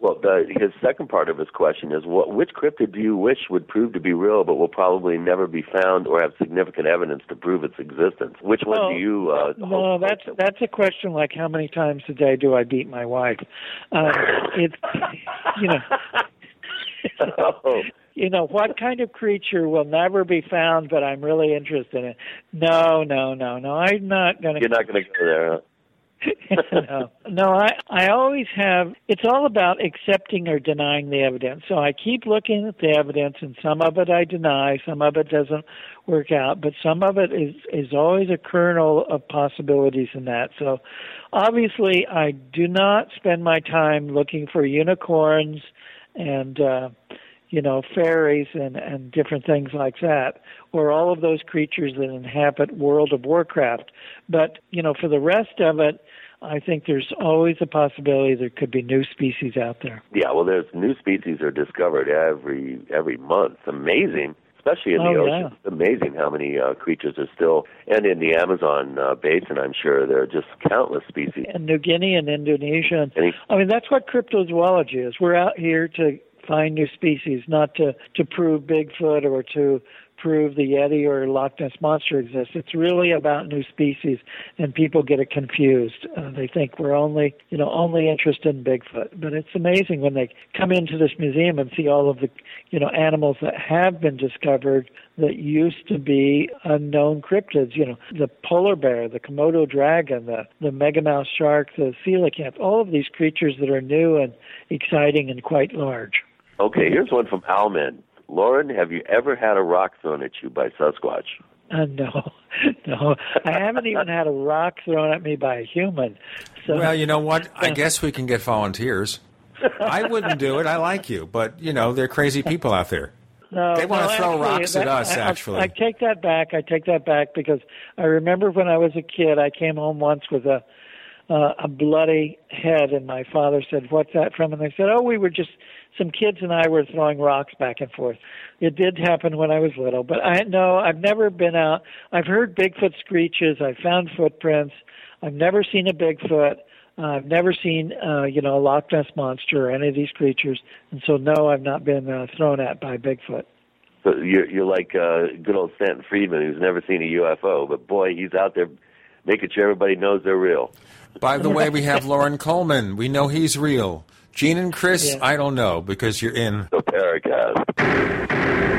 Well, the, his second part of his question is, what, which cryptid do you wish would prove to be real, but will probably never be found or have significant evidence to prove its existence? Which one do you? Uh,
No, that's that's a question like how many times a day do I beat my wife? Uh, it's you know. You know what kind of creature will never be found, but I'm really interested in. It. No, no, no, no. I'm not going to.
You're not going to go there. Huh?
No, no. I I always have. It's all about accepting or denying the evidence. So I keep looking at the evidence, and some of it I deny, some of it doesn't work out, but some of it is is always a kernel of possibilities in that. So obviously, I do not spend my time looking for unicorns and. uh you know, fairies and, and different things like that, or all of those creatures that inhabit World of Warcraft. But, you know, for the rest of it, I think there's always a possibility there could be new species out there.
Yeah, well, there's new species are discovered every every month. It's Amazing, especially in the
Oh,
ocean. It's amazing how many uh, creatures are still, and in the Amazon uh, basin, I'm sure there are just countless species.
And New Guinea and Indonesia. And, I mean, that's what cryptozoology is. We're out here to find new species, not to, to prove Bigfoot or to prove the Yeti or Loch Ness Monster exists. It's really about new species, and people get it confused. Uh, they think we're only, you know, only interested in Bigfoot. But it's amazing when they come into this museum and see all of the, you know, animals that have been discovered that used to be unknown cryptids. You know, the polar bear, the Komodo dragon, the the megamouth shark, the coelacanth. All of these creatures that are new and exciting and quite large.
Okay, here's one from Alman. Loren, have you ever had a rock thrown at you by Sasquatch?
Uh, no, no, I haven't even had a rock thrown at me by a human. So
Well, you know what? I guess we can get volunteers. I wouldn't do it. I like you, but you know, they're crazy people out there.
No,
They wanna throw
actually,
rocks at
that-
us,
I- I-
actually.
I take that back. I take that back because I remember when I was a kid, I came home once with a uh, a bloody head, and my father said, "What's that from?" And they said, "Oh, we were just some kids and I were throwing rocks back and forth." It did happen when I was little, but I no, I've never been out. I've heard Bigfoot screeches. I've found footprints. I've never seen a Bigfoot. Uh, I've never seen, uh, you know, a Loch Ness monster or any of these creatures, and so no, I've not been uh, thrown at by Bigfoot.
So you're you're like uh, good old Stanton Friedman, who's never seen a UFO, but boy, he's out there making sure everybody knows they're real.
By the way, we have Loren Coleman. We know he's real. Gene and Chris, I don't know because you're in
the Paracast.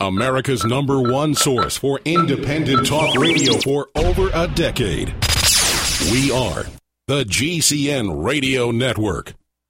America's number one source for independent talk radio for over a decade. We are the GCN Radio Network.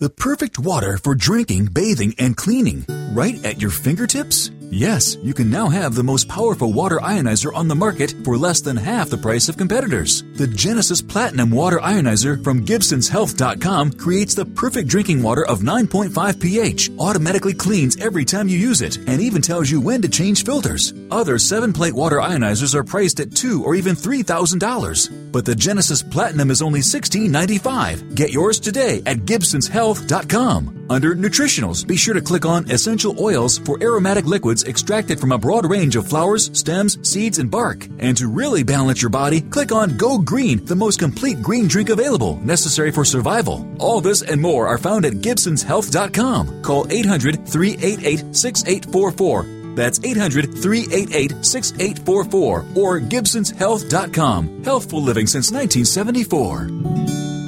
The perfect water for drinking, bathing, and cleaning, right at your fingertips? Yes, you can now have the most powerful water ionizer on the market for less than half the price of competitors. The Genesis Platinum Water Ionizer from Gibson'sHealth.com creates the perfect drinking water of 9.5 pH, automatically cleans every time you use it, and even tells you when to change filters. Other 7 plate water ionizers are priced at two or even $3,000. But the Genesis Platinum is only $16.95. Get yours today at Gibson'sHealth.com. Under Nutritionals, be sure to click on Essential Oils for aromatic liquids extracted from a broad range of flowers, stems, seeds, and bark. And to really balance your body, click on Go Green, the most complete green drink available, necessary for survival. All this and more are found at Gibson'sHealth.com. Call 800 388 6844. That's 800 388 6844 or Gibson'sHealth.com. Healthful living since 1974.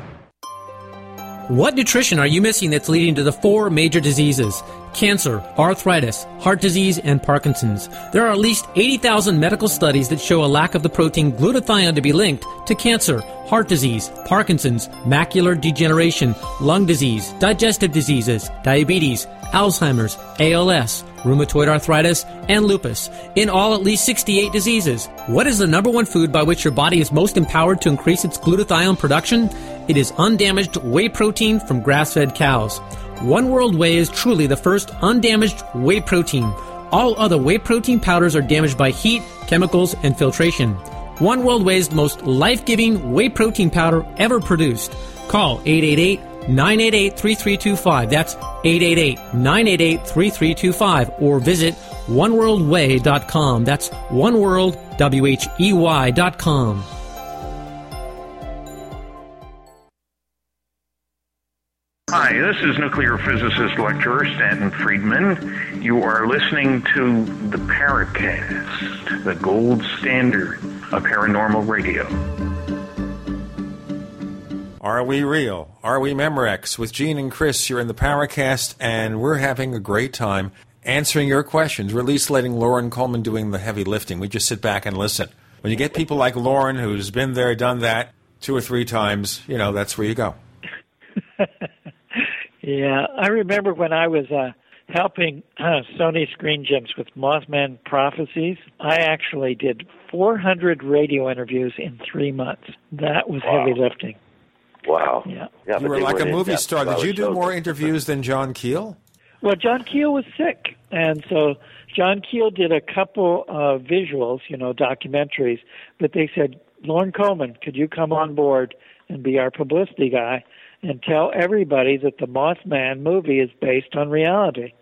What nutrition are you missing that's leading to the four major diseases? Cancer, arthritis, heart disease, and Parkinson's. There are at least 80,000 medical studies that show a lack of the protein glutathione to be linked to cancer, heart disease, Parkinson's, macular degeneration, lung disease, digestive diseases, diabetes, Alzheimer's, ALS, rheumatoid arthritis, and lupus. In all, at least 68 diseases. What is the number one food by which your body is most empowered to increase its glutathione production? It is undamaged whey protein from grass fed cows. One World Whey is truly the first undamaged whey protein. All other whey protein powders are damaged by heat, chemicals, and filtration. One World Whey is the most life giving whey protein powder ever produced. Call 888 988 3325. That's 888 988 3325. Or visit oneworldwhey.com. That's oneworldwhey.com.
Hi, this is nuclear physicist lecturer Stanton Friedman. You are listening to the Paracast, the gold standard of paranormal radio.
Are we real? Are we Memorex? With Gene and Chris, you're in the Paracast, and we're having a great time answering your questions. We're at least letting Loren Coleman doing the heavy lifting. We just sit back and listen. When you get people like Loren, who's been there, done that two or three times, you know, that's where you go.
Yeah, I remember when I was uh, helping uh, Sony Screen Gems with Mothman Prophecies. I actually did 400 radio interviews in three months. That was
Wow.
heavy lifting.
Wow.
Yeah.
yeah you were like a movie star. Did you do more interviews than John Keel?
Well, John Keel was sick. And so John Keel did a couple of visuals, you know, documentaries, but they said, Loren Coleman, could you come on board and be our publicity guy and tell everybody that the Mothman movie is based on reality?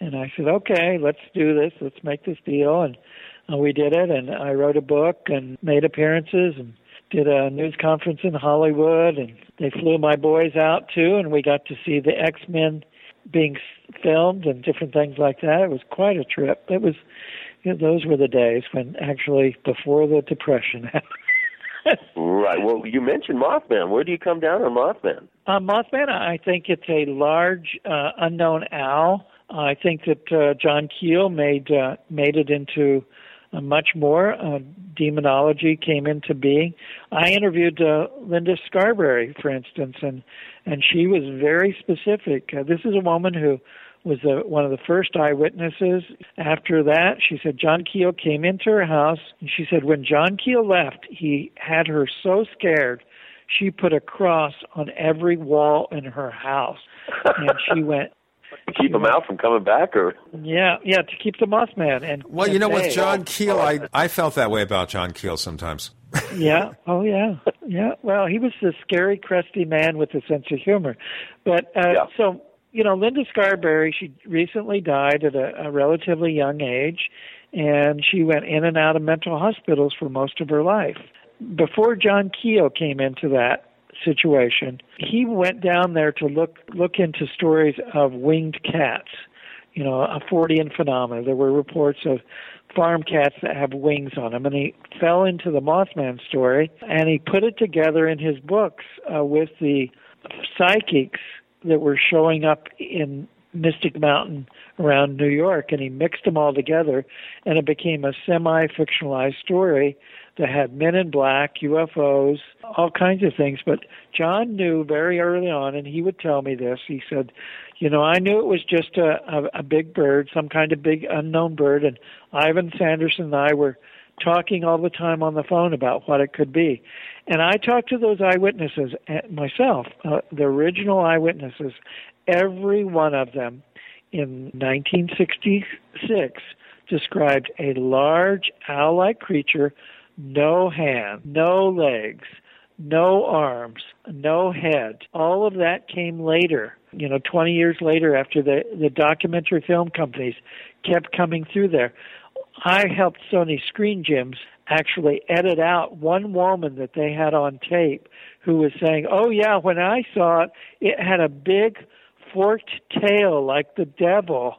And I said, okay, let's do this. Let's make this deal. And uh, we did it. And I wrote a book and made appearances and did a news conference in Hollywood. And they flew my boys out too. And we got to see the X Men being filmed and different things like that. It was quite a trip. It was, you know, those were the days when actually before the depression happened.
Right. Well, you mentioned Mothman. Where do you come down on Mothman?
Uh, Mothman, I think it's a large uh, unknown owl. I think that uh, John Keel made uh, made it into uh, much more. Uh, demonology came into being. I interviewed uh, Linda Scarberry, for instance, and and she was very specific. Uh, this is a woman who was the, one of the first eyewitnesses. After that, she said John Keel came into her house, and she said when John Keel left, he had her so scared she put a cross on every wall in her house, and she went.
To keep him out from coming back, or
Yeah, yeah, to keep the Mothman. And
Well, you know, with John Keel, I, I felt that way about John Keel sometimes.
yeah. Oh, yeah. Yeah. Well, he was the scary, crusty man with a sense of humor. But uh, so, you know, Linda Scarberry, she recently died at a, a relatively young age, and she went in and out of mental hospitals for most of her life. Before John Keel came into that situation, he went down there to look look into stories of winged cats you know, a Fortean phenomena. There were reports of farm cats that have wings on them, and he fell into the Mothman story, and he put it together in his books uh, with the psychics that were showing up in Mystic Mountain around New York, and he mixed them all together, and it became a semi-fictionalized story that had men in black, UFOs, all kinds of things. But John knew very early on, and he would tell me this. He said, "You know, I knew it was just a, a, a big bird, some kind of big unknown bird, and Ivan Sanderson and I were." Talking all the time on the phone about what it could be. And I talked to those eyewitnesses uh, myself, uh, the original eyewitnesses, every one of them in 1966 described a large owl like creature, no hand, no legs, no arms, no head. All of that came later, you know, 20 years later after the, the documentary film companies kept coming through there. I helped Sony Screen Gems actually edit out one woman that they had on tape who was saying, "Oh yeah, when I saw it, it had a big forked tail like the devil."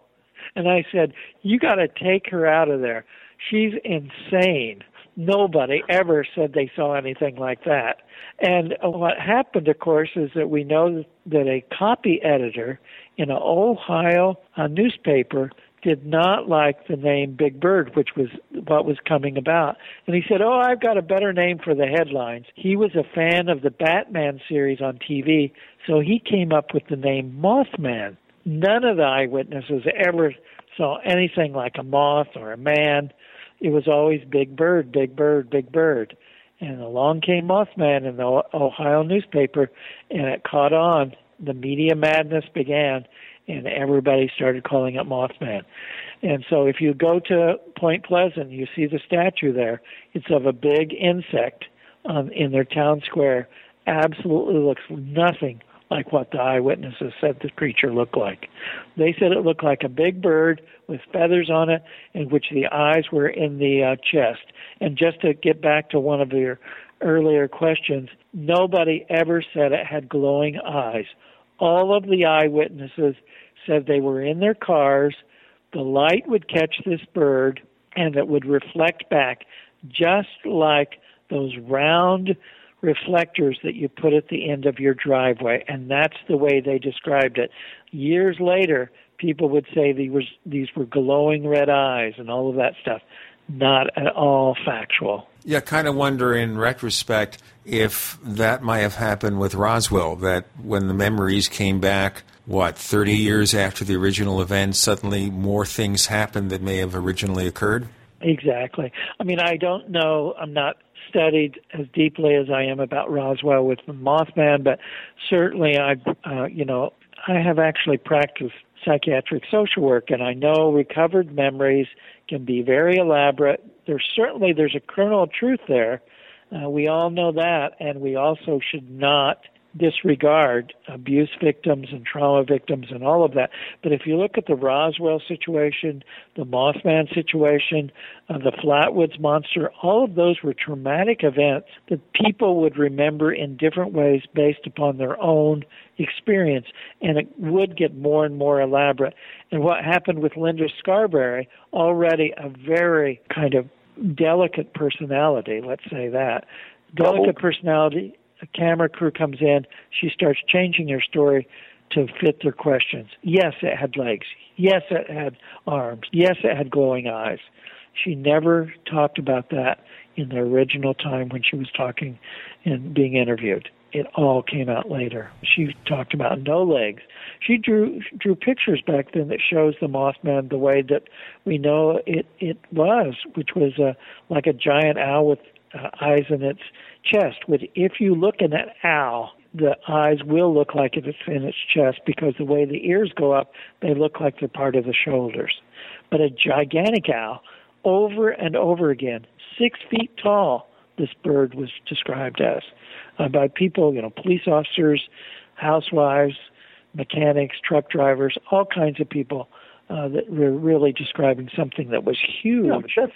And I said, "You got to take her out of there. She's insane." Nobody ever said they saw anything like that. And what happened, of course, is that we know that a copy editor in an Ohio newspaper did not like the name Big Bird, which was what was coming about. And he said, Oh, I've got a better name for the headlines. He was a fan of the Batman series on TV, so he came up with the name Mothman. None of the eyewitnesses ever saw anything like a moth or a man. It was always Big Bird, Big Bird, Big Bird. And along came Mothman in the Ohio newspaper, and it caught on. The media madness began and everybody started calling it Mothman. And so if you go to Point Pleasant, you see the statue there. It's of a big insect um, in their town square. Absolutely looks nothing like what the eyewitnesses said the creature looked like. They said it looked like a big bird with feathers on it, in which the eyes were in the uh, chest. And just to get back to one of your earlier questions, nobody ever said it had glowing eyes. All of the eyewitnesses said they were in their cars, the light would catch this bird, and it would reflect back just like those round reflectors that you put at the end of your driveway. And that's the way they described it. Years later, people would say these were, these were glowing red eyes and all of that stuff. Not at all factual.
Yeah, kind of wonder in retrospect if that might have happened with Roswell, that when the memories came back, what, 30 years after the original event, suddenly more things happened that may have originally occurred?
Exactly. I mean, I don't know. I'm not studied as deeply as I am about Roswell with the Mothman, but certainly I, uh, you know, I have actually practiced psychiatric social work, and I know recovered memories can be very elaborate. There's certainly there's a kernel of truth there. Uh, we all know that, and we also should not disregard abuse victims and trauma victims and all of that. But if you look at the Roswell situation, the Mothman situation, uh, the Flatwoods monster, all of those were traumatic events that people would remember in different ways based upon their own experience. And it would get more and more elaborate. And what happened with Linda Scarberry, already a very kind of delicate personality, let's say that. Delicate personality a camera crew comes in, she starts changing her story to fit their questions. Yes, it had legs. Yes, it had arms. Yes, it had glowing eyes. She never talked about that in the original time when she was talking and being interviewed. It all came out later. She talked about no legs. She drew drew pictures back then that shows the Mothman the way that we know it it was, which was a like a giant owl with uh, eyes in its chest. With if you look in that owl, the eyes will look like it's in its chest because the way the ears go up, they look like they're part of the shoulders. But a gigantic owl, over and over again, six feet tall, this bird was described as uh, by people, you know, police officers, housewives, mechanics, truck drivers, all kinds of people uh, that were really describing something that was huge.
Yeah, that's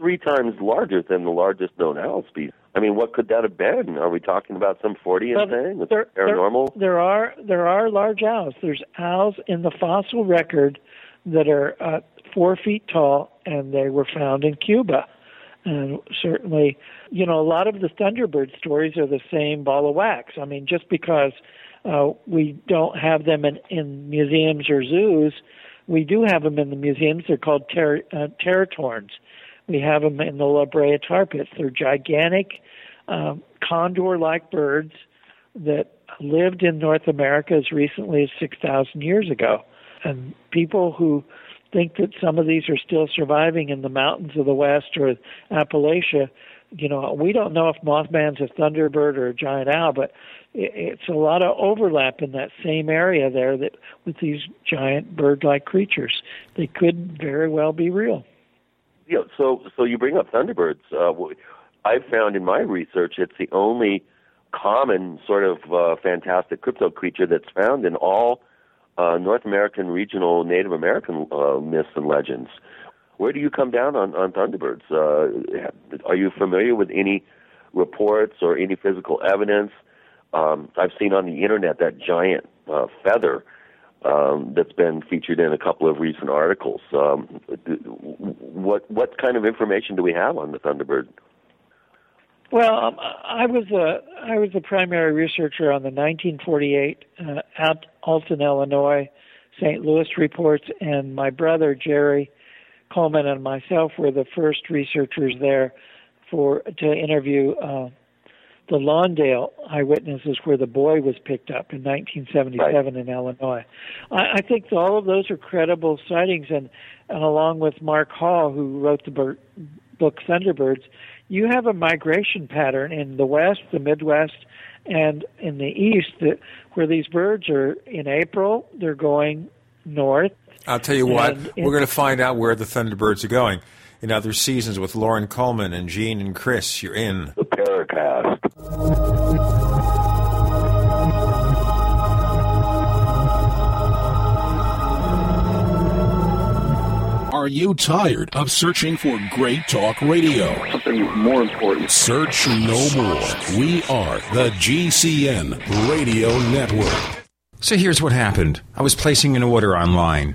three times larger than the largest known owl species. I mean, what could that have been? Are we talking about some Fortean
well,
thing?
There,
paranormal?
There, there, are there are large owls. There's owls in the fossil record that are uh, four feet tall, and they were found in Cuba. And certainly, you know, a lot of the Thunderbird stories are the same ball of wax. I mean, just because uh, we don't have them in, in museums or zoos, we do have them in the museums. They're called ter- uh, teratorns we have them in the La Brea tar pits. They're gigantic um, condor-like birds that lived in North America as recently as 6,000 years ago. And people who think that some of these are still surviving in the mountains of the West or Appalachia, you know, we don't know if Mothman's a thunderbird or a giant owl, but it's a lot of overlap in that same area there that with these giant bird-like creatures. They could very well be real
know, so so you bring up thunderbirds. Uh, I've found in my research it's the only common sort of uh, fantastic crypto creature that's found in all uh, North American regional Native American uh, myths and legends. Where do you come down on, on thunderbirds? Uh, are you familiar with any reports or any physical evidence? Um, I've seen on the internet that giant uh, feather um, that's been featured in a couple of recent articles. Um, what what kind of information do we have on the Thunderbird?
Well, um, I was a I was a primary researcher on the 1948 uh, Alton, Illinois, St. Louis reports, and my brother Jerry Coleman and myself were the first researchers there for to interview uh, the Lawndale eyewitnesses where the boy was picked up in 1977 right. in Illinois. I, I think all of those are credible sightings, and, and along with Mark Hall, who wrote the book Thunderbirds, you have a migration pattern in the West, the Midwest, and in the East that where these birds are in April, they're going north.
I'll tell you what, we're going to find out where the Thunderbirds are going in other seasons with Loren Coleman and Gene and Chris. You're in
the Paracast.
Are you tired of searching for great talk radio?
Something more important.
Search no more. We are the GCN Radio Network.
So here's what happened I was placing an order online.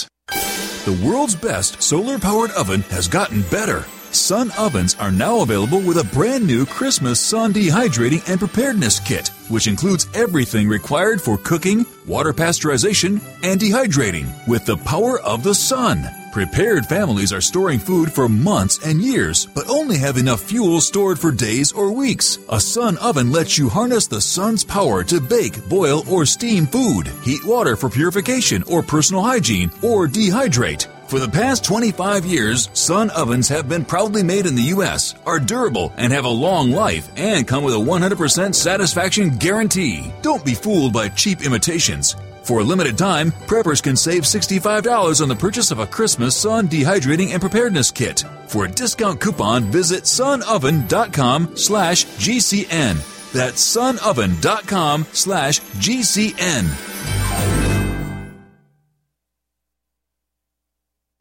The world's best solar powered oven has gotten better. Sun ovens are now available with a brand new Christmas sun dehydrating and preparedness kit, which includes everything required for cooking, water pasteurization, and dehydrating with the power of the sun. Prepared families are storing food for months and years, but only have enough fuel stored for days or weeks. A sun oven lets you harness the sun's power to bake, boil, or steam food, heat water for purification or personal hygiene, or dehydrate. For the past 25 years, Sun ovens have been proudly made in the U.S., are durable, and have a long life, and come with a 100% satisfaction guarantee. Don't be fooled by cheap imitations. For a limited time, preppers can save $65 on the purchase of a Christmas Sun Dehydrating and Preparedness Kit. For a discount coupon, visit sunoven.com slash GCN. That's sunoven.com slash GCN.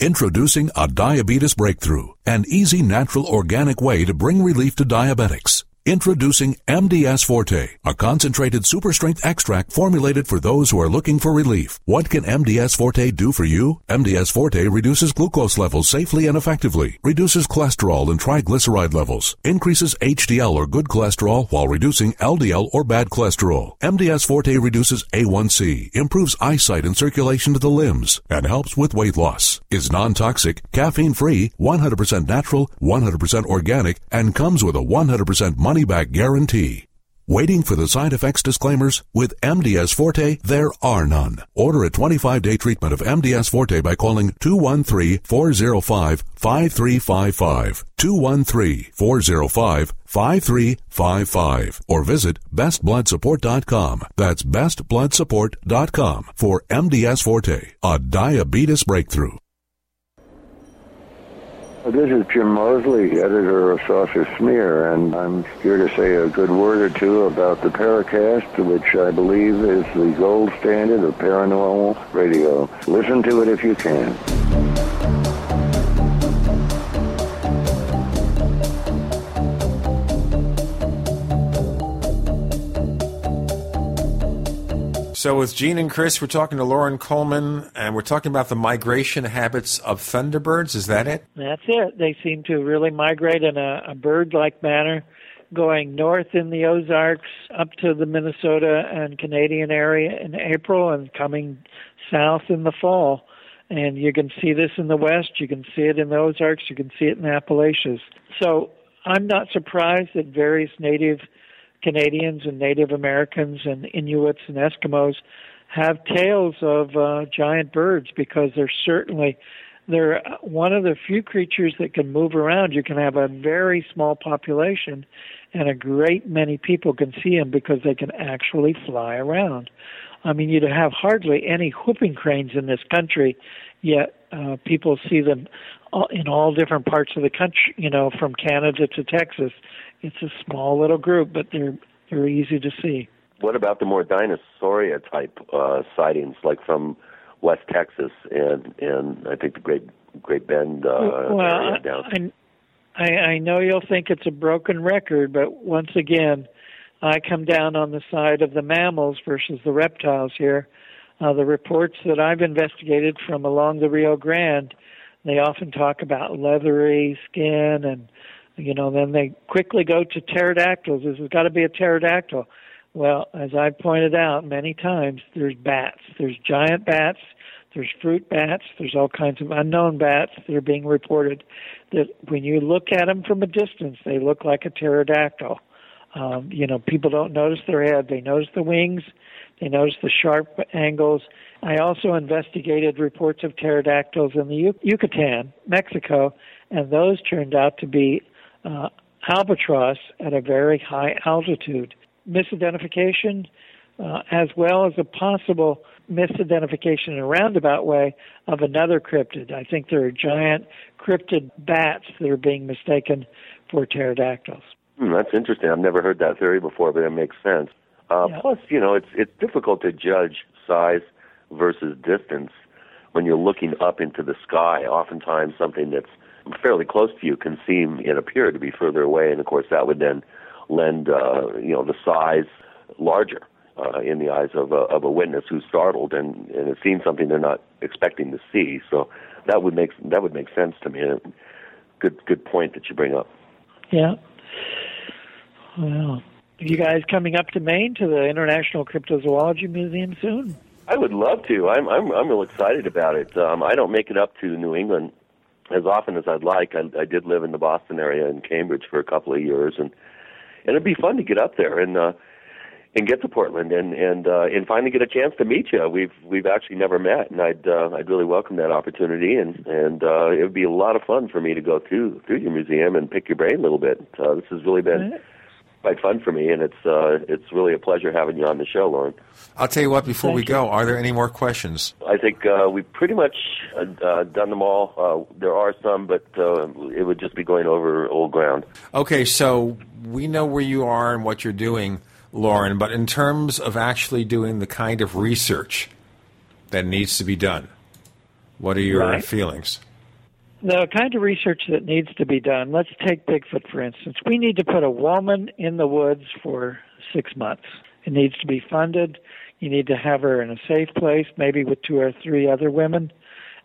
Introducing a diabetes breakthrough, an easy, natural, organic way to bring relief to diabetics. Introducing MDS Forte, a concentrated super strength extract formulated for those who are looking for relief. What can MDS Forte do for you? MDS Forte reduces glucose levels safely and effectively, reduces cholesterol and triglyceride levels, increases HDL or good cholesterol while reducing LDL or bad cholesterol. MDS Forte reduces A1C, improves eyesight and circulation to the limbs, and helps with weight loss. Is non-toxic, caffeine-free, 100% natural, 100% organic, and comes with a 100% money back guarantee. Waiting for the side effects disclaimers? With MDS Forte, there are none. Order a 25 day treatment of MDS Forte by calling 213 405 5355. 213 405 5355. Or visit bestbloodsupport.com. That's bestbloodsupport.com for MDS Forte, a diabetes breakthrough.
This is Jim Moseley, editor of Saucer Smear, and I'm here to say a good word or two about the Paracast, which I believe is the gold standard of paranormal radio. Listen to it if you can.
So, with Gene and Chris, we're talking to Loren Coleman, and we're talking about the migration habits of thunderbirds. Is that it?
That's it. They seem to really migrate in a, a bird like manner, going north in the Ozarks up to the Minnesota and Canadian area in April and coming south in the fall. And you can see this in the West, you can see it in the Ozarks, you can see it in the Appalachians. So, I'm not surprised that various native Canadians and Native Americans and Inuits and Eskimos have tales of uh, giant birds because they're certainly they're one of the few creatures that can move around. You can have a very small population, and a great many people can see them because they can actually fly around. I mean, you'd have hardly any whooping cranes in this country, yet uh, people see them in all different parts of the country. You know, from Canada to Texas, it's a small little group, but they're they're easy to see.
What about the more dinosauria type uh, sightings, like from West Texas and and I think the Great Great Bend uh,
well,
area down.
I, I know you'll think it's a broken record, but once again, I come down on the side of the mammals versus the reptiles here. Uh, the reports that I've investigated from along the Rio Grande, they often talk about leathery skin and you know, then they quickly go to pterodactyls. This has got to be a pterodactyl. Well, as I've pointed out many times, there's bats. There's giant bats. There's fruit bats. There's all kinds of unknown bats that are being reported. That when you look at them from a distance, they look like a pterodactyl. Um, you know, people don't notice their head. They notice the wings. They notice the sharp angles. I also investigated reports of pterodactyls in the Yucatan, Mexico, and those turned out to be uh, albatross at a very high altitude. Misidentification, uh, as well as a possible misidentification in a roundabout way of another cryptid. I think there are giant cryptid bats that are being mistaken for pterodactyls.
Hmm, that's interesting. I've never heard that theory before, but it makes sense. Uh,
Yeah.
Plus, you know, it's it's difficult to judge size versus distance when you're looking up into the sky. Oftentimes, something that's fairly close to you can seem and appear to be further away, and of course, that would then lend uh, you know the size larger uh, in the eyes of a, of a witness who's startled and and has seen something they're not expecting to see. So that would make that would make sense to me. Good good point that you bring up.
Yeah. Well, you guys coming up to Maine to the International Cryptozoology Museum soon?
I would love to. I'm I'm I'm real excited about it. Um, I don't make it up to New England as often as I'd like. I, I did live in the Boston area in Cambridge for a couple of years, and and it'd be fun to get up there and uh, and get to Portland and and uh, and finally get a chance to meet you. We've we've actually never met, and I'd uh, I'd really welcome that opportunity, and and uh, it would be a lot of fun for me to go through through your museum and pick your brain a little bit. Uh, this has really been quite fun for me, and it's uh, it's really a pleasure having you on the show, Loren.
I'll tell you what, before we go, are there any more questions?
I think uh, we've pretty much uh, uh, done them all. Uh, there are some, but uh, it would just be going over old ground.
Okay, so we know where you are and what you're doing, Loren, but in terms of actually doing the kind of research that needs to be done, what are your
Right.
feelings?
The kind of research that needs to be done, let's take Bigfoot for instance. We need to put a woman in the woods for six months. It needs to be funded. You need to have her in a safe place, maybe with two or three other women.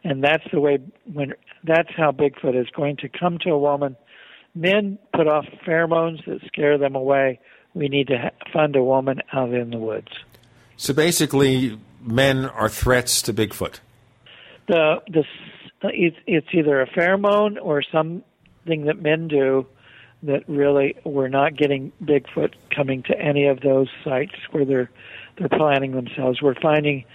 And that's the way when that's how Bigfoot is going to come to a woman. Men put off pheromones that scare them away. We need to ha- fund a woman out in the woods.
So basically, men are threats to Bigfoot.
the the it's it's either a pheromone or something that men do that really we're not getting Bigfoot coming to any of those sites where they're they're planning themselves. We're finding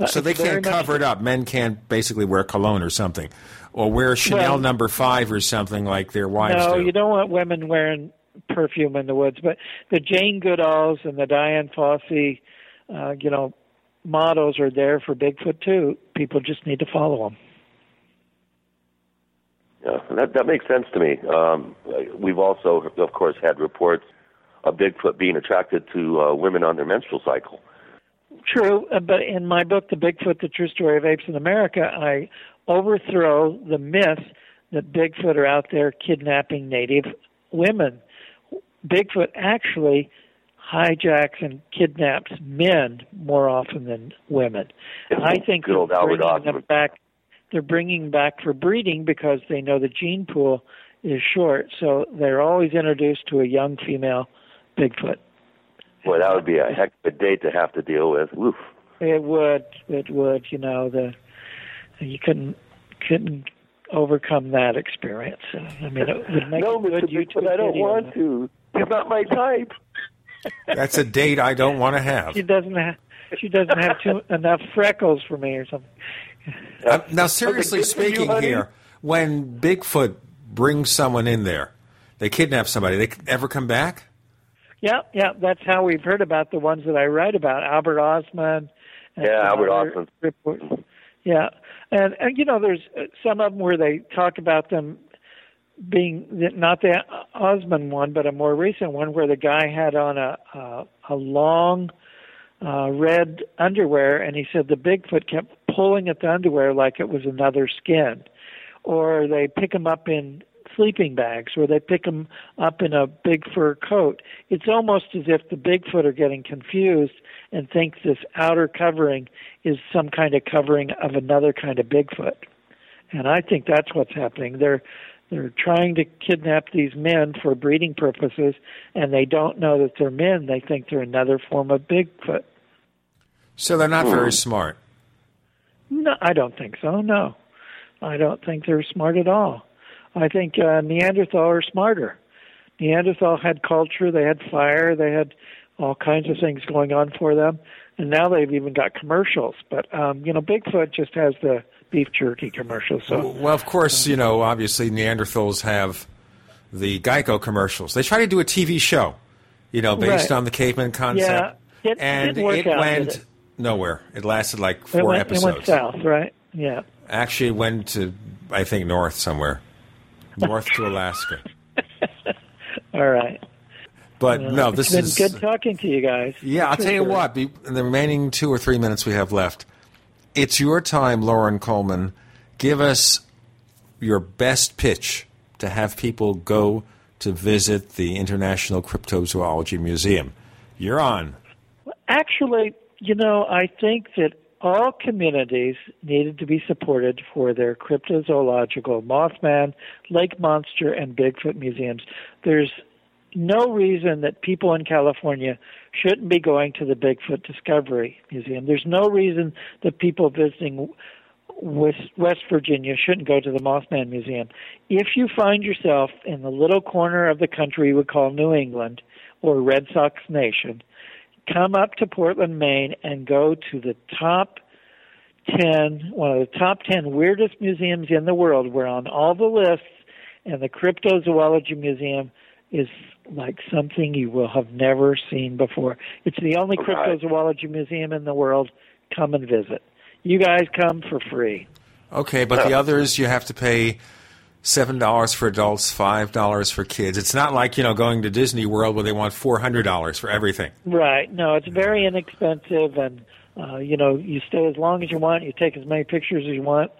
uh,
So they can't cover it up. Men can't basically wear cologne or something, or wear Chanel
Well-
number five or something like their wives
No,
do.
you don't want women wearing perfume in the woods. But the Jane Goodalls and the Dian Fossey, uh, you know, models are there for Bigfoot too. People just need to follow them.
Yeah, that that makes sense to me. Um, we've also, of course, had reports of Bigfoot being attracted to uh, women on their menstrual cycle.
True, uh, but in my book, The Bigfoot: The True Story of Apes in America, I overthrow the myth that Bigfoot are out there kidnapping Native women. Bigfoot actually hijacks and kidnaps men more often than women. I think
Good old Albert
bringing them back. They're bringing back for breeding because they know the gene pool is short, so they're always introduced to a young female Bigfoot.
Boy, that would be a heck of a date to have to deal with. Oof.
It would. It would. You know, the you couldn't couldn't overcome that experience. I mean, it would make
no,
a good
Mr.
YouTube
Bigfoot, I don't
video.
want to. He's not my type.
That's a date I don't want to have.
She doesn't have. She doesn't have too, enough freckles for me, or something.
Uh, now, seriously
good for you,
speaking, here, when Bigfoot brings someone in there, they kidnap somebody. They ever come back?
Yeah, yeah. That's how we've heard about the ones that I write about. Albert Ostman. and
Yeah, Albert
other
Ostman.
reports. Yeah, and, and you know, there's uh, some of them where they talk about them being not the Ostman one, but a more recent one where the guy had on a a, a long uh, red underwear, and he said the Bigfoot kept pulling at the underwear like it was another skin, or they pick them up in sleeping bags, or they pick them up in a big fur coat. It's almost as if the Bigfoot are getting confused and think this outer covering is some kind of covering of another kind of Bigfoot. And I think that's what's happening. They're they're trying to kidnap these men for breeding purposes, and they don't know that they're men. They think they're another form of Bigfoot.
So they're not very smart.
No, I don't think so. No, I don't think they're smart at all. I think uh, Neanderthal are smarter. Neanderthal had culture, they had fire, they had all kinds of things going on for them, and now they've even got commercials. But um, you know, Bigfoot just has the beef jerky commercials. So
Well, of course, you know, obviously Neanderthals have the Geico commercials. They try to do a TV show, you know, based
Right.
on the caveman concept.
Yeah, it
and it
out,
went
it?
Nowhere. It lasted like
it
four
went,
episodes.
It went south, right? Yeah.
Actually, it went to, I think, north somewhere. North to Alaska.
All right.
But no,
it's
this
been
is.
good talking to you guys.
Yeah, I'll tell you what. Be, in the remaining two or three minutes we have left, it's your time, Loren Coleman. Give us your best pitch to have people go to visit the International Cryptozoology Museum. You're on.
Actually, you know, I think that all communities needed to be supported for their cryptozoological Mothman, Lake Monster, and Bigfoot museums. There's no reason that people in California shouldn't be going to the Bigfoot Discovery Museum. There's no reason that people visiting West, West Virginia shouldn't go to the Mothman Museum. If you find yourself in the little corner of the country we call New England or Red Sox Nation, come up to Portland, Maine, and go to the top 10, one of the top 10 weirdest museums in the world. We're on all the lists, and the Cryptozoology Museum is like something you will have never seen before. It's the only cryptozoology museum in the world. Come and visit. You guys come for free.
Okay, but the others you have to pay seven dollars for adults, five dollars for kids. It's not like you know going to Disney World where they want four hundred dollars for everything.
Right. No, it's very inexpensive, and uh, you know, you stay as long as you want. You take as many pictures as you want,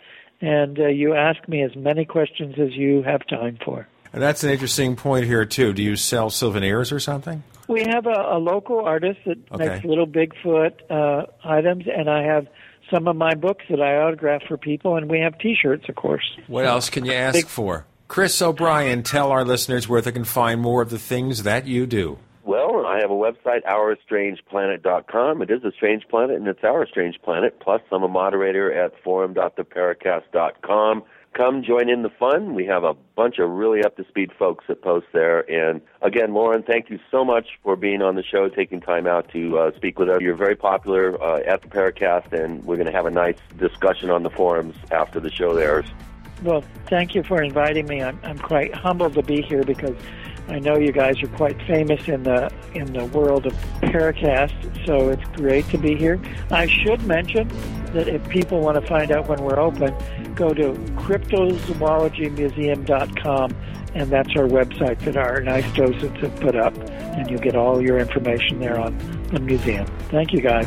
and uh, you ask me as many questions as you have time for.
And that's an interesting point here too. Do you sell souvenirs or something?
We have a, a local artist that
Okay.
makes little Bigfoot uh, items, and I have some of my books that I autograph for people, and we have T-shirts, of course.
What else can you ask for? Chris O'Brien, tell our listeners where they can find more of the things that you do.
Well, I have a website, OurStrangePlanet.com. It is a strange planet, and it's our strange planet. Plus, I'm a moderator at forum.theparacast.com. Come join in the fun. We have a bunch of really up to speed folks that post there. And again, Loren, thank you so much for being on the show, taking time out to uh, speak with us. You're very popular uh, at the Paracast, and we're going to have a nice discussion on the forums after the show airs.
Well, thank you for inviting me. I'm, I'm quite humbled to be here because I know you guys are quite famous in the in the world of Paracast, so it's great to be here. I should mention that if people want to find out when we're open, go to cryptozoologymuseum.com, and that's our website that our nice docents have put up, and you'll get all your information there on the museum. Thank you, guys.